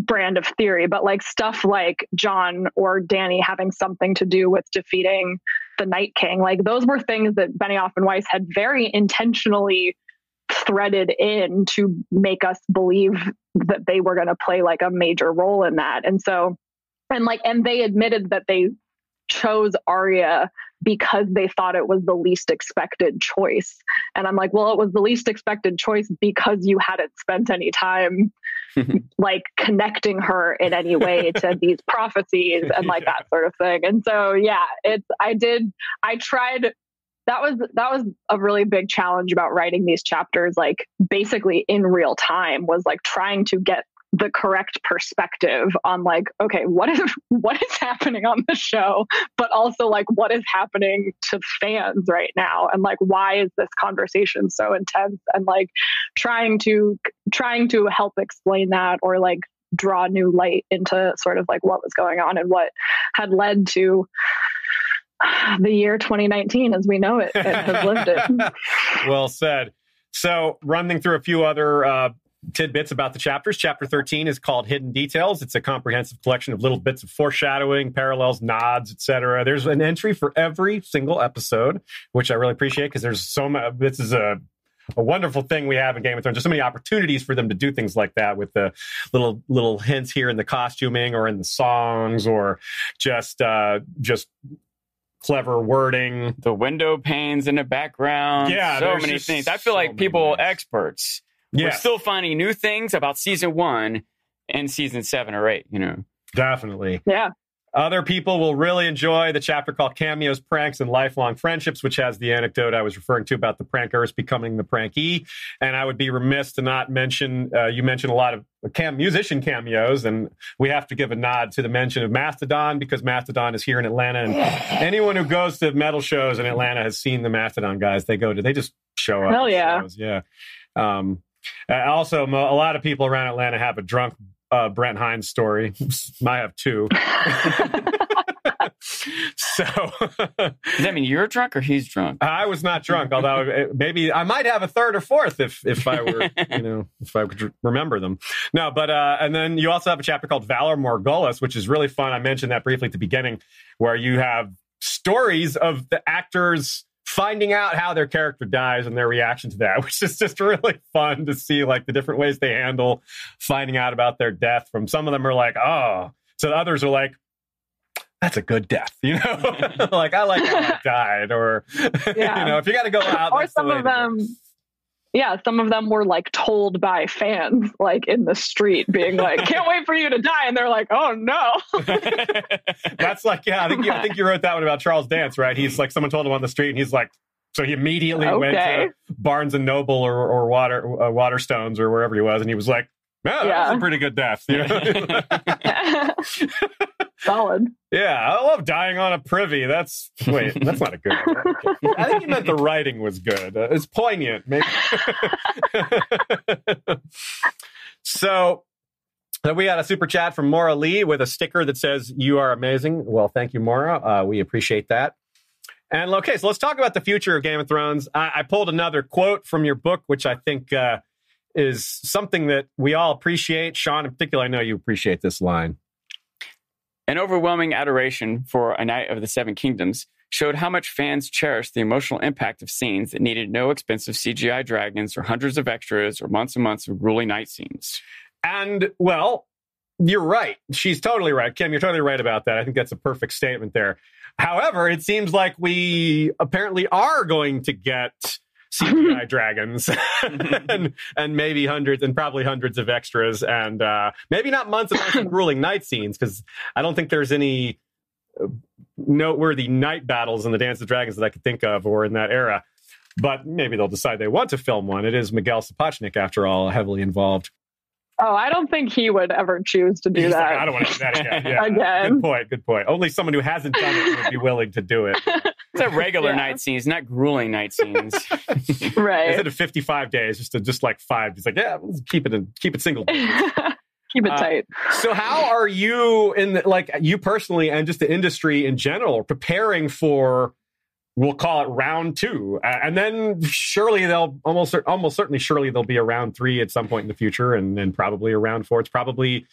brand of theory, but like stuff like Jon or Dany having something to do with defeating the Night King, like those were things that Benioff and Weiss had very intentionally threaded in to make us believe that they were going to play like a major role in that. And so, and like, and they admitted that they chose Arya because they thought it was the least expected choice. And I'm like, well, it was the least expected choice because you hadn't spent any time [LAUGHS] like connecting her in any way [LAUGHS] to these prophecies and like yeah. that sort of thing. And so yeah, it's I did I tried that was that was a really big challenge about writing these chapters like basically in real time was like trying to get the correct perspective on like okay what is [LAUGHS] what is happening on the show but also like what is happening to fans right now? And like why is this conversation so intense? And like trying to trying to help explain that or like draw new light into sort of like what was going on and what had led to the year 2019 as we know it and have lived it. [LAUGHS] Well said. So running through a few other uh, tidbits about the chapters. Chapter 13 is called Hidden Details. It's a comprehensive collection of little bits of foreshadowing, parallels, nods, etc. There's an entry for every single episode, which I really appreciate because there's so much. This is a a wonderful thing we have in Game of Thrones. There's so many opportunities for them to do things like that with the little little hints here in the costuming or in the songs or just uh, just clever wording. The window panes in the background. Yeah, so many things. I feel so like people experts yeah. we're still finding new things about season one and season seven or eight, you know. Definitely. Yeah. Other people will really enjoy the chapter called Cameos, Pranks, and Lifelong Friendships, which has the anecdote I was referring to about the prankers becoming the prankee. And I would be remiss to not mention, uh, you mentioned a lot of cam- musician cameos, and we have to give a nod to the mention of Mastodon because Mastodon is here in Atlanta. And anyone who goes to metal shows in Atlanta has seen the Mastodon guys. They go to, they just show up. Hell yeah. Shows. Yeah. Um, uh, also, a lot of people around Atlanta have a drunk uh, Brent Hinds story. [LAUGHS] I have two. [LAUGHS] so does that mean you're drunk or he's drunk? I was not drunk, although maybe I might have a third or fourth if if I were you know if I could remember them. No, but uh, and then you also have a chapter called Valar Morghulis, which is really fun. I mentioned that briefly at the beginning, where you have stories of the actors finding out how their character dies and their reaction to that, [LAUGHS] which is just really fun to see like the different ways they handle finding out about their death. From some of them are like, oh, so others are like, that's a good death, you know, [LAUGHS] like I like how I [LAUGHS] died, or yeah. you know, if you got to go out, or some of them yeah, some of them were like told by fans, like in the street, being like, [LAUGHS] "Can't wait for you to die," and they're like, "Oh no." [LAUGHS] That's like, yeah, I think you, I think you wrote that one about Charles Dance, right? He's like, someone told him on the street, and he's like, so he immediately okay. went to Barnes and Noble or, or Water uh, Waterstones or wherever he was, and he was like, oh, yeah, that's a pretty good death." You know? [LAUGHS] Solid. Yeah, I love dying on a privy. That's wait, that's not a good. One. I think he meant the writing was good. Uh, it's poignant, maybe. [LAUGHS] so we got a super chat from Maura Lee with a sticker that says "You are amazing." Well, thank you, Maura. Uh, we appreciate that. And okay, so let's talk about the future of Game of Thrones. I, I pulled another quote from your book, which I think uh, is something that we all appreciate. Sean, in particular, I know you appreciate this line. An overwhelming adoration for A Knight of the Seven Kingdoms showed how much fans cherished the emotional impact of scenes that needed no expensive CGI dragons or hundreds of extras or months and months of grueling night scenes. And, well, you're right. She's totally right. Kim, you're totally right about that. I think that's a perfect statement there. However, it seems like we apparently are going to get CGI [LAUGHS] dragons [LAUGHS] and, and maybe hundreds and probably hundreds of extras and uh, maybe not months and months of grueling night scenes because I don't think there's any uh, noteworthy night battles in the Dance of Dragons that I could think of or in that era. But maybe they'll decide they want to film one. It is Miguel Sapochnik, after all, heavily involved. Oh, I don't think he would ever choose to do He's that. Like, I don't want to do that again. [LAUGHS] Yeah. again. Good point. Good point. Only someone who hasn't done it would be willing to do it. It's a regular [LAUGHS] Yeah. night scenes, not grueling night scenes. [LAUGHS] right. Instead of 55 days, just to, just like five. He's like, yeah, let's keep it in, keep it single. Keep it Uh, tight. So how are you in the, like you personally and just the industry in general preparing for we'll call it round 2 Uh, and then surely they'll almost almost certainly surely there'll be a round 3 at some point in the future and then probably a round 4 it's probably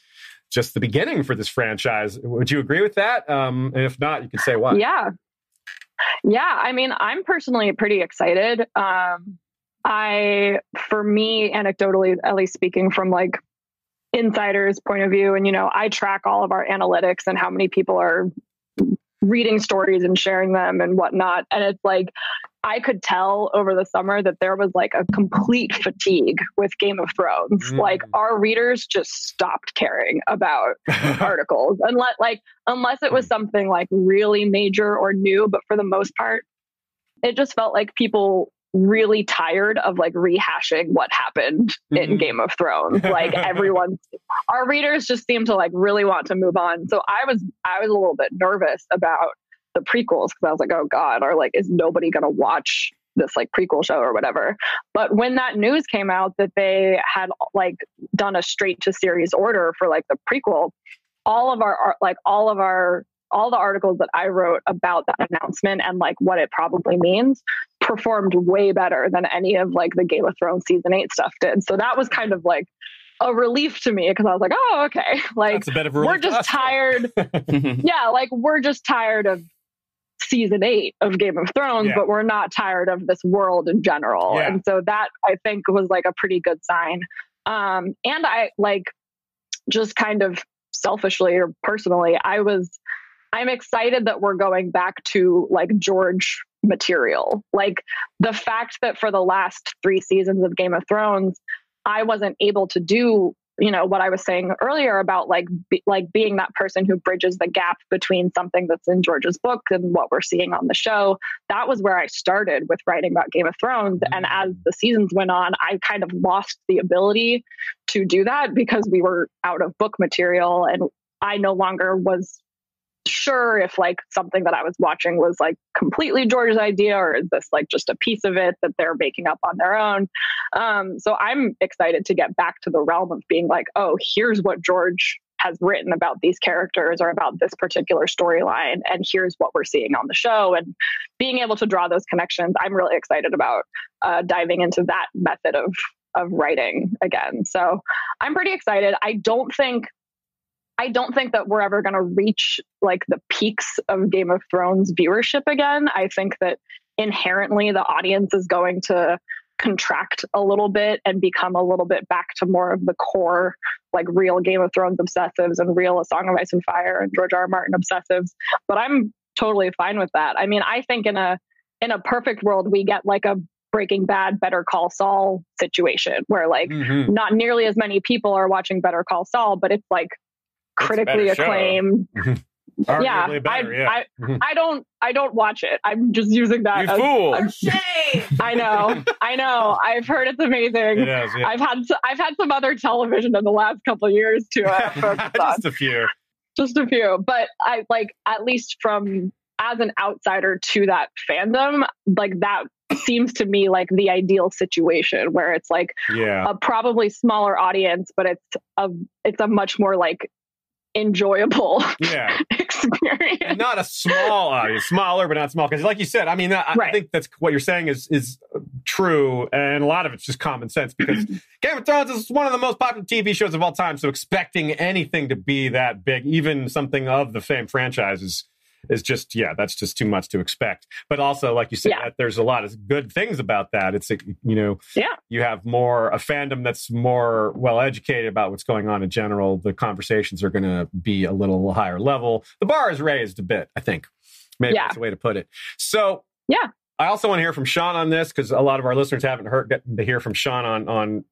just the beginning for this franchise would you agree with that um and if not you can say why Yeah. Yeah. I mean, I'm personally pretty excited. Um, I, for me, anecdotally, at least speaking from like insiders' point of view, and you know, I track all of our analytics and how many people are reading stories and sharing them and whatnot. And it's like, I could tell over the summer that there was like a complete fatigue with Game of Thrones. Mm. Like our readers just stopped caring about [LAUGHS] articles unless like unless it was something like really major or new but for the most part it just felt like people really tired of like rehashing what happened in Mhm. game of thrones. [LAUGHS] Like everyone our readers just seem to like really want to move on. So i was i was a little bit nervous about the prequels because i was like oh god or like is nobody gonna watch this like prequel show or whatever? But when that news came out that they had like done a straight to series order for like the prequel all of our like all of our all the articles that i wrote about that announcement and like what it probably means performed way better than any of like the game of thrones season 8 stuff did. So that was kind of like a relief to me because i was like oh okay. [LAUGHS] Like That's a bit of a we're just tired [LAUGHS] [LAUGHS] yeah like we're just tired of season eight of game of thrones Yeah. but we're not tired of this world in general. Yeah. and so that i think was like a pretty good sign. Um and i like just kind of selfishly or personally i was i'm excited that we're going back to like george material. Like the fact that for the last three seasons of game of thrones i wasn't able to do you know what i was saying earlier about like be, like being that person who bridges the gap between something that's in george's book and what we're seeing on the show that was where i started with writing about game of thrones. And as mm. the seasons went on i kind of lost the ability to do that because we were out of book material and i no longer was sure if like something that i was watching was like completely george's idea or is this like just a piece of it that they're making up on their own um, so I'm excited to get back to the realm of being like, oh, here's what George has written about these characters or about this particular storyline, and here's what we're seeing on the show, and being able to draw those connections. I'm really excited about uh, diving into that method of of writing again. So I'm pretty excited. I don't think. I don't think that we're ever going to reach like the peaks of Game of Thrones viewership again. I think that inherently the audience is going to contract a little bit and become a little bit back to more of the core, like real Game of Thrones obsessives and real A Song of Ice and Fire and George R. R. Martin obsessives. But I'm totally fine with that. I mean, I think in a in a perfect world, we get like a Breaking Bad, Better Call Saul situation where like Mhm. not nearly as many people are watching Better Call Saul, but it's like critically better show. acclaimed. [LAUGHS] yeah, better, I, yeah. I. I don't I don't watch it. I'm just using that. You as, fool. For shame. [LAUGHS] I know, I know. I've heard it's amazing. It is, yeah. I've had s- I've had some other television in the last couple of years too. uh, [LAUGHS] just a few just a few. But I like at least from as an outsider to that fandom, like that seems to me like the ideal situation where it's like yeah a probably smaller audience, but it's a it's a much more like enjoyable yeah [LAUGHS] experience. and not a small uh, audience, smaller but not small. Because, like you said, I mean, I, I think that's what you're saying is is uh, true, and a lot of it's just common sense. Because [CLEARS THROAT] Game of Thrones is one of the most popular TV shows of all time, so expecting anything to be that big, even something of the same franchise, is is just yeah, that's just too much to expect. But also, like you said, Yeah. there's a lot of good things about that. It's you know, Yeah. you have more a fandom that's more well educated about what's going on in general. The conversations are going to be a little higher level. The bar is raised a bit, I think. Maybe Yeah. that's the way to put it. So Yeah. I also want to hear from Sean on this because a lot of our listeners haven't heard to hear from Sean on on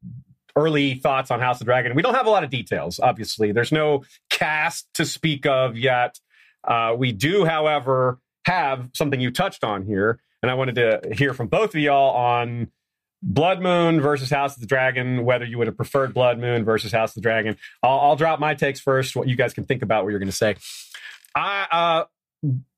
early thoughts on House of Dragon. We don't have a lot of details, obviously. There's no cast to speak of yet. Uh, we do, however, have something you touched on here, and I wanted to hear from both of y'all on Blood Moon versus House of the Dragon, whether you would have preferred Blood Moon versus House of the Dragon. I'll, I'll drop my takes first, what you guys can think about what you're going to say. I, uh,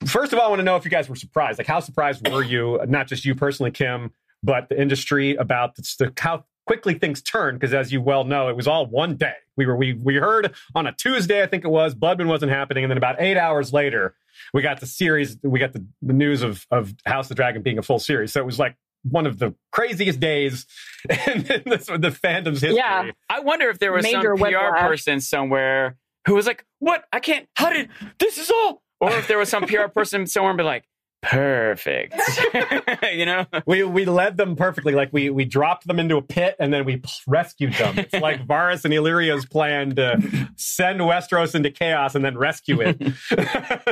first of all, I want to know if you guys were surprised. Like, how surprised were you? Not just you personally, Kim, but the industry about the, how quickly things turned. Because as you well know, it was all one day. We were we we heard on a Tuesday, I think it was, Blood Moon wasn't happening, and then about eight hours later, we got the series. We got the, the news of of House of the Dragon being a full series. So it was like one of the craziest days [LAUGHS] in the, the fandom's history. Yeah. I wonder if there was Major some PR whiplash. person somewhere who was like, "What? I can't. How did this is all?" Or if there was some PR person somewhere and be like, "Perfect," [LAUGHS] [LAUGHS] you know? We we led them perfectly. Like we we dropped them into a pit and then we rescued them. It's like [LAUGHS] Varys and Illyrio's plan to send Westeros into chaos and then rescue it.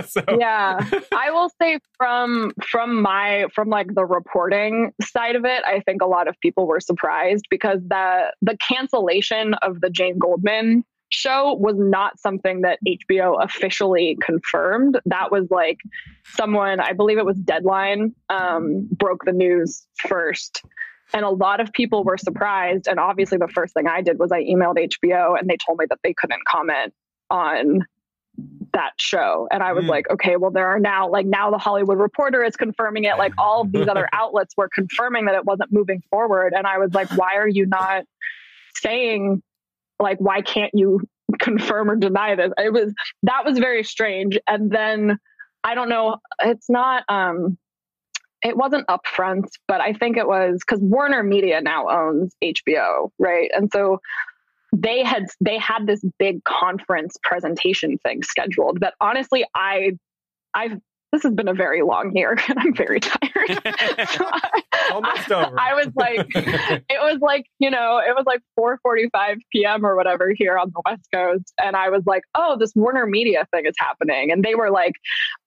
so yeah i will say from from my from like the reporting side of it i think a lot of people were surprised because the the cancellation of the jane goldman show was not something that hbo officially confirmed that was like someone i believe it was deadline um, broke the news first and a lot of people were surprised and obviously the first thing i did was i emailed hbo and they told me that they couldn't comment on that show. And I was Mm. like, okay, well, there are now, like, now the Hollywood Reporter is confirming it. Like, all of these other [LAUGHS] outlets were confirming that it wasn't moving forward. And I was like, why are you not saying, like, why can't you [LAUGHS] confirm or deny this? It was, that was very strange. And then I don't know, it's not, um, it wasn't upfront, but I think it was because Warner Media now owns HBO, right? And so they had they had this big conference presentation thing scheduled that honestly I I've this has been a very long year [LAUGHS] and I'm very [LAUGHS] tired. So [LAUGHS] I, almost I- over. I was like it was like, you know, it was like 4:45 p.m. or whatever here on the West Coast and I was like, "Oh, this Warner Media thing is happening." And they were like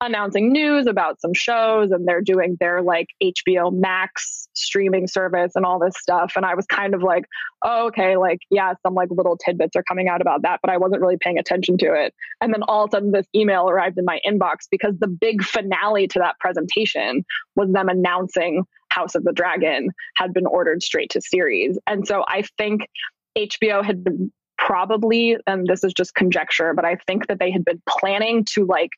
announcing news about some shows and they're doing their like HBO Max streaming service and all this stuff and I was kind of like, "Oh, okay, like yeah, some like little tidbits are coming out about that, but I wasn't really paying attention to it." And then all of a sudden this email arrived in my inbox because the big finale to that presentation was them announcing House of the Dragon had been ordered straight to series. And so I think HBO had been probably, and this is just conjecture, but I think that they had been planning to like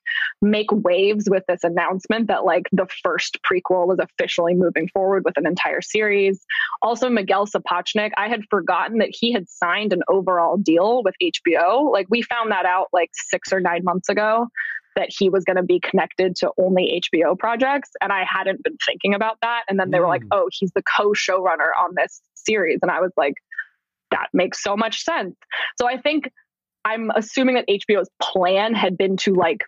make waves with this announcement that like the first prequel was officially moving forward with an entire series. Also, Miguel Sapochnik, I had forgotten that he had signed an overall deal with HBO. Like we found that out like six or nine months ago that he was going to be connected to only HBO projects. And I hadn't been thinking about that. And then they were like, Mm. oh, he's the co showrunner on this series. And I was like, that makes so much sense. So I think I'm assuming that HBO's plan had been to like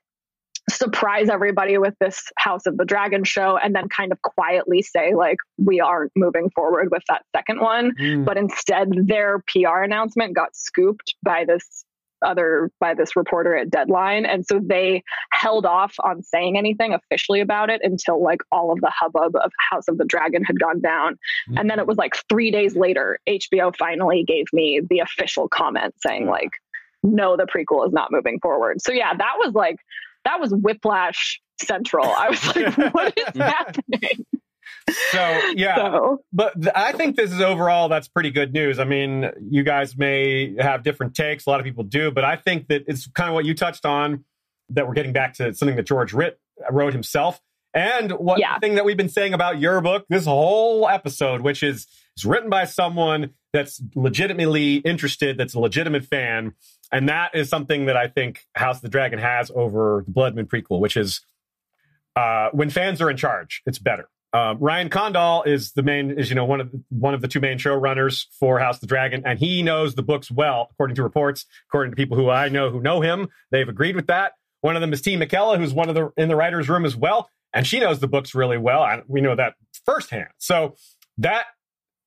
surprise everybody with this House of the Dragon show and then kind of quietly say, like, we aren't moving forward with that second one Mm. but instead their PR announcement got scooped by this other by this reporter at Deadline. And so they held off on saying anything officially about it until like all of the hubbub of House of the Dragon had gone down. Mm-hmm. And then it was like 3 days later HBO finally gave me the official comment saying like no the prequel is not moving forward. So yeah that was like that was whiplash central. I was like [LAUGHS] what is [LAUGHS] happening so yeah, so but th- I think this is overall that's pretty good news. I mean, you guys may have different takes. A lot of people do, but I think that it's kind of what you touched on. That we're getting back to something that George Ritt wrote himself, and what Yeah. thing that we've been saying about your book this whole episode, which is it's written by someone that's legitimately interested, that's a legitimate fan, and that is something that I think House of the Dragon has over the Blood Moon prequel, which is uh, when fans are in charge, it's better. Um, Ryan Condal is the main, is you know one of the, one of the two main showrunners for House of the Dragon, and he knows the books well, according to reports, according to people who I know who know him. They've agreed with that. One of them is Ti Mikkel, who's one of the in the writers' room as well, and she knows the books really well. And we know that firsthand. So that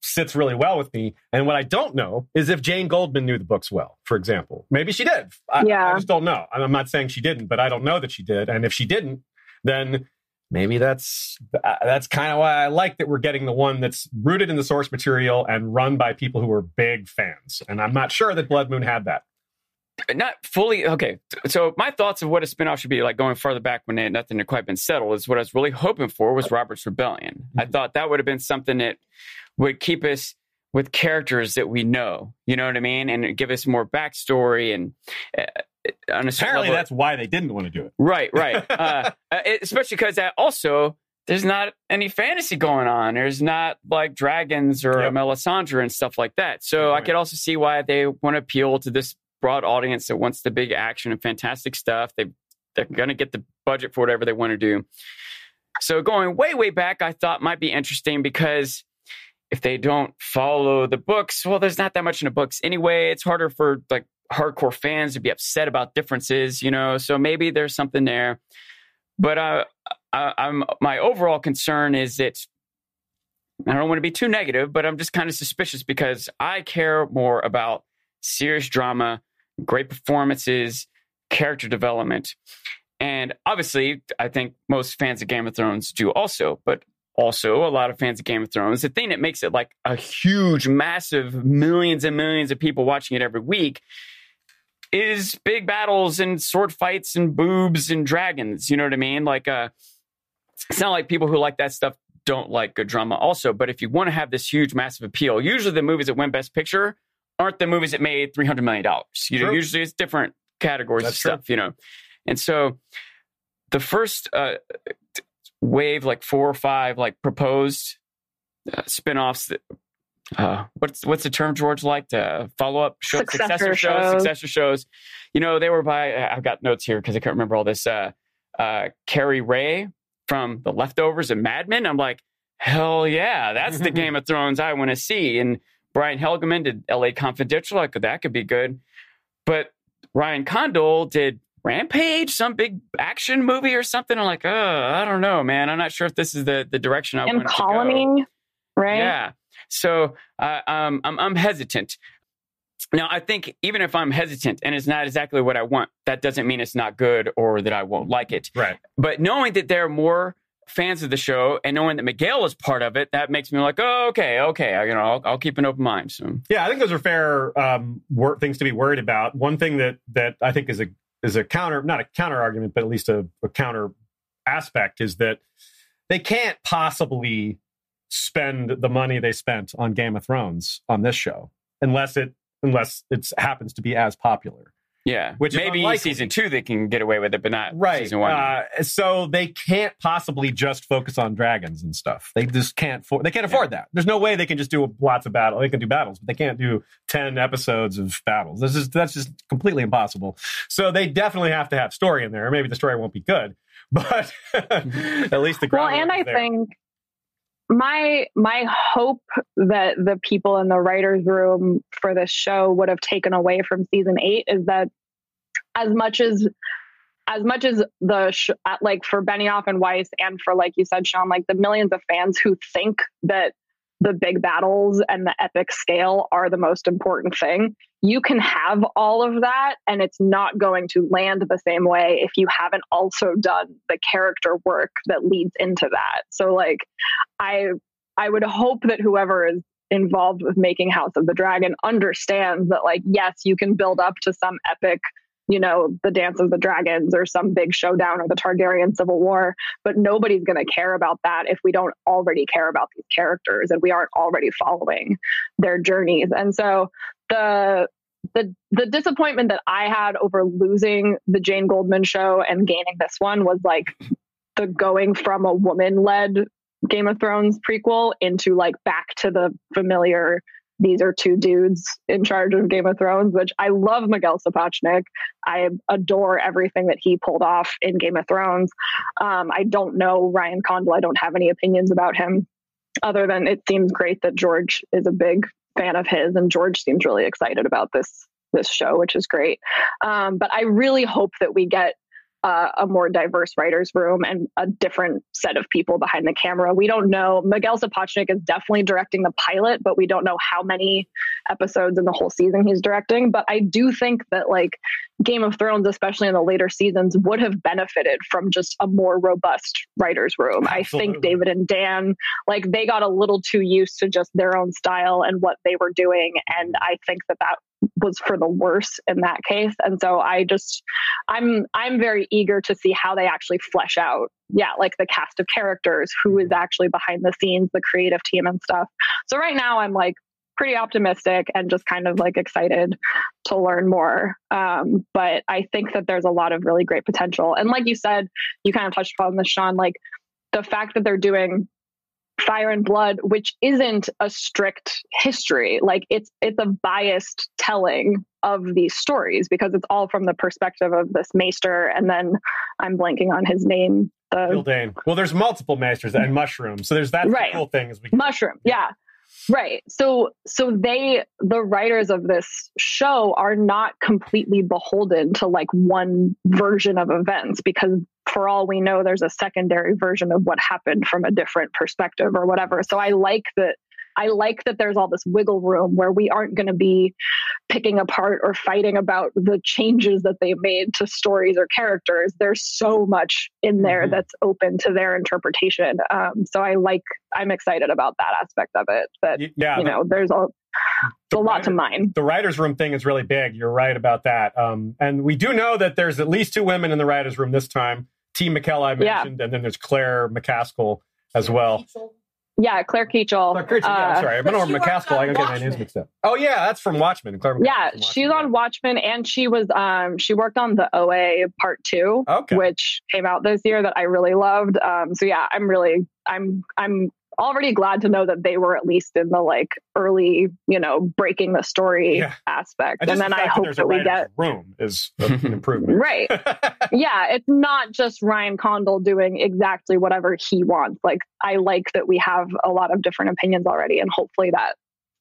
sits really well with me. And what I don't know is if Jane Goldman knew the books well, for example. Maybe she did. I, Yeah. I just don't know. I'm not saying she didn't, but I don't know that she did. And if she didn't, then maybe that's uh, that's kind of why I like that we're getting the one that's rooted in the source material and run by people who are big fans. And I'm not sure that Blood Moon had that. not fully okay so my thoughts of what a spinoff should be like going further back when it, nothing had quite been settled is what i was really hoping for was robert's rebellion i Mhm. thought that would have been something that would keep us with characters that we know you know what i mean and give us more backstory and uh, on a Apparently, level- that's why they didn't want to do it. Right, right. [LAUGHS] uh, uh, especially because that also there's not any fantasy going on. There's not like dragons or Yep. Melisandre and stuff like that. So I could also see why they want to appeal to this broad audience that wants the big action and fantastic stuff. They they're going to get the budget for whatever they want to do. So going way way back, I thought might be interesting because if they don't follow the books, well, there's not that much in the books anyway. It's harder for like hardcore fans to be upset about differences, you know. So maybe there's something there. But uh, I, I'm my overall concern is that I don't want to be too negative, but I'm just kind of suspicious because I care more about serious drama, great performances, character development, and obviously, I think most fans of Game of Thrones do also. But also a lot of fans of Game of Thrones. The thing that makes it like a huge, massive, millions and millions of people watching it every week is big battles and sword fights and boobs and dragons. You know what I mean? Like, uh, it's not like people who like that stuff don't like good drama also. But if you want to have this huge, massive appeal, usually the movies that win Best Picture aren't the movies that made three hundred million dollars. You know, True. usually it's different categories That's of true. stuff. You know, and so the first uh, wave, like four or five, like proposed uh, spinoffs that. Uh, what's what's the term George liked? Uh, follow up show, Successor shows, shows. successor shows. You know, they were by. I've got notes here because I can't remember all this. Uh, uh, Carly Wray from The Leftovers and Mad Men. I'm like, hell yeah, that's the Game of Thrones I want to see. And Brian Helgeland did L.A. Confidential. Like that could be good. But Ryan Condal did Rampage, some big action movie or something. I'm like, oh, I don't know, man. I'm not sure if this is the the direction I want to go. colony, right? Yeah. So uh, um, I'm, I'm hesitant. Now, I think even if I'm hesitant and it's not exactly what I want, that doesn't mean it's not good or that I won't like it. Right. But knowing that there are more fans of the show and knowing that Miguel is part of it, that makes me like, oh, okay, okay. I, you know, I'll, I'll keep an open mind. So Yeah, I think those are fair um, wor- things to be worried about. One thing that that I think is a is a counter, not a counter argument, but at least a, a counter aspect is that they can't possibly spend the money they spent on Game of Thrones on this show unless it unless it happens to be as popular. yeah, Which is maybe unlikely. season two they can get away with it, but not Right. season one. Uh, so they can't possibly just focus on dragons and stuff. They just can't. For- they can't afford that. There's no way they can just do lots of battles. They can do battles, but they can't do ten episodes of battles. This is that's just completely impossible. So they definitely have to have story in there. Maybe the story won't be good, [LAUGHS] but [LAUGHS] at least the Well, and I there. think my my hope that the people in the writers' room for this show would have taken away from season eight is that as much as as much as the sh- like for Benioff and Weiss and for like you said, Sean, like the millions of fans who think that the big battles and the epic scale are the most important thing. You can have all of that, and it's not going to land the same way if you haven't also done the character work that leads into that. So, like, I I would hope that whoever is involved with making House of the Dragon understands that, like, yes, you can build up to some epic you know, the Dance of the Dragons or some big showdown or the Targaryen Civil War. But nobody's going to care about that if we don't already care about these characters and we aren't already following their journeys. And so the the the disappointment that I had over losing the Jane Goldman show and gaining this one was like the going from a woman led Game of Thrones prequel into like back to the familiar these are two dudes in charge of Game of Thrones, which I love Miguel Sapochnik. I adore everything that he pulled off in Game of Thrones. Um, I don't know Ryan Condal. I don't have any opinions about him other than it seems great that George is a big fan of his and George seems really excited about this this show, which is great. Um, but I really hope that we get uh, a more diverse writers room and a different set of people behind the camera. We don't know. Miguel Sapochnik is definitely directing the pilot, but we don't know how many episodes in the whole season he's directing. But I do think that like Game of Thrones, especially in the later seasons, would have benefited from just a more robust writers room. I think David and Dan, like they got a little too used to just their own style and what they were doing, and I think that that was for the worse in that case. And so I just I'm I'm very eager to see how they actually flesh out, yeah, like the cast of characters, who is actually behind the scenes, the creative team and stuff. So right now I'm like pretty optimistic and just kind of like excited to learn more. Um, but I think that there's a lot of really great potential. And like you said, you kind of touched upon this, Sean, like the fact that they're doing fire and blood which isn't a strict history like it's it's a biased telling of these stories because it's all from the perspective of this maester and then i'm blanking on his name the. Well, there's multiple masters and mushrooms, so there's that Right. cool thing. Is we mushroom yeah right so so they the writers of this show are not completely beholden to like one version of events because for all we know there's a secondary version of what happened from a different perspective or whatever so i like that I like that there's all this wiggle room where we aren't going to be picking apart or fighting about the changes that they made to stories or characters. There's so much in there Mhm. that's open to their interpretation. Um, so I like, I'm excited about that aspect of it. That Y- yeah, you know, there's a, the a lot to mine. the writers' room thing is really big. You're right about that. Um, and we do know that there's at least two women in the writers' room this time. Ti Mikkel I Yeah. mentioned, and then there's Claire McCaskill as well. Yeah, Claire Kiechel. Claire Kiechel, yeah, I'm uh, sorry, I'm But over she worked McCaskill. I on get my names Watchmen. mixed up. Oh yeah, that's from Watchmen. Claire McCaskill yeah, from she's on Watchmen, and she was um she worked on the OA Part Two. Okay. which came out this year that I really loved. Um, so yeah, I'm really I'm I'm already glad to know that they were at least in the like early you know breaking the story Yeah. aspect, And and, then the I fact that hope that we get room is an [LAUGHS] improvement. right. [LAUGHS] yeah, it's not just Ryan Condal doing exactly whatever he wants. Like I like that we have a lot of different opinions already, and hopefully that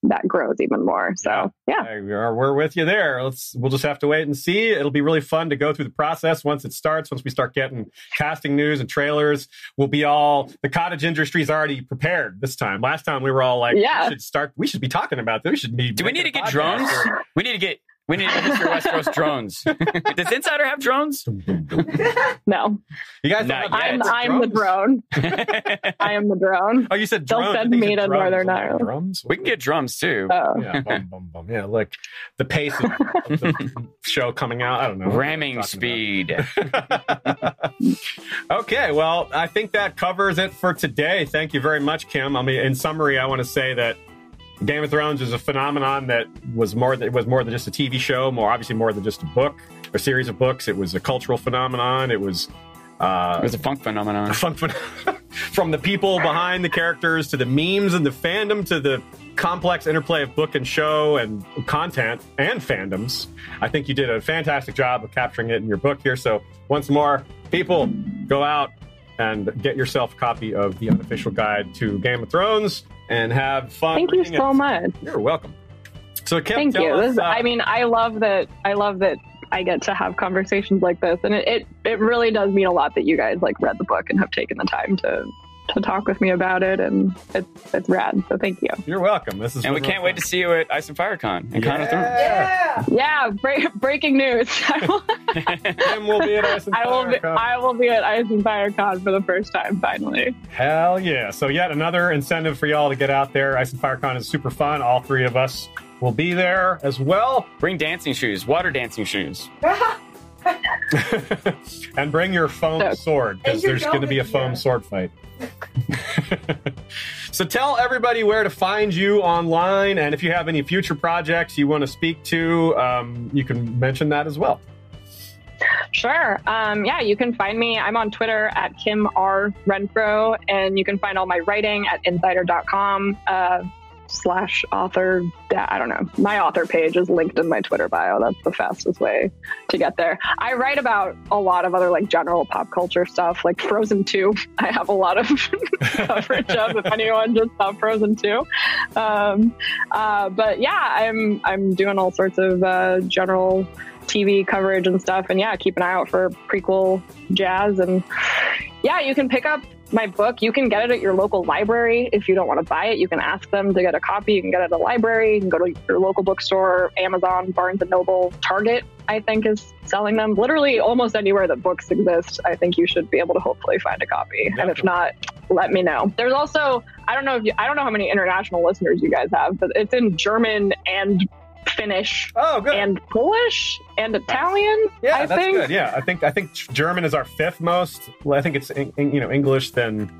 that grows even more. So yeah. I- we're, we're with you there. Let's we'll just have to wait and see. It'll be really fun to go through the process once it starts. Once we start getting casting news and trailers, we'll be all the cottage industry is already prepared this time. Last time we were all like, Yeah. we should start. We should be talking about this. We should be. Do we need to get podcast drones? or- We need to get we need Mr. West Coast drones. [LAUGHS] Does Insider have drones? No, You guys, don't Not have I'm. I'm the drone. I am the drone. Oh, you said Don't drones. send I think you me to drums. Northern I'm like, Ireland. Drums. we can get drums too. Oh. Yeah, bum, bum, bum. yeah, like the pace of, of the [LAUGHS] show coming out. I don't know. Ramming speed. [LAUGHS] okay, well, I think that covers it for today. Thank you very much, Kim. I mean, in summary, I want to say that Game of Thrones is a phenomenon that was more than it was more than just a TV show, more obviously more than just a book, a series of books. It was a cultural phenomenon. It was uh, It was a funk phenomenon. [LAUGHS] a fun phen- [LAUGHS] from the people behind the characters to the memes and the fandom to the complex interplay of book and show and content and fandoms. I think you did a fantastic job of capturing it in your book here. So once more, people, go out and get yourself a copy of the unofficial guide to Game of Thrones and have fun. Thank you so it. much. You're welcome. So Kim, Thank you. us, This, uh, I mean, I love that. I love that I get to have conversations like this, and it, it it really does mean a lot that you guys like read the book and have taken the time to to talk with me about it, and it's it's rad. So thank you. you're welcome. This is And we can't wait fun. to see you at Ice and Fire Con and Con of Thrones. Yeah. Yeah. Yeah, break, breaking news. [LAUGHS] I will, Kim will be at Ice and [LAUGHS] I will Fire be Con. I will be at Ice and Fire Con for the first time finally. Hell yeah. So, yet another incentive for y'all to get out there. Ice and FireCon is super fun. All three of us will be there as well. Bring dancing shoes, water dancing shoes. [LAUGHS] [LAUGHS] and bring your foam So- sword because there's going to be a foam gear. sword fight. [LAUGHS] so, tell everybody where to find you online. And if you have any future projects you want to speak to, um, you can mention that as well. Sure. Um, yeah, you can find me. I'm on Twitter at Kim R Renfro, and you can find all my writing at insider.com uh, slash author. I don't know. My author page is linked in my Twitter bio. That's the fastest way to get there. I write about a lot of other like general pop culture stuff, like Frozen 2. [LAUGHS] I have a lot of [LAUGHS] coverage of if anyone just saw Frozen 2. Um, uh, but yeah, I'm I'm doing all sorts of uh, general TV coverage and stuff. And yeah, keep an eye out for prequel jazz. And yeah, you can pick up my book. You can get it at your local library. If you don't want to buy it, you can ask them to get a copy. You can get it at a library. You can go to your local bookstore, Amazon, Barnes and Noble, Target. I think is selling them. Literally, almost anywhere that books exist. I think you should be able to hopefully find a copy. And if not, let me know. There's also I don't know if you, I don't know how many international listeners you guys have, but it's in German and Finnish Oh, good. and Polish and Italian. yeah, I that's think. good. Yeah, I think I think German is our fifth most. Well, I think it's in, in- you know English then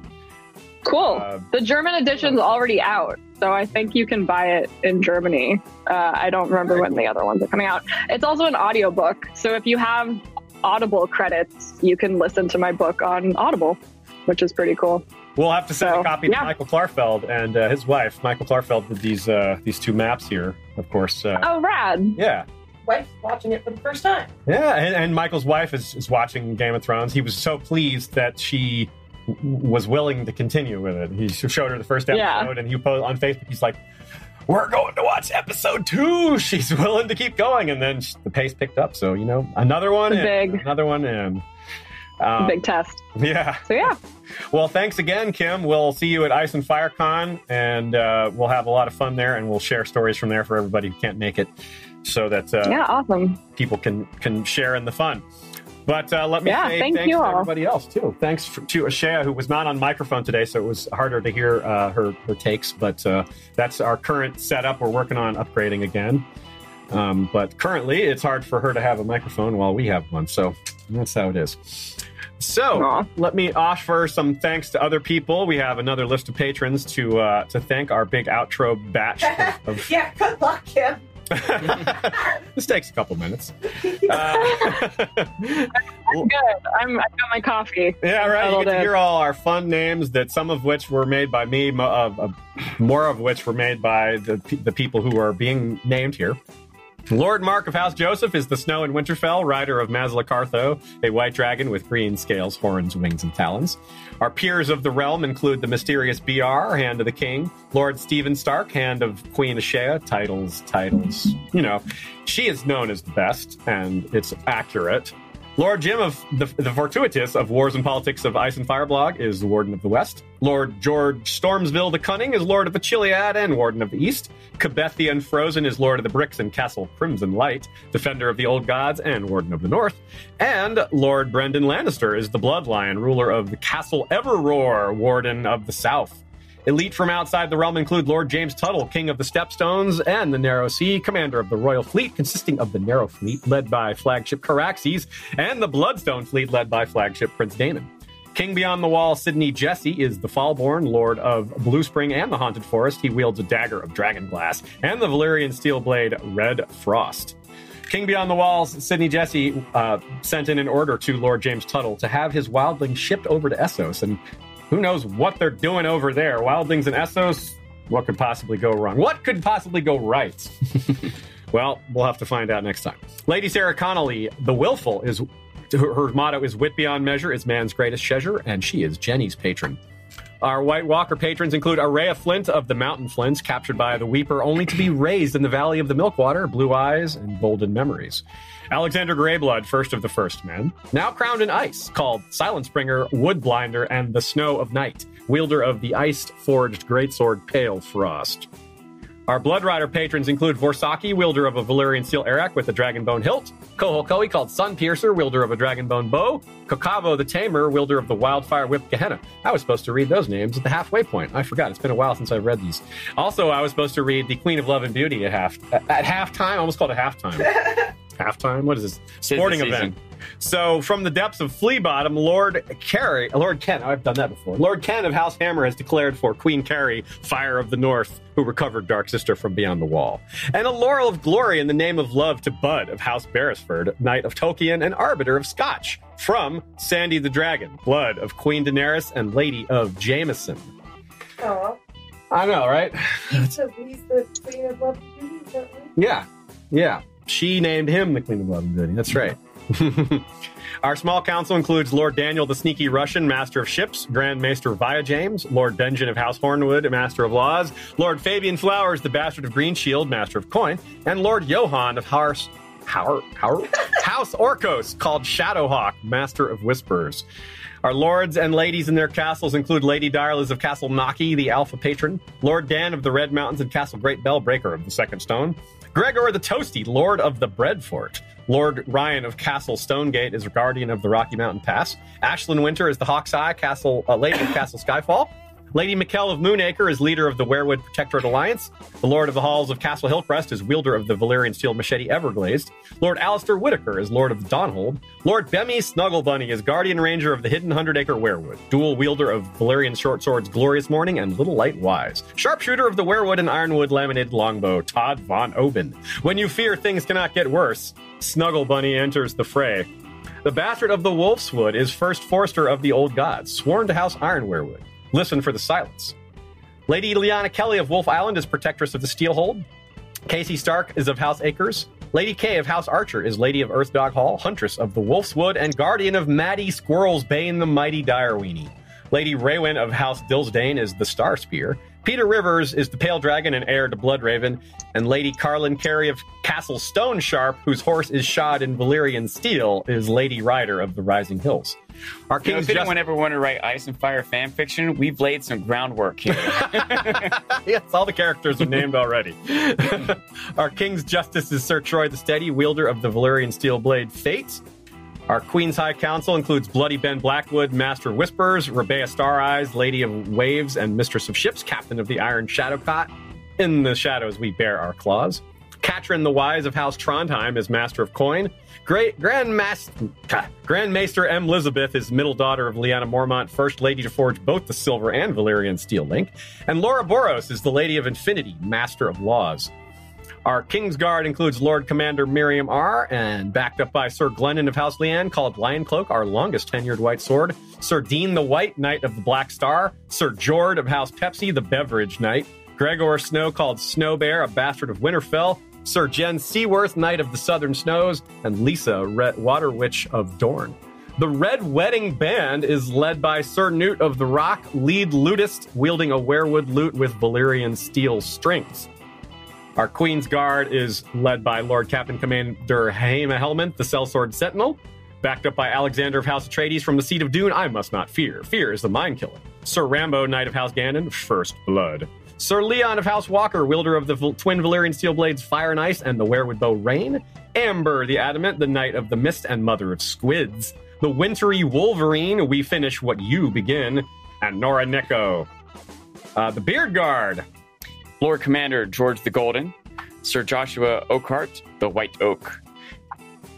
Cool. Uh, the German edition's already out. so I think you can buy it in Germany. Uh, I don't remember when the other ones are coming out. It's also an audiobook, so if you have Audible credits, you can listen to my book on Audible, which is pretty cool. We'll have to send So, a copy yeah. to Michael Klarfeld and uh, his wife. Michael Klarfeld did these uh, these two maps here, of course. Uh, Oh, rad! yeah, Wife's watching it for the first time. yeah, and, and Michael's wife is, is watching Game of Thrones. He was so pleased that she w- was willing to continue with it. He showed her the first episode, Yeah. and he posted on Facebook. He's like, "We're going to watch episode two. [LAUGHS] She's willing to keep going, and then sh- the pace picked up. So you know, another one, in, Big. another one in. Um, Big test. yeah. So yeah, [LAUGHS] Well, thanks again, Kim. We'll see you at Ice and Fire Con, and uh, we'll have a lot of fun there, and we'll share stories from there for everybody who can't make it, so that uh, yeah, awesome. people can can share in the fun. But uh, let me Yeah, say thank thanks you to all. everybody else too. Thanks for, to Ashea, who was not on microphone today, so it was harder to hear uh, her her takes. But uh, that's our current setup. We're working on upgrading again. Um, but currently, it's hard for her to have a microphone while we have one. So that's how it is. So Aw. let me offer some thanks to other people. We have another list of patrons to uh, to thank our big outro batch of, [LAUGHS] of yeah, good luck, Kim. [LAUGHS] this takes a couple minutes. [LAUGHS] Uh, Good. I'm. I got my coffee. yeah, right. You Settled get to hear all our fun names that some of which were made by me, uh, uh, more of which were made by the the people who are being named here. Lord Mark of House Joseph is the snow in Winterfell, rider of Mazlacartho, a white dragon with green scales, horns, wings, and talons. Our peers of the realm include the mysterious BR, Hand of the King, Lord Stephen Stark, Hand of Queen Ashea, titles, titles. You know, she is known as the best, and it's accurate. Lord Jim of the, the Fortuitous of Wars and Politics of Ice and Fire blog is the Warden of the West. Lord George Stormsville the Cunning is Lord of the Chiliad and Warden of the East. Kabeth the Unfrozen is Lord of the Bricks and Castle Crimson Light, Defender of the Old Gods and Warden of the North. And Lord Brendan Lannister is the Bloodlion, ruler of the Castle Everroar, Warden of the South. Elite from outside the realm include Lord James Tuttle, King of the Stepstones and the Narrow Sea, Commander of the Royal Fleet, consisting of the Narrow Fleet, led by flagship Caraxes, and the Bloodstone Fleet, led by flagship Prince Daemon. King Beyond the Wall, Sidney Jesse, is the Fallborn, Lord of Blue Spring and the Haunted Forest. He wields a dagger of dragon glass and the Valyrian steel blade Red Frost. King Beyond the Walls, Sidney Jesse uh, sent in an order to Lord James Tuttle to have his wildlings shipped over to Essos, and who knows what they're doing over there? Wildlings and Essos? What could possibly go wrong? What could possibly go right? [LAUGHS] well, we'll have to find out next time. Lady Sarah Connolly, the Willful, is her, motto is "Wit beyond measure is man's greatest treasure," and she is Jenny's patron. Our White Walker patrons include Araya Flint of the Mountain Flints, captured by the Weeper, only to be raised in the Valley of the Milkwater, Blue Eyes, and Golden Memories. Alexander Greyblood, first of the First Men, now crowned in ice, called Silent Springer, Woodblinder, and the Snow of Night, wielder of the iced forged greatsword Pale Frost. Our Blood Rider patrons include Vorsaki, wielder of a Valyrian steel arak with a dragonbone hilt, Koholkoi, called Sun Piercer, wielder of a dragonbone bow, Kokavo the Tamer, wielder of the Wildfire Whip Gehenna. I was supposed to read those names at the halfway point. I forgot. It's been a while since I've read these. Also, I was supposed to read the Queen of Love and Beauty at half at halftime. I almost called it halftime. [LAUGHS] halftime? What is this? Tis the Sporting season. event. So, from the depths of Flea Bottom, Lord Carrie, Lord Ken, I've done that before. Lord Ken of House Hammer has declared for Queen Carrie, Fire of the North, who recovered Dark Sister from beyond the wall. And a laurel of glory in the name of love to Bud of House Beresford, Knight of Tolkien and Arbiter of Scotch, from Sandy the Dragon, Blood of Queen Daenerys and Lady of Jameson. Oh, I know, right? he's the, he's the queen of love and beauty, right? Yeah, yeah. She named him the Queen of Love and Beauty. That's right. [LAUGHS] Our small council includes Lord Daniel the Sneaky Russian, Master of Ships, Grand Maester Via James, Lord Benjen of House Hornwood, Master of Laws, Lord Fabian Flowers, the Bastard of Green Shield, Master of Coin, and Lord Johann of House, Hour, [LAUGHS] House Orcos, called Shadowhawk, Master of Whispers. Our lords and ladies in their castles include Lady Direliz of Castle Naki, the Alpha Patron, Lord Dan of the Red Mountains and Castle Great Bell Breaker of the Second Stone, Gregor the Toasty, Lord of the Bread Fort, Lord Ryan of Castle Stonegate is Guardian of the Rocky Mountain Pass, Ashlyn Winter is the Hawk's Eye, Castle uh, Lady of Castle Skyfall, Lady Mikkel of Moonacre is leader of the Weirwood Protectorate Alliance. The Lord of the Halls of Castle Hillcrest is wielder of the Valyrian steel machete Everglazed. Lord Alistair Whitaker is Lord of Donhold. Lord Bemmy Snugglebunny is Guardian Ranger of the Hidden Hundred Acre Weirwood, dual wielder of Valyrian short swords Glorious Morning and Little Light Wise. Sharpshooter of the Weirwood and Ironwood Laminated Longbow, Todd Von Oben. When you fear things cannot get worse, Snugglebunny enters the fray. The bastard of the Wolfswood is first Forester of the Old Gods, sworn to House Ironwerewood. Listen for the silence. Lady Liana Kelly of Wolf Island is protectress of the Steelhold. Casey Stark is of House Acres. Lady Kay of House Archer is Lady of Earthdog Hall, Huntress of the Wolf's Wood, and Guardian of Maddie Squirrel's Bane the Mighty Direweenie. Lady Raywin of House Dilsdane is the Star Spear. Peter Rivers is the Pale Dragon and heir to Bloodraven, and Lady Carlin Carey of Castle Stone Sharp, whose horse is shod in Valyrian steel, is Lady Rider of the Rising Hills. Our You know, king's if just- anyone ever wanted to write Ice and Fire fan fiction, we've laid some groundwork here. [LAUGHS] yes, all the characters are named already. [LAUGHS] Our King's Justice is Sir Troy the Steady, wielder of the Valyrian steel blade Fate. Our Queen's High Council includes Bloody Ben Blackwood, Master Whispers, Rebea Star Eyes, Lady of Waves, and Mistress of Ships, Captain of the Iron Shadowcot. In the shadows we bear our claws. Katrin the Wise of House Trondheim is Master of Coin. Great Grand Master, Grand Maester M. Elizabeth is middle daughter of Lyanna Mormont, first lady to forge both the silver and Valyrian steel link. And Laura Boros is the Lady of Infinity, Master of Laws. Our King's Guard includes Lord Commander Miriam R. and backed up by Sir Glennon of House Leanne, called Lion Cloak, our longest tenured white sword. Sir Dean the White, Knight of the Black Star. Sir Jord of House Pepsi, the Beverage Knight. Gregor Snow, called Snow Bear, a bastard of Winterfell. Sir Jen Seaworth, Knight of the Southern Snows. And Lisa, Red Water Witch of Dorne. The Red Wedding Band is led by Sir Newt of the Rock, lead lutist, wielding a weirwood lute with Valyrian steel strings. Our Queen's Guard is led by Lord Captain Commander Haima Helmont, the Sellsword Sentinel. Backed up by Alexander of House Atreides from the seat of Dune, I must not fear. Fear is the mind killer. Sir Rambo, Knight of House Ganon, First Blood. Sir Leon of House Walker, wielder of the twin Valyrian steel blades Fire and Ice and the Weirwood Bow Rain. Amber, the Adamant, the Knight of the Mist and Mother of Squids. The Wintry Wolverine, we finish what you begin. And Nora Neko. Uh, the Beard Guard, Lord Commander George the Golden, Sir Joshua Oakhart, the White Oak.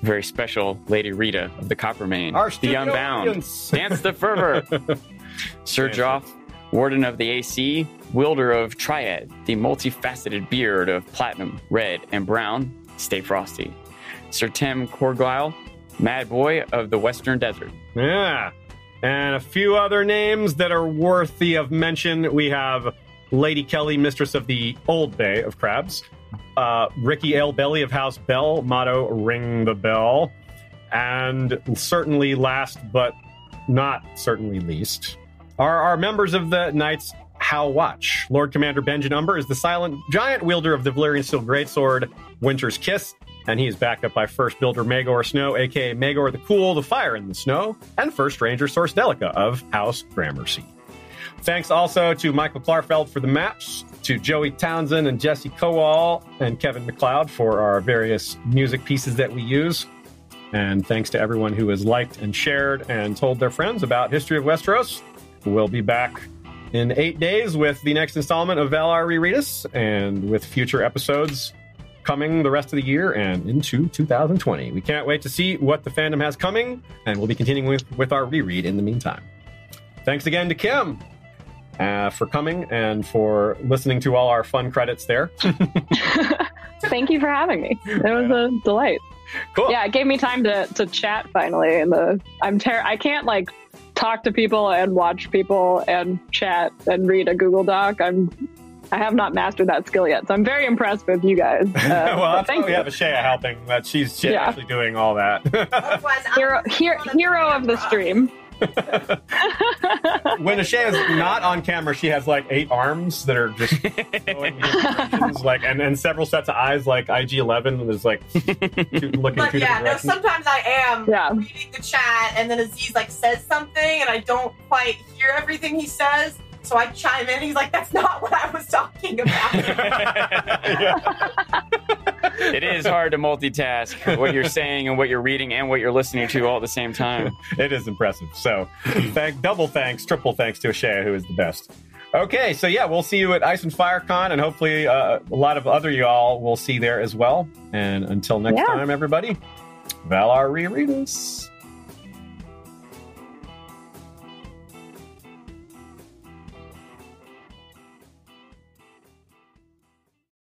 Very special Lady Rita of the Coppermane, Our the Unbound, audience. [LAUGHS] Dance the Fervor. [LAUGHS] Sir Dance Joff, Warden of the AC, wielder of Triad, the multifaceted beard of platinum, red, and brown. Stay frosty. Sir Tim Corglyle, Mad Boy of the Western Desert. Yeah. And a few other names that are worthy of mention. We have Lady Kelly, Mistress of the Old Bay of Crabs. Uh, Ricky Ale Belly of House Bell, motto Ring the Bell. And certainly last but not certainly least are our members of the Knights How Watch. Lord Commander Benjamin Umber is the silent giant wielder of the Valyrian Steel Greatsword, Winter's Kiss, and he is backed up by First Builder Magor Snow, aka Magor the Cool, the Fire in the Snow, and First Ranger Source Delica of House Gramercy. Thanks also to Michael Klarfeld for the maps, to Joey Townsend and Jesse Kowal and Kevin MacLeod for our various music pieces that we use. And thanks to everyone who has liked and shared and told their friends about History of Westeros. We'll be back in eight days with the next installment of Valar Rereadus and with future episodes coming the rest of the year and into 2020. We can't wait to see what the fandom has coming, and we'll be continuing with, with our reread in the meantime. Thanks again to Kim uh, for coming and for listening to all our fun credits there. [LAUGHS] Thank you for having me. It was a delight. Cool. Yeah, it gave me time to, to chat finally. And the I'm ter- I can't like talk to people and watch people and chat and read a Google Doc. I'm I have not mastered that skill yet, so I'm very impressed with you guys. [LAUGHS] Uh, well, that's thank why we you. have Ashaya helping. That she's, she's Yeah. actually doing all that. [LAUGHS] Otherwise, hero, hero, hero of the camera. stream. [LAUGHS] when Ashaya is not on camera, she has like eight arms that are just going in different directions, [LAUGHS] like and, and several sets of eyes, like IG Eleven. There's like [LAUGHS] looking But two yeah, no, sometimes I am Yeah. reading the chat and then Aziz like says something and I don't quite hear everything he says. So I chime in. He's like, "That's not what I was talking about." [LAUGHS] It is hard to multitask what you're saying and what you're reading and what you're listening to all at the same time. it is impressive. So, thank double thanks, triple thanks to Ashaya, who is the best. Okay, so yeah, we'll see you at Ice and Fire Con, and hopefully uh, a lot of other y'all will see there as well. And until next Yeah. time, everybody, Valar reread us.